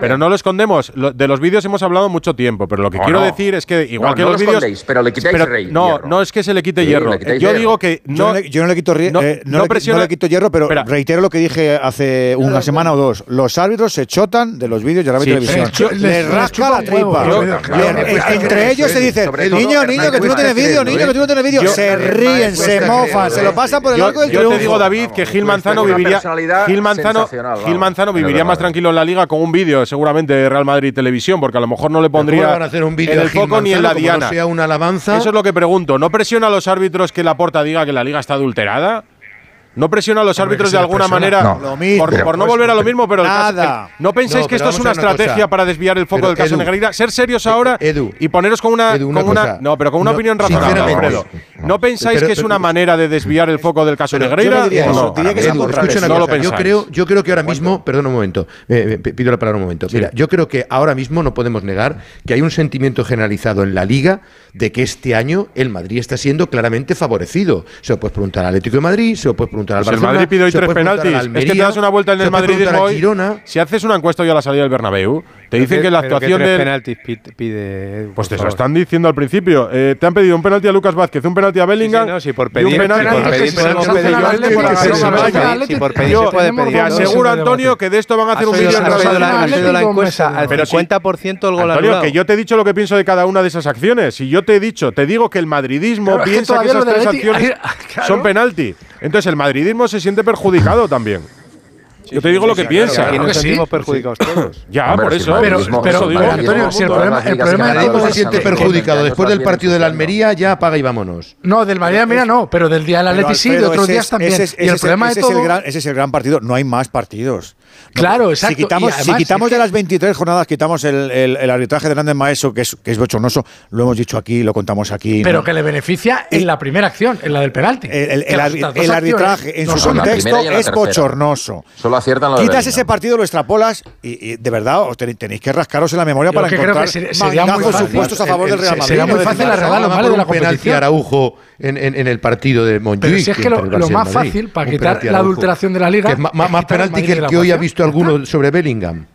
S3: Pero, no lo escondemos. de los vídeos hemos hablado mucho tiempo, pero lo que quiero decir es que igual que los, vídeos.
S64: Pero le quitáis
S3: pero,
S64: rey,
S3: No, no es que se le quite hierro. Yo digo que no,
S14: yo, le, yo no le quito hierro,
S3: no,
S14: eh, le quito hierro, pero reitero lo que dije hace una semana o dos. Los árbitros se chotan de los vídeos y la televisión. Les rasca la tripa. Entre ellos se
S64: dice,
S14: niño, niño, que tú no tienes vídeo, niño, que tú no ¿eh?". tienes vídeo. Se
S64: eh,
S14: ríen, se se lo
S64: eh.
S14: pasa por el arco.
S3: Yo te digo, David, que Gil Manzano viviría, Gil Manzano, Gil Manzano viviría más tranquilo en la liga con un vídeo, seguramente, de Real Madrid Televisión, porque a lo mejor no le pondría
S61: hacer un
S3: en el foco ni en la diana. Eso es lo que pregunto. ¿No presiona a los árbitros que la porta diga que la liga está adulterada? ¿No presiona a los árbitros de alguna manera por, no volver a lo mismo? Pero
S14: nada.
S3: El, ¿No pensáis que esto es una, estrategia para desviar el foco del caso
S61: Edu,
S3: Negrita? Ser serios ahora
S61: Edu,
S3: y poneros con una, no, pero con una opinión razonable, ¿No pensáis que es una manera de desviar el foco del caso Negreira?
S61: No,
S3: lo
S61: pensáis. Yo creo, yo creo que ahora mismo, perdón un momento, eh, eh, pido la palabra un momento. Mira, yo creo que ahora mismo no podemos negar que hay un sentimiento generalizado en la liga de que este año el Madrid está siendo claramente favorecido. Se lo puedes preguntar al Atlético de Madrid, se lo puedes preguntar
S3: preguntar El Madrid pide hoy tres penaltis. Es que te das una vuelta en el madridismo hoy. Si haces una encuesta hoy a la salida del Bernabéu, te dicen que la actuación de.
S24: penaltis pide. Eh,
S3: pues te lo están diciendo al principio. Eh, te han pedido un penalti a Lucas Vázquez, un penalti a Bellingham.
S24: Sí, no, si por pedir.
S3: Y un penalti, si
S24: por pedir.
S3: Yo te aseguro, Antonio, que de esto van a hacer un vídeo en
S24: la encuesta. Al 50% el gol
S3: Antonio, que yo te he dicho lo que pienso de cada una de esas acciones. Si yo te he dicho, te digo que el madridismo piensa que esas tres acciones son penalti. Entonces el Madrid madridismo se siente perjudicado también. Yo te digo lo que piensa.
S24: Nos sentimos perjudicados todos.
S3: Ya, por eso.
S63: Pero, Antonio, si el problema, el problema es
S64: se
S61: siente perjudicado después del partido
S64: de la
S61: Almería, ya apaga y vámonos.
S63: No, del Madrid Almería no, pero del día del Atleti sí, de otros días también.
S14: Ese es
S63: el
S14: gran partido. No hay más partidos.
S63: Claro, exacto.
S14: Si quitamos,
S63: además,
S14: si quitamos de las 23 jornadas, quitamos el, el, el arbitraje de Hernández Maeso, que es, que es bochornoso, lo hemos dicho aquí, lo contamos aquí.
S63: Pero
S14: ¿no?
S63: que le beneficia en eh, la primera acción, en la del penalti.
S14: El, el arbitraje en
S63: no
S14: su contexto es bochornoso.
S64: Solo aciertan los
S14: Quitas ese partido, lo extrapolas y, y de verdad os ten, tenéis que rascaros en la memoria
S63: Yo
S14: para encontrar
S63: que sería muy fácil,
S14: supuestos a favor del Real Madrid.
S63: Sería muy fácil arreglar los de la competición.
S61: Araujo en, el partido de Montjuic.
S63: Pero si es que lo, lo más fácil para quitar la adulteración de la Liga...
S61: Más penalti que el que hoy
S63: había
S61: visto alguno sobre Bellingham?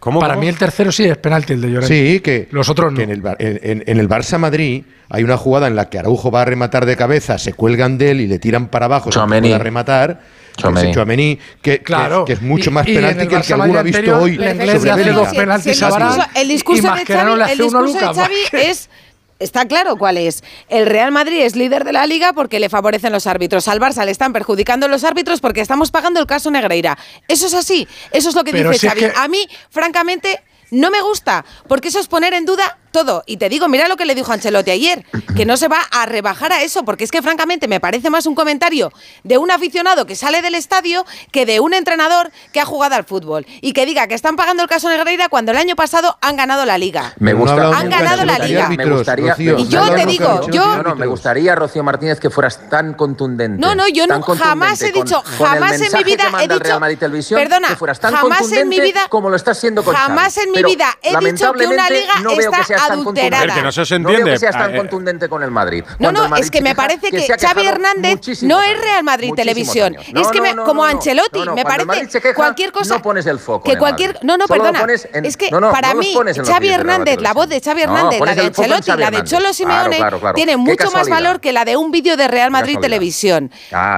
S3: ¿Cómo,
S63: Para
S3: cómo?
S63: mí el tercero sí es penalti el de Llorente.
S61: Sí, que
S63: los otros no.
S61: Que en, el, en, en, el, Barça Madrid hay una jugada en la que Araujo va a rematar de cabeza, se cuelgan de él y le tiran para abajo, Chomeni.
S64: se
S61: a rematar. Chomeni. Chomeni, que, claro. que,
S63: es,
S61: que, es, mucho más
S63: y,
S61: penalti
S63: y
S61: que el que alguno ha visto hoy. sobre Bellingham.
S2: Si el, discurso, el discurso de Xavi, el discurso de Xavi es Está claro cuál es. El Real Madrid es líder de la liga porque le favorecen los árbitros. Al Barça le están perjudicando los árbitros porque estamos pagando el caso Negreira. Eso es así. Eso es lo que dice Xavi. A mí, francamente, no me gusta porque eso es poner en duda todo. Y te digo, mira lo que le dijo Ancelotti ayer, que no se va a rebajar a eso, porque es que francamente me parece más un comentario de un aficionado que sale del estadio que de un entrenador que ha jugado al fútbol y que diga que están pagando el caso Negreira cuando el año pasado han ganado la liga.
S64: Me gusta,
S61: no
S2: han ganado la liga.
S64: Gustaría,
S2: y yo te digo, yo
S64: no, me gustaría Rocío Martínez que fueras tan contundente.
S2: No, no, yo no, jamás he dicho, jamás en mi vida he dicho, perdona,
S64: que fueras tan
S2: jamás en mi vida
S64: como lo estás siendo
S2: Jamás en mi vida he dicho que una liga
S64: no
S2: está
S64: tan.
S3: Que no se entiende.
S64: No que seas tan
S3: ah, eh.
S64: contundente con el Madrid.
S2: No, no, es que me parece que,
S64: que
S2: Xavi Hernández no es Real Madrid Televisión.
S64: No,
S2: es que me,
S64: no,
S2: como Ancelotti, me parece
S64: queja,
S2: cualquier cosa.
S64: No pones el foco.
S2: Que cualquier, no, no, perdona. Es que para mí, Xavi Hernández, la voz de Xavi Hernández, la de Ancelotti, la de Cholo Simeone, tiene mucho más valor que la de un vídeo de Real Madrid Televisión.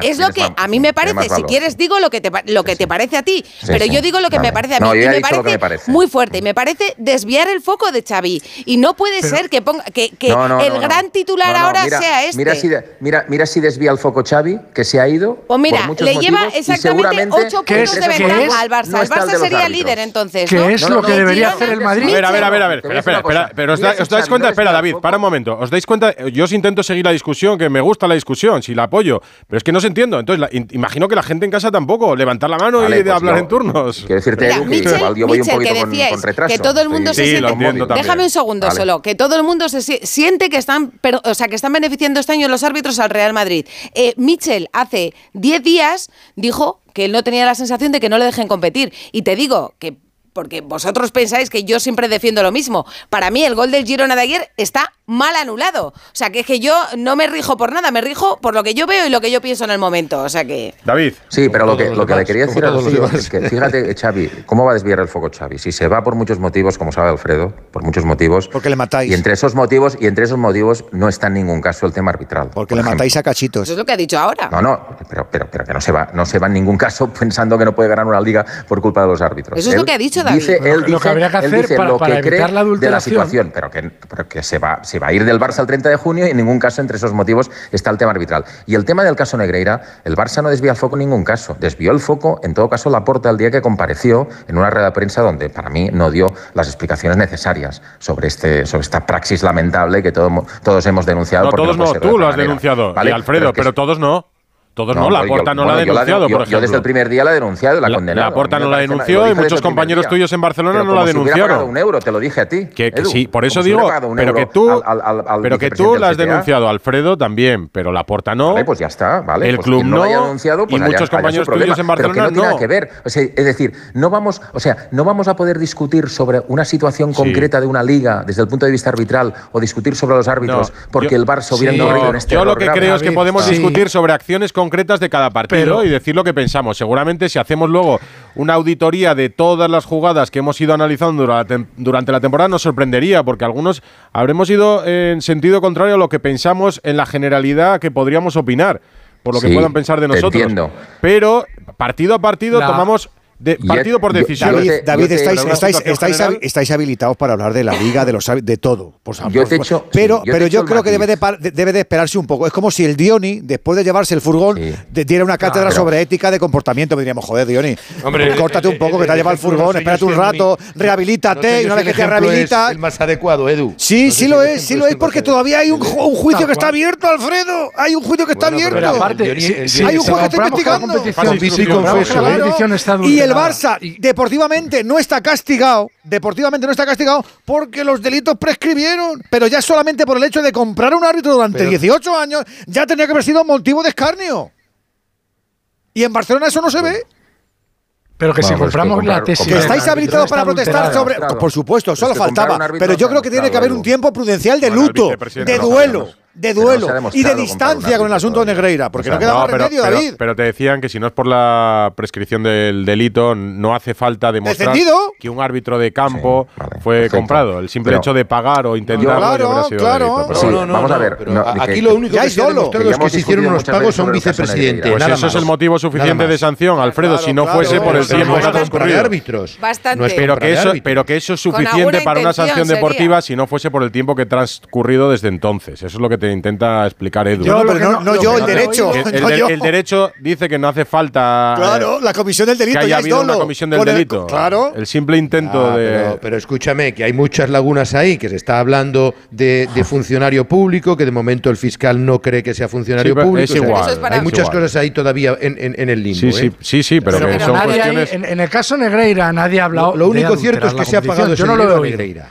S2: Es lo que a mí me parece. Si quieres, digo lo que te parece a ti. Pero yo digo lo que me parece a mí. Y me parece muy fuerte. Y me parece desviar el foco de Xavi no puede ser que ponga que, que
S64: No, no,
S2: el
S64: no,
S2: gran titular
S64: No, no,
S2: ahora
S64: mira-
S2: sea este.
S64: Mira si, de- mira, mira si desvía el foco Xavi, que se ha ido.
S2: Pues mira,
S64: por
S2: le lleva
S64: motivos,
S2: exactamente
S64: seguramente
S2: 8
S64: en
S2: puntos de ventaja al Barça.
S64: no
S2: el Barça sería
S64: árbitros.
S2: líder entonces.
S63: ¿Qué
S2: ¿no?
S63: es
S64: No,
S63: lo
S64: no,
S63: que
S64: no,
S63: debería hacer el Madrid?
S3: A ver, a ver, a ver, a Espera, espera, espera, pero os, da- dais cuenta, espera, David, para un momento. ¿Os dais cuenta? Yo os intento seguir la discusión, que me gusta la discusión, si la apoyo, pero es que no os entiendo. Entonces, la- in- imagino que la gente en casa tampoco, levantar la mano
S64: Vale,
S3: y
S64: pues
S3: hablar
S64: yo-
S3: en turnos.
S64: Quiero decirte,
S2: Mira,
S64: Edu, que
S2: Michel,
S64: yo voy un poquito
S2: que
S64: con, retraso.
S2: que todo el mundo se
S3: Sí, lo
S2: siente.
S3: entiendo también.
S2: Déjame un segundo
S64: Vale.
S2: solo. Que todo el mundo se si- siente que están, pero, o sea, que están beneficiando este año los árbitros al Real Madrid. Eh, Michel hace 10 días dijo que él no tenía la sensación de que no le dejen competir. Y te digo que porque vosotros pensáis que yo siempre defiendo lo mismo. Para mí el gol del Girona de ayer está mal anulado. O sea, que es que yo no me rijo por nada, me rijo por lo que yo veo y lo que yo pienso en el momento. O sea que...
S3: David.
S64: Sí, pero lo que, lo que le quería decir a
S3: los
S64: es que fíjate, Xavi, ¿cómo va a desviar el foco Xavi? Si se va por muchos motivos, como sabe Alfredo, por muchos motivos...
S14: Porque le matáis.
S64: Y entre esos motivos, y entre esos motivos no está en ningún caso el tema arbitral.
S14: Porque por le matáis a cachitos.
S2: Eso es lo que ha dicho ahora.
S64: No, no, pero, pero, pero que no se, va, no se va en ningún caso pensando que no puede ganar una liga por culpa de los árbitros.
S2: Eso es lo que ha dicho
S64: Dice, él dice,
S2: que habría que hacer para, evitar la adulteración.
S64: De la situación, pero que, se, va, se va a ir del Barça el 30 de junio y en ningún caso entre esos motivos está el tema arbitral. Y el tema del caso Negreira, el Barça no desvía el foco en ningún caso. Desvió el foco, en todo caso, la porta el día que compareció en una rueda de prensa donde para mí no dio las explicaciones necesarias sobre, este, sobre esta praxis lamentable que todo, todos hemos denunciado.
S3: No, todos no, tú lo has denunciado, Alfredo,
S64: pero
S3: todos no. Todos no, no
S64: la
S3: Porta no bueno, la ha denunciado, la,
S64: yo,
S3: ejemplo.
S64: Yo desde el primer día la he denunciado, la,
S3: la
S64: condenado.
S3: La Porta no la denunció y muchos compañeros tuyos en Barcelona
S64: pero
S3: no
S64: como la
S3: denunciaron.
S64: Si un euro, te lo dije a ti.
S3: Que, que
S64: Edu,
S3: sí, por eso digo,
S64: si
S3: pero que tú,
S64: al, al, al
S3: pero que tú la has denunciado, Alfredo también, pero la Porta no.
S64: Vale, pues ya está, vale.
S3: El
S64: pues
S3: club
S64: no, haya denunciado, pues
S3: y muchos compañeros tuyos en Barcelona
S64: pero que no. tiene que ver. Es decir, no vamos, o sea, no vamos a poder discutir sobre una situación concreta de una liga desde el punto de vista arbitral o discutir sobre los árbitros porque el Barça hubiera en este
S3: Yo lo que creo es que podemos discutir sobre acciones concretas concretas de cada partido
S64: Pero,
S3: y decir lo que pensamos. Seguramente si hacemos luego una auditoría de todas las jugadas que hemos ido analizando durante, la temporada, nos sorprendería, porque algunos habremos ido en sentido contrario a lo que pensamos en la generalidad que podríamos opinar, por lo que puedan pensar de nosotros. Pero partido a partido tomamos Partido por decisión.
S14: David, estáis, estáis, habilitados para hablar de la liga, de los de todo. Por favor.
S64: Yo
S14: pero
S64: yo,
S14: pero yo creo que debe de, esperarse un poco. Es como si el Dioni, después de llevarse el furgón, diera una cátedra sobre ética de comportamiento. Me diríamos, joder, Dioni,
S61: Hombre,
S14: córtate un poco, que te ha llevado el furgón, espérate un rato, rehabilítate, y una vez que te rehabilita.
S61: el más adecuado, Edu.
S14: Sí, sí lo es, sí lo es, porque todavía hay un juicio que está abierto, Alfredo. Hay un juicio que está abierto. Hay un juez que está investigando el. Barça deportivamente no está castigado, deportivamente no está castigado porque los delitos prescribieron, pero ya solamente por el hecho de comprar un árbitro durante
S61: pero,
S14: 18 años ya tenía que haber sido motivo de escarnio. Y en Barcelona eso no se ve.
S26: Pero que si
S64: compramos que
S26: la tesis.
S14: Que estáis habilitados para protestar sobre. Por supuesto, solo faltaba. Pero yo creo que tiene que haber un tiempo prudencial de luto, de duelo de duelo y de distancia con el asunto de Negreira, porque no queda no, más
S3: pero,
S14: remedio,
S3: pero,
S14: David.
S3: Pero te decían que si no es por la prescripción del delito, no hace falta demostrar que un árbitro de campo fue comprado. El simple hecho de pagar o intentar.
S14: Claro, claro.
S64: Sí, vamos a ver.
S61: aquí lo único que se ha demostrado
S64: que
S61: se hicieron unos pagos a un vicepresidente.
S3: Pues eso es el motivo suficiente de sanción, Alfredo, si no fuese por el tiempo que ha transcurrido.
S2: Bastante.
S3: Pero que eso es suficiente para una sanción deportiva si no fuese por el tiempo que ha transcurrido desde entonces. Eso es lo que te intenta explicar Edu.
S26: No,
S14: pero no, yo, el derecho.
S3: El, derecho dice que no hace falta.
S14: Claro, la comisión del delito.
S3: Que haya habido
S14: es
S3: comisión del delito.
S14: claro.
S3: El simple intento
S61: ah,
S3: de.
S61: Pero, escúchame, que hay muchas lagunas ahí, que se está hablando de, funcionario público, que de momento el fiscal no cree que sea funcionario público.
S3: Es igual.
S61: Hay muchas cosas ahí todavía en, el limbo.
S3: ¿eh? Sí, sí, sí, pero,
S26: pero
S3: que son cuestiones.
S26: En, el caso Negreira, nadie ha hablado.
S61: Lo, único cierto es que se ha pagado.
S26: Yo no lo veo
S61: Negreira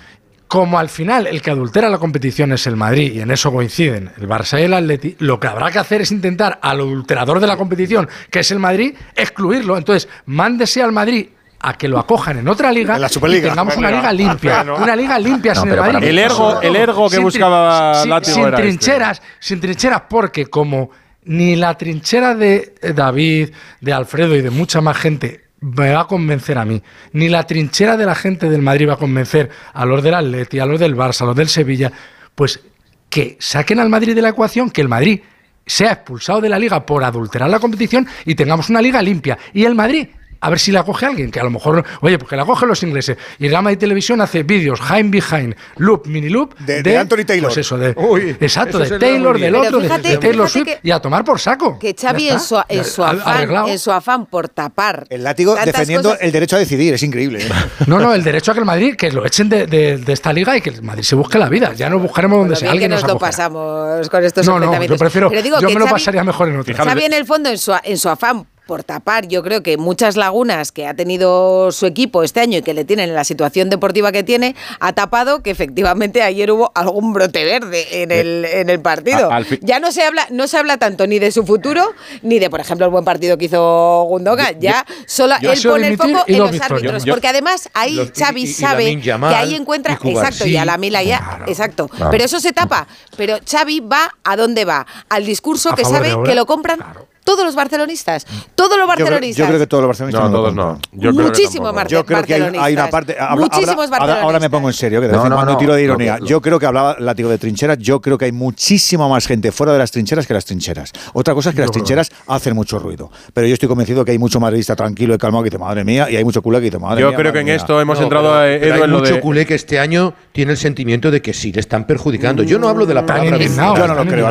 S26: como al final el que adultera la competición es el Madrid, y en eso coinciden el Barça y el Atleti, lo que habrá que hacer es intentar al adulterador de la competición, que es el Madrid, excluirlo. Entonces, mándese al Madrid a que lo acojan en otra liga
S14: la Superliga.
S26: y tengamos una liga limpia, una liga limpia sin el Madrid.
S3: El ergo, el ergo que buscaba
S26: sin, sin trincheras, sin trincheras porque como ni la trinchera de eh, David, de Alfredo y de mucha más gente me va a convencer a mí. Ni la trinchera de la gente del Madrid va a convencer a los del Atleti, a los del Barça, a los del Sevilla. Pues que saquen al Madrid de la ecuación, que el Madrid sea expulsado de la liga por adulterar la competición y tengamos una liga limpia. Y el Madrid a ver si la coge alguien, que a lo mejor, oye, pues porque la cogen los ingleses. Y el Gama de Televisión hace vídeos, Hind Behind, Loop, Mini Loop.
S14: De, Anthony Taylor.
S26: Pues eso, de,
S61: Uy,
S26: exacto, de Taylor, del otro, de, Taylor Swift, y a tomar por saco.
S2: Que Xavi en su, en su afán, en su afán por tapar.
S14: El látigo defendiendo el derecho a decidir, es increíble. ¿eh?
S26: No, no, el derecho a que el Madrid, que lo echen de, esta liga y que el Madrid se busque la vida. Ya no buscaremos donde sea.
S2: Alguien que nos, lo pasamos con estos
S26: no, no, yo prefiero,
S2: digo
S26: yo
S2: que
S26: me lo pasaría mejor en otro.
S2: Xavi en el fondo, en su, en su afán por tapar, yo creo que muchas lagunas que ha tenido su equipo este año y que le tienen en la situación deportiva que tiene, ha tapado que efectivamente ayer hubo algún brote verde en el, en el partido. Ya no se habla, no se habla tanto ni de su futuro, ni de, por ejemplo, el buen partido que hizo Gundogan. Ya solo
S63: yo
S2: él pone el foco en los, árbitros. Porque además ahí
S65: los,
S2: Xavi sabe que ahí encuentra. exacto, ya la Mila ya. Exacto. Pero eso se tapa. Pero Xavi va a dónde va. Al discurso que sabe que lo compran todos los barcelonistas, todos los barcelonistas.
S14: Yo creo, que todos los barcelonistas.
S3: No, todos no. Yo
S2: Muchísimos barcelonistas.
S14: Yo creo que hay, una parte. Ahora, me pongo en serio, que de
S64: no,
S14: vez
S64: en
S14: tiro de ironía. yo creo que hablaba látigo de trincheras, yo creo que hay muchísima más gente fuera de las trincheras que las trincheras. Otra cosa es que las trincheras hacen mucho ruido, pero yo estoy convencido que hay mucho madridista tranquilo y calmado que dice madre mía y hay mucho culé que dice madre mía.
S3: Yo creo que en esto hemos entrado a Edu pero hay
S65: mucho culé que este año tiene el sentimiento de que sí le están perjudicando. Mm. Yo no hablo de la palabra.
S14: Yo no lo creo.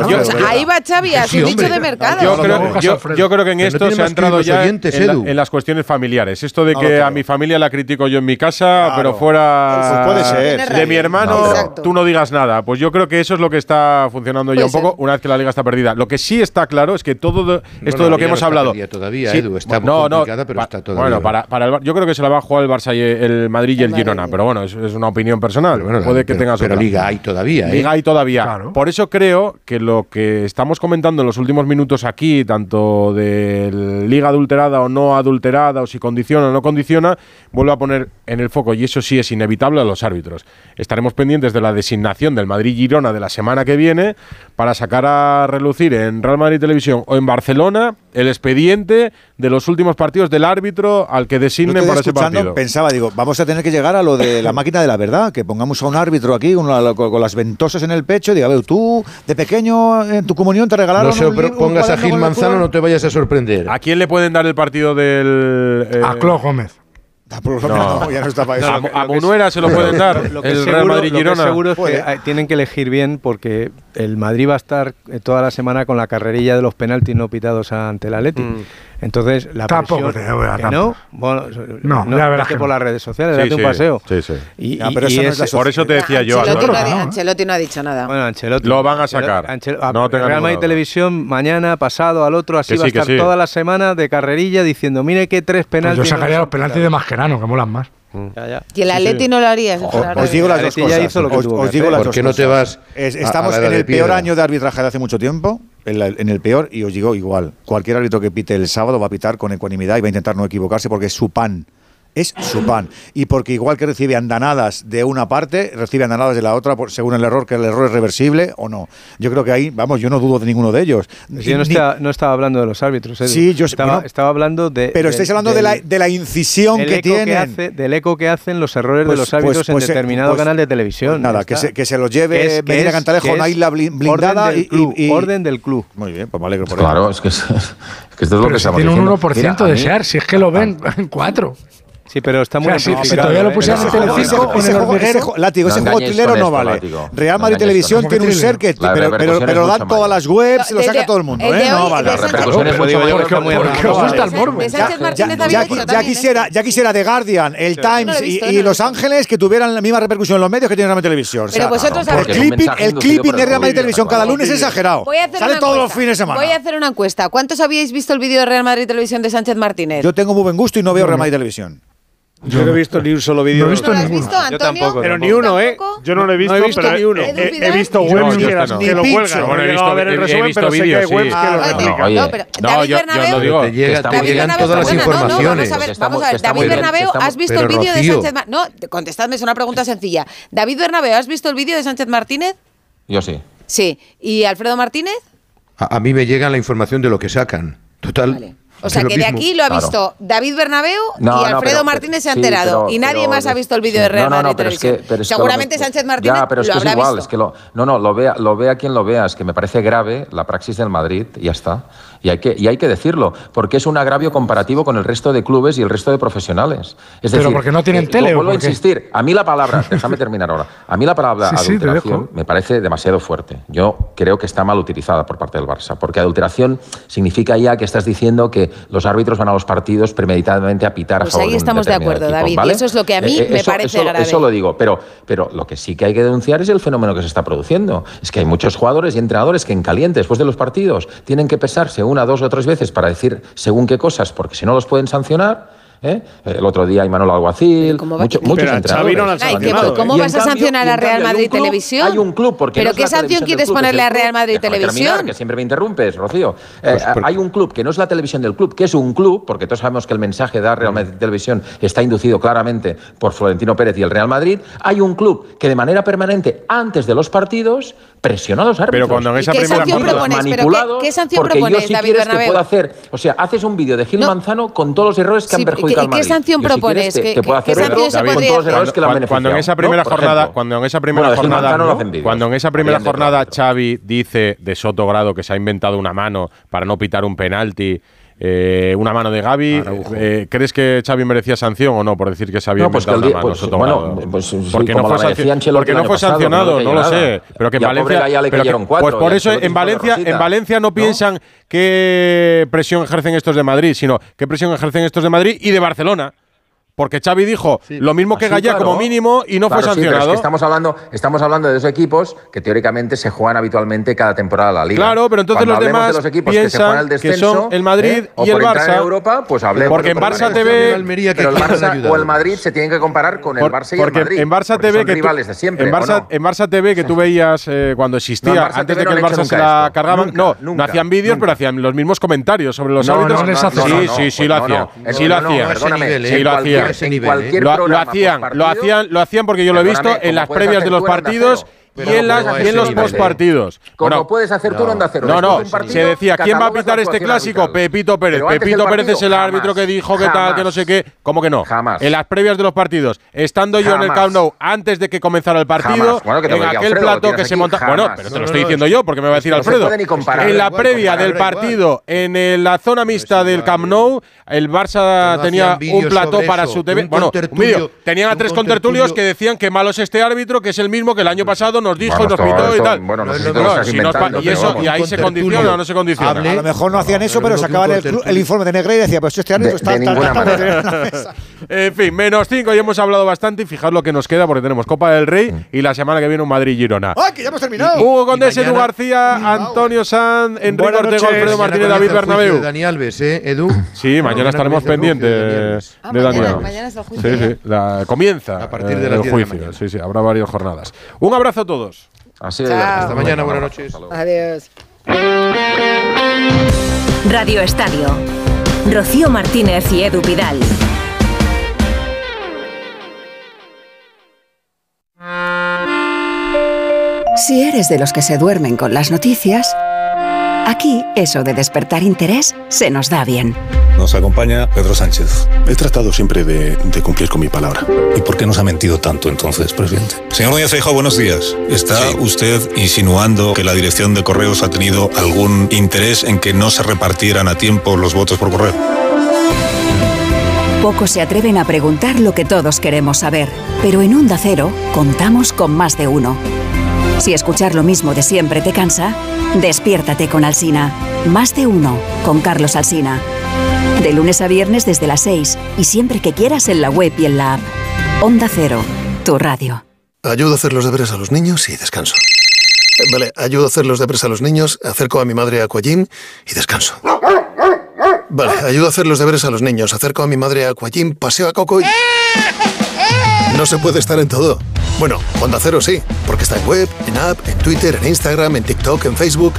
S2: Ahí va Xavi a su
S65: dicho
S2: de mercado
S3: yo, creo que en esto se ha entrado ya en, las cuestiones familiares. Esto de que a mi familia la critico yo en mi casa, pero fuera de mi hermano, tú no digas nada. Pues yo creo que eso es lo que está funcionando ya un poco una vez que la liga está perdida. Lo que sí está claro es que todo esto de lo que hemos hablado.
S65: Todavía,
S3: sí,
S65: está
S3: no,
S65: pero está todavía.
S3: Bueno, para, para el, yo creo que se la va a jugar el Barça y el Madrid y el, Girona, pero bueno, es, es, una opinión personal. Puede que tengas
S65: pero
S3: otra.
S65: liga hay todavía.
S3: Liga hay todavía. Por eso creo que lo que estamos comentando en los últimos minutos aquí, tanto tanto de liga adulterada o no adulterada, o si condiciona o no condiciona, vuelvo a poner en el foco, y eso sí es inevitable, a los árbitros. Estaremos pendientes de la designación del Madrid-Girona de la semana que viene para sacar a relucir en Real Madrid Televisión o en Barcelona el expediente de los últimos partidos del árbitro al que
S14: designe
S3: para ese partido.
S14: Pensaba, digo, vamos a tener que llegar a lo de la máquina de la verdad, que pongamos a un árbitro aquí con, las ventosas en el pecho y diga, a tú de pequeño en tu comunión te regalaron.
S65: No se pongas a Gil Manzano, no te vayas a sorprender.
S3: ¿A quién le pueden dar el partido del. Eh,
S63: a Clo Gómez.
S3: A, a se lo pueden dar.
S24: Lo que
S3: el
S24: seguro,
S3: Real
S24: Lo seguro es que tienen que elegir bien porque el Madrid va a estar eh, toda la semana con la carrerilla de los penaltis no pitados ante el Atleti.
S3: Mm.
S24: Entonces, la
S63: Tampoco
S24: presión...
S63: Te
S24: que no, bueno,
S63: no,
S24: no,
S63: la
S24: verdad
S63: que
S24: por las redes sociales,
S3: sí,
S24: date un paseo.
S3: Sí, sí.
S24: Y,
S14: pero
S24: y
S14: eso es,
S3: por eso te decía yo.
S2: Ancelotti,
S3: Ancelotti,
S2: no, ¿eh? Ancelotti no ha dicho nada.
S24: Bueno, Ancelotti...
S3: Lo van a sacar.
S24: Ancelotti, a,
S3: no ah,
S24: Real Madrid Televisión, mañana, pasado, al otro, así
S3: que
S24: va a estar toda la semana de carrerilla diciendo, mire qué tres penaltis...
S63: Pues
S24: yo
S63: sacaría los penaltis de Mascherano, que molan más. Mm.
S24: Ya, ya.
S2: Y el Atleti sí, no lo haría.
S14: Os digo las dos
S24: cosas. Ya hizo lo que
S14: os, os digo las
S65: ¿Por
S14: dos
S65: qué no te vas?
S14: Estamos
S65: a la
S14: en el peor año de arbitraje de hace mucho tiempo en, la, en, el peor y os digo igual. Cualquier árbitro que pite el sábado va a pitar con ecuanimidad y va a intentar no equivocarse porque es su pan es su pan. Y porque igual que recibe andanadas de una parte, recibe andanadas de la otra, por, según el error, que el error es reversible o no. Yo creo que ahí, vamos, yo no dudo de ninguno de ellos.
S24: Yo no, estaba, no estaba hablando de los árbitros.
S14: Sí, yo
S24: estaba, estaba hablando de...
S14: Pero estáis hablando de, la, incisión que
S24: tiene del eco que hacen los errores de pues, los árbitros
S14: pues,
S24: en pues,
S14: eh,
S24: determinado canal de televisión.
S14: nada, que se, que se, los lleve Medina Cantalejo una isla blindada
S24: orden del,
S14: y,
S24: club, orden del club.
S14: Muy bien, pues me alegro por
S64: Claro, es que, es, que esto es lo que se
S63: Tiene un 1%
S64: Mira,
S63: de share, si es que lo ven en cuatro.
S24: Sí, pero está muy
S63: o
S24: sea,
S63: Todavía lo
S24: ¿eh?
S63: pusieron en Telecinco.
S14: Látigo, ese juego
S64: trilero
S14: no vale. Real Madrid Televisión tiene un ser que... Pero
S64: lo
S14: dan todas las webs, y lo saca todo el mundo, ¿eh? No vale. Ya quisiera The Guardian, el Times y Los Ángeles que tuvieran la misma repercusión en los medios que tiene Real Madrid Televisión.
S2: Pero vosotros
S14: El clipping de Real Madrid Televisión cada lunes es exagerado. Sale todos los fines de semana.
S2: Voy a hacer una encuesta. ¿Cuántos habíais visto el vídeo de Real Madrid Televisión de Sánchez Martínez?
S14: Yo tengo muy buen gusto y no veo Real Madrid Televisión.
S62: Yo no he visto ni un solo vídeo.
S63: No he visto
S2: ¿Lo has visto, Antonio?
S24: Yo tampoco.
S62: Pero ni uno, ¿eh?
S25: Yo no lo he visto,
S62: no he visto
S25: pero
S62: ni uno.
S25: He, he visto webs que, que lo cuelgan.
S3: Bueno,
S25: he visto, a ver el resumen, pero que
S14: ah,
S2: No, pero David
S3: yo, yo lo digo,
S65: te, llega, te llegan todas las
S2: informaciones. No, no, vamos a ver, vamos a ver. David
S64: Bernabeu,
S2: ¿has visto el vídeo de Sánchez Martínez? No, contestadme, es una pregunta sencilla. David Bernabeu, ¿has visto el vídeo de Sánchez Martínez?
S64: Yo sí.
S2: Sí. ¿Y Alfredo Martínez?
S65: A, mí me llega la información de lo que sacan. Total.
S2: O sea, que de aquí lo ha
S64: Claro.
S2: visto David Bernabeu
S64: No,
S2: y
S64: no,
S2: Alfredo
S64: pero-
S2: Martínez se ha
S64: sí,
S2: enterado.
S64: pero-
S2: y nadie
S64: pero
S2: más ha visto el vídeo de Real Madrid
S64: pero es que-
S2: Televisión.
S64: que
S2: Seguramente
S64: lo
S2: Sánchez Martínez
S64: Ya, pero es
S2: lo
S64: que es
S2: habrá
S64: igual,
S2: visto.
S64: es que lo, no, no, lo vea, lo vea quien lo vea, es que me parece grave la praxis del Madrid y ya está. Y hay, que, y hay que decirlo, porque es un agravio comparativo con el resto de clubes y el resto de profesionales. Es
S63: Pero
S64: decir,
S63: porque no tienen
S64: eh,
S63: tele, ¿o
S64: Vuelvo a insistir, a mí la palabra, déjame terminar ahora, a mí la palabra
S63: Sí, sí, te
S64: adulteración
S63: dejo.
S64: me parece demasiado fuerte. Yo creo que está mal utilizada por parte del Barça, porque adulteración significa ya que estás diciendo que los árbitros van a los partidos premeditadamente a pitar a
S2: Pues
S64: favor
S2: ahí
S64: de un
S2: estamos de acuerdo,
S64: equipo,
S2: David, y
S64: ¿vale?
S2: eso es lo que a mí
S64: Eh,
S2: me
S64: eso-
S2: parece
S64: eso-
S2: grave.
S64: Eso lo digo, pero, pero lo que sí que hay que denunciar es el fenómeno que se está produciendo. Es que hay muchos jugadores y entrenadores que en caliente, después de los partidos, tienen que pesarse una una, dos o tres veces para decir según qué cosas, porque si no los pueden sancionar. ¿eh? El otro día Imanol Alguacil, mucho- muchos entrenadores.
S2: Ay, ¿qué- ¿Cómo
S64: Y
S2: vas a sancionar a Real Madrid
S64: club-
S2: Televisión?
S64: Hay un club, porque
S2: ¿Pero
S64: no
S2: qué
S64: la
S2: sanción quieres
S64: club,
S2: ponerle a Real. Madrid Televisión?
S64: terminar, que siempre me interrumpes, Rocío. Eh,
S2: Pues
S64: Hay un club que no es la televisión del club, que es un club, porque todos sabemos que el mensaje de Real Madrid Televisión está inducido claramente por Florentino Pérez y el Real Madrid. Hay un club que de manera permanente, antes de los partidos, presiona a los árbitros.
S3: Pero cuando en esa
S2: ¿Y qué
S3: primera
S2: sanción qué- sanción
S64: porque
S2: propones,
S64: yo, si
S2: David
S64: quieres, te
S2: Bernabéu?
S64: puedo hacer, o sea, haces un vídeo de Gil Manzano con todos los errores que
S2: Sí,
S64: han
S2: ¿y
S64: perjudicado
S2: qué-
S64: al Madrid.
S2: qué sanción
S64: Yo, si
S2: propones?
S64: quieres, te-
S2: ¿Qué-
S64: te puedo
S2: qué
S64: hacer
S2: sanción se
S64: con todos los
S2: hacer?
S64: errores que le han
S3: Cuando- cuando en esa primera jornada,
S64: ejemplo.
S3: cuando en esa primera
S64: Bueno,
S3: jornada,
S64: no vídeos.
S3: cuando en esa primera jornada Xavi dice de Soto Grado que se ha inventado una mano para no pitar un penalti. Eh, una mano de Gaby, eh, ¿crees que Xavi merecía sanción o no por decir que se había
S64: No, pues que
S3: una mano
S64: pues, bueno, pues, sí,
S3: porque
S64: como
S3: no fue, sancio- porque no
S64: no
S3: sancionado, no lo sé, pero que en Valencia, pero que-
S64: cuatro,
S3: pues por eso en Valencia, en Valencia no piensan qué presión ejercen estos de Madrid, sino qué presión ejercen estos de Madrid y de Barcelona. Porque Xavi dijo lo mismo que
S64: claro.
S3: como mínimo y no fue
S64: sí, pero es
S3: sancionado.
S64: que estamos, hablando, estamos hablando de dos equipos que teóricamente se juegan habitualmente cada temporada la liga.
S3: Claro, pero entonces
S64: Cuando
S3: los demás
S64: de los equipos que se
S3: piensan
S64: juegan el
S3: que
S64: descenso,
S3: son el Madrid
S64: ¿eh? o
S3: y el Barça.
S64: en Europa, pues hablemos.
S3: Porque en Barça TV
S64: Almería, pero el Barça o el Madrid se tienen que comparar con el Barça y
S3: porque
S64: el Madrid.
S3: en Barça
S64: porque
S3: TV
S64: son
S3: que tú-
S64: rivales de siempre.
S3: en
S64: ¿o
S3: Barça,
S64: no?
S3: en Barça TV que tú veías eh, cuando existía antes de que el Barça se la cargaban no
S64: nunca,
S3: no hacían vídeos pero hacían los mismos comentarios sobre los
S64: No,
S3: árbitros sí sí sí lo hacían sí lo hacían sí lo
S64: cualquier-
S3: hacían
S64: en cualquier
S3: lo, hacían lo hacían lo hacían porque yo lo he visto en las previas de los partidos
S64: Cero, pero
S3: en, las,
S64: no a
S3: y en
S64: ese
S3: los postpartidos.
S64: Como
S3: Bueno,
S64: puedes hacer tú en Onda Cero.
S3: No, no,
S64: partido,
S3: se decía, ¿quién va a pitar
S64: la
S3: este clásico?
S64: arbitral.
S3: Pepito Pérez. Pepito Pérez es el árbitro que dijo que tal, que no sé qué. ¿Cómo que no?
S64: Jamás.
S3: En las previas de los partidos, estando yo en el. Camp Nou antes de que comenzara el partido.
S64: Bueno, que
S3: en aquel
S64: Alfredo,
S3: plato que se
S64: aquí,
S3: monta. Bueno, pero te
S64: No,
S3: lo
S64: no,
S3: estoy
S64: no,
S3: diciendo yo, porque me va a decir
S64: no se
S3: Alfredo.
S64: puede ni comparar.
S3: En la previa del partido, en la zona mixta del Camp Nou, el Barça
S65: no
S3: tenía un plató
S65: sobre
S3: para su Bueno, un
S65: contertulio-
S3: vídeo. Tenían a tres contertulios
S65: contertulio-
S3: que decían que malo es este árbitro, que es el mismo que el año pasado nos dijo,
S64: Bueno,
S3: nos pitó y tal.
S64: bueno, no
S3: No, si nos y eso
S64: vamos.
S3: y ahí se condiciona o no se condiciona.
S14: A lo mejor no hacían eso, pero sacaban el, el informe de Negreira y decía, pues este árbitro está
S64: de ninguna manera.
S3: En fin, menos 5 y hemos hablado bastante y fijaos lo que nos queda porque tenemos Copa del Rey y la semana que viene un Madrid-Girona.
S14: ¡Ay, que ya hemos terminado!
S3: Hugo Condés, Edu García, Antonio Sanz, Enrique Ortega. Alfredo Martínez, David
S65: de Dani Alves, ¿eh, Edu?
S3: Sí, mañana estaremos
S65: juicio de Dani
S3: pendientes
S2: Ah,
S3: de
S2: mañana-
S3: Daniel.
S2: mañana es el juicio
S3: Sí, sí, comienza
S65: A partir de
S3: eh,
S65: las
S3: el
S65: 10 de la
S3: juicio. Sí, sí, habrá varias jornadas. Un abrazo a todos.
S64: Así verdad.
S65: Hasta mañana, buenas noches.
S2: Adiós.
S38: Radio Estadio. Rocío Martínez y Edu Pidal.
S66: Si eres de los que se duermen con las noticias, aquí eso de despertar interés se nos da bien.
S67: Nos acompaña Pedro Sánchez. He tratado siempre de, de cumplir con mi palabra. ¿Y por qué nos ha mentido tanto entonces, presidente? Señor Núñez Feijóo, buenos días. ¿Está usted insinuando que la dirección de correos ha tenido algún interés en que no se repartieran a tiempo los votos por correo?
S66: Pocos se atreven a preguntar lo que todos queremos saber, pero en Onda Cero contamos con más de uno. Si escuchar lo mismo de siempre te cansa, despiértate con Alsina. Más de uno con Carlos Alsina. De lunes a viernes desde las 6 y siempre que quieras en la web y en la app. Onda Cero, tu radio.
S67: Ayudo a hacer los deberes a los niños y descanso. Eh, Vale, ayudo a hacer los deberes a los niños, acerco a mi madre a Aquagym y descanso. Vale, ayudo a hacer los deberes a los niños, acerco a mi madre a Aquagym, paseo a Coco y... No se puede estar en todo. Bueno, Onda Cero sí, porque está en web, en app, en Twitter, en Instagram, en TikTok, en Facebook,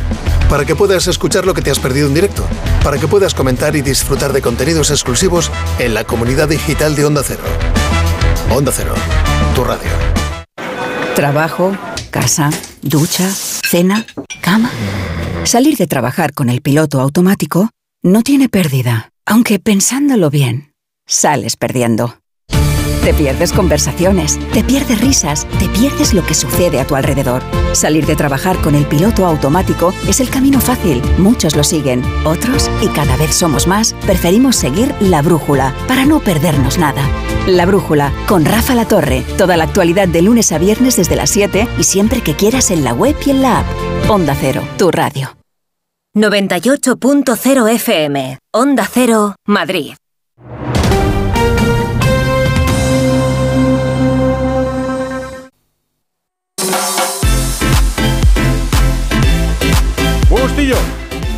S67: para que puedas escuchar lo que te has perdido en directo, para que puedas comentar y disfrutar de contenidos exclusivos en la comunidad digital de Onda Cero. Onda Cero, tu radio.
S66: Trabajo, casa, ducha, cena, cama. Salir de trabajar con el piloto automático no tiene pérdida, aunque pensándolo bien, sales perdiendo. Te pierdes conversaciones, te pierdes risas, te pierdes lo que sucede a tu alrededor. Salir de trabajar con el piloto automático es el camino fácil. Muchos lo siguen, otros, y cada vez somos más, preferimos seguir la brújula para no perdernos nada. La brújula con Rafa La Torre. Toda la actualidad de lunes a viernes desde las 7 y siempre que quieras en la web y en la app. Onda Cero, tu radio.
S38: 98.0 FM. Onda Cero, Madrid.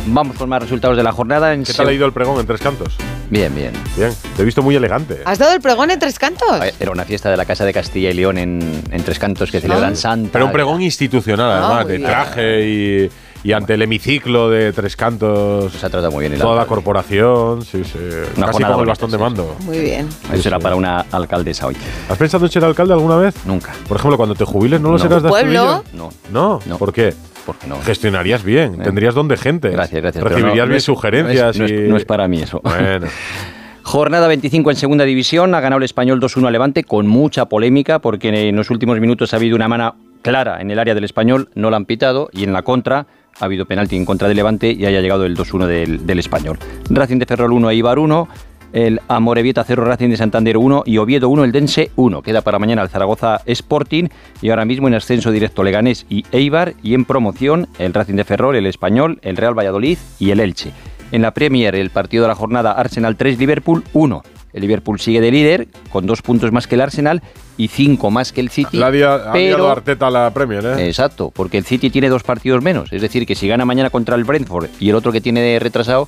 S68: Vamos con más resultados de la jornada. En
S3: ¿Qué tal ha ido el pregón en Tres Cantos?
S68: Bien, bien.
S3: Bien, te he visto muy elegante.
S2: ¿Has dado el pregón en tres cantos?
S68: Era una fiesta de la Casa de Castilla y León en, en Tres Cantos que celebran Santa.
S3: Pero un pregón institucional,
S68: Ah,
S3: además, de traje y, y ante el hemiciclo de Tres Cantos.
S68: Se ha tratado muy bien. el
S3: Toda la corporación, sí, sí.
S68: Una
S3: Casi con el
S68: bonita,
S3: bastón de
S68: sí,
S3: mando.
S2: Muy bien.
S68: Eso será para una alcaldesa hoy.
S3: ¿Has pensado en ser alcalde alguna vez?
S68: Nunca.
S3: Por ejemplo, cuando te jubiles, ¿no lo
S68: No.
S3: serás de
S2: ¿Pueblo?
S3: Astudillo?
S68: No.
S3: No. ¿Por qué?
S68: Porque no.
S3: Gestionarías bien, tendrías don de gente.
S68: Gracias, gracias.
S3: Recibirías
S68: no- es-
S3: sugerencias
S68: No es, no es-
S3: y...
S68: no es para mí eso.
S3: Bueno.
S68: Jornada 25 en segunda división, ha ganado el español 2-1 a Levante con mucha polémica porque en los últimos minutos ha habido una mano clara en el área del español, no la han pitado y en la contra ha habido penalti en contra de Levante y haya llegado el 2-1 del, del español. Racing de Ferrol 1 a Ibar 1, el Amorebieta 0 Racing de Santander 1 y Oviedo 1 el Dense 1. Queda para mañana el Zaragoza Sporting y ahora mismo en ascenso directo Leganés y Eibar y en promoción el Racing de Ferrol, el Español, el Real Valladolid y el Elche. En la Premier, el partido de la jornada Arsenal 3, Liverpool 1. El Liverpool sigue de líder con dos puntos más que el Arsenal y cinco más que el City.
S3: Ha dia- ha
S68: pero-
S3: liado Arteta la Premier, ¿eh?
S68: Exacto, porque el City tiene dos partidos menos. Es decir, que si gana mañana contra el Brentford y el otro que tiene retrasado,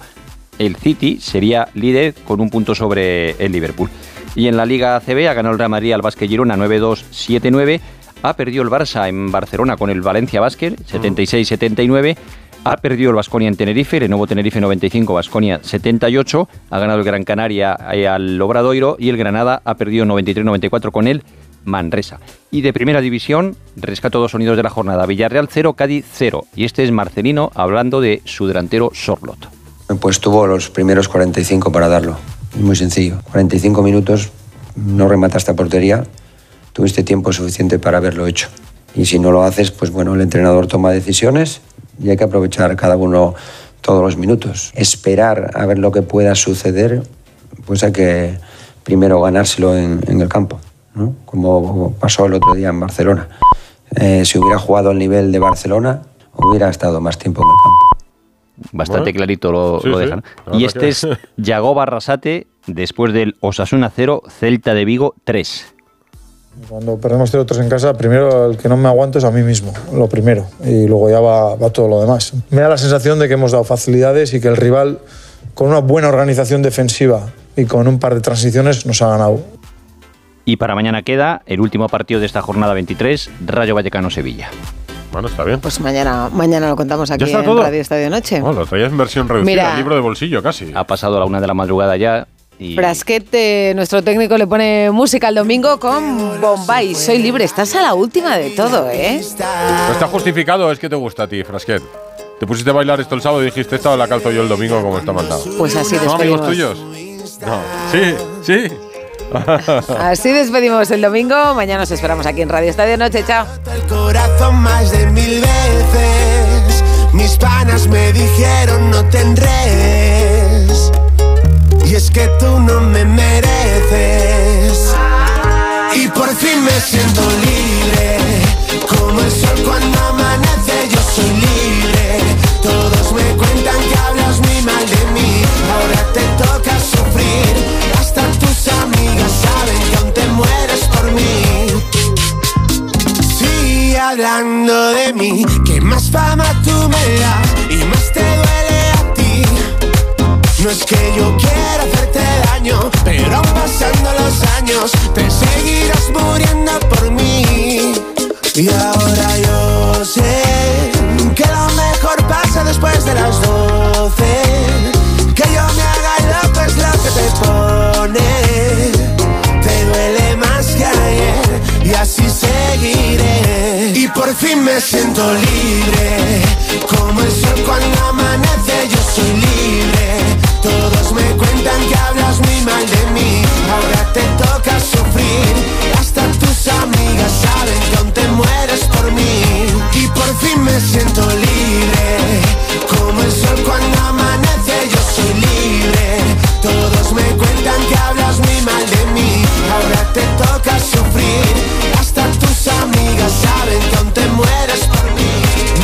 S68: el City sería líder con un punto sobre el Liverpool. Y en la Liga ACB ha ganado el Real Madrid al Basque Girona 9-2, 7-9. Ha perdido el Barça en Barcelona con el Valencia Basket 76-79. Ha perdido el Vasconia en Tenerife, Lenovo Tenerife 95, Vasconia 78. Ha ganado el Gran Canaria eh, al Obradoiro y el Granada ha perdido 93-94 con el Manresa. Y de primera división, rescato dos sonidos de la jornada. Villarreal 0, Cádiz 0. Y este es Marcelino hablando de su delantero Sorlot.
S69: Pues tuvo los primeros 45 para darlo. Muy sencillo. 45 minutos, no remataste a portería, tuviste tiempo suficiente para haberlo hecho. Y si no lo haces, pues bueno, el entrenador toma decisiones y hay que aprovechar cada uno todos los minutos. Esperar a ver lo que pueda suceder, pues hay que primero ganárselo en, en el campo, ¿no? como pasó el otro día en Barcelona. Eh, si hubiera jugado al nivel de Barcelona, hubiera estado más tiempo en el campo.
S68: Bastante
S69: Bueno.
S68: clarito lo,
S69: Sí,
S68: lo
S69: sí.
S68: dejan. Y este
S69: que-
S68: es Yagoba Arrasate después del Osasuna 0, Celta de Vigo 3.
S25: Cuando perdemos 0-3 en casa, primero el que no me aguanto es a mí mismo, lo primero, y luego ya va, va todo lo demás. Me da la sensación de que hemos dado facilidades y que el rival, con una buena organización defensiva y con un par de transiciones, nos ha ganado.
S68: Y para mañana queda el último partido de esta jornada 23, Rayo Vallecano-Sevilla.
S3: Bueno, está bien.
S2: Pues mañana, mañana lo contamos aquí
S68: está
S2: en
S68: todo?
S2: Radio Estadio Noche.
S3: Oh, lo traías en versión reducida,
S2: Mira.
S3: libro de bolsillo casi.
S68: Ha pasado a la una de la madrugada ya y
S2: Frasquete, nuestro técnico, le pone música el domingo con Bombay. Soy libre, estás a la última de todo, ¿eh?
S3: No está justificado, es que te gusta a ti, Frasquet. Te pusiste a bailar esto el sábado y dijiste, esta la calzo yo el domingo como está mandado.
S2: Pues así
S3: ¿No, amigos
S2: despedimos.
S3: tuyos? No. Sí, sí.
S2: Así despedimos el domingo. Mañana os esperamos aquí en Radio Estadio Noche. Chao.
S70: corazón más de mil veces. Mis panas me dijeron no tendréis. Y es que tú no me mereces. Y por fin me siento libre. Como el sol cuando amanece, yo soy libre. Todos me cuentan que hablas muy mal de mí. Ahora te toca sufrir. Hablando de mí, que más fama tú me das y más te duele a ti. No es que yo quiera hacerte daño, pero pasando los años te seguirás muriendo por mí. Y ahora yo sé que lo mejor pasa después de las doce. Que yo me haga loco es lo que te pone. Te duele más que ayer y así seguiré. Y por fin me siento libre, como el sol cuando amanece, yo soy libre. Todos me cuentan que hablas muy mal de mí, ahora te toca sufrir. Hasta tus amigas saben que aún te mueres por mí. Y por fin me siento libre, como el sol cuando amanece, yo soy libre. Todos me cuentan que hablas muy mal de mí, ahora te toca sufrir. Hasta tus amigas saben que aún te mueres por mí.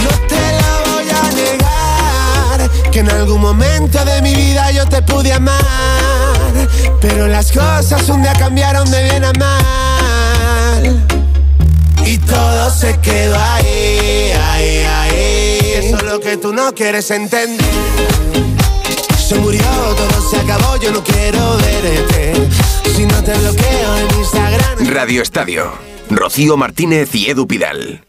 S70: No te lo voy a negar, que en algún momento de mi vida yo te pude amar. Pero las cosas un día cambiaron de bien a mal. Y todo se quedó ahí, ahí, ahí. Eso es lo que tú no quieres entender. Se murió, todo se acabó, yo no quiero verte. Si no te bloqueo en Instagram.
S39: Radio Estadio. Rocío Martínez y Edu Pidal.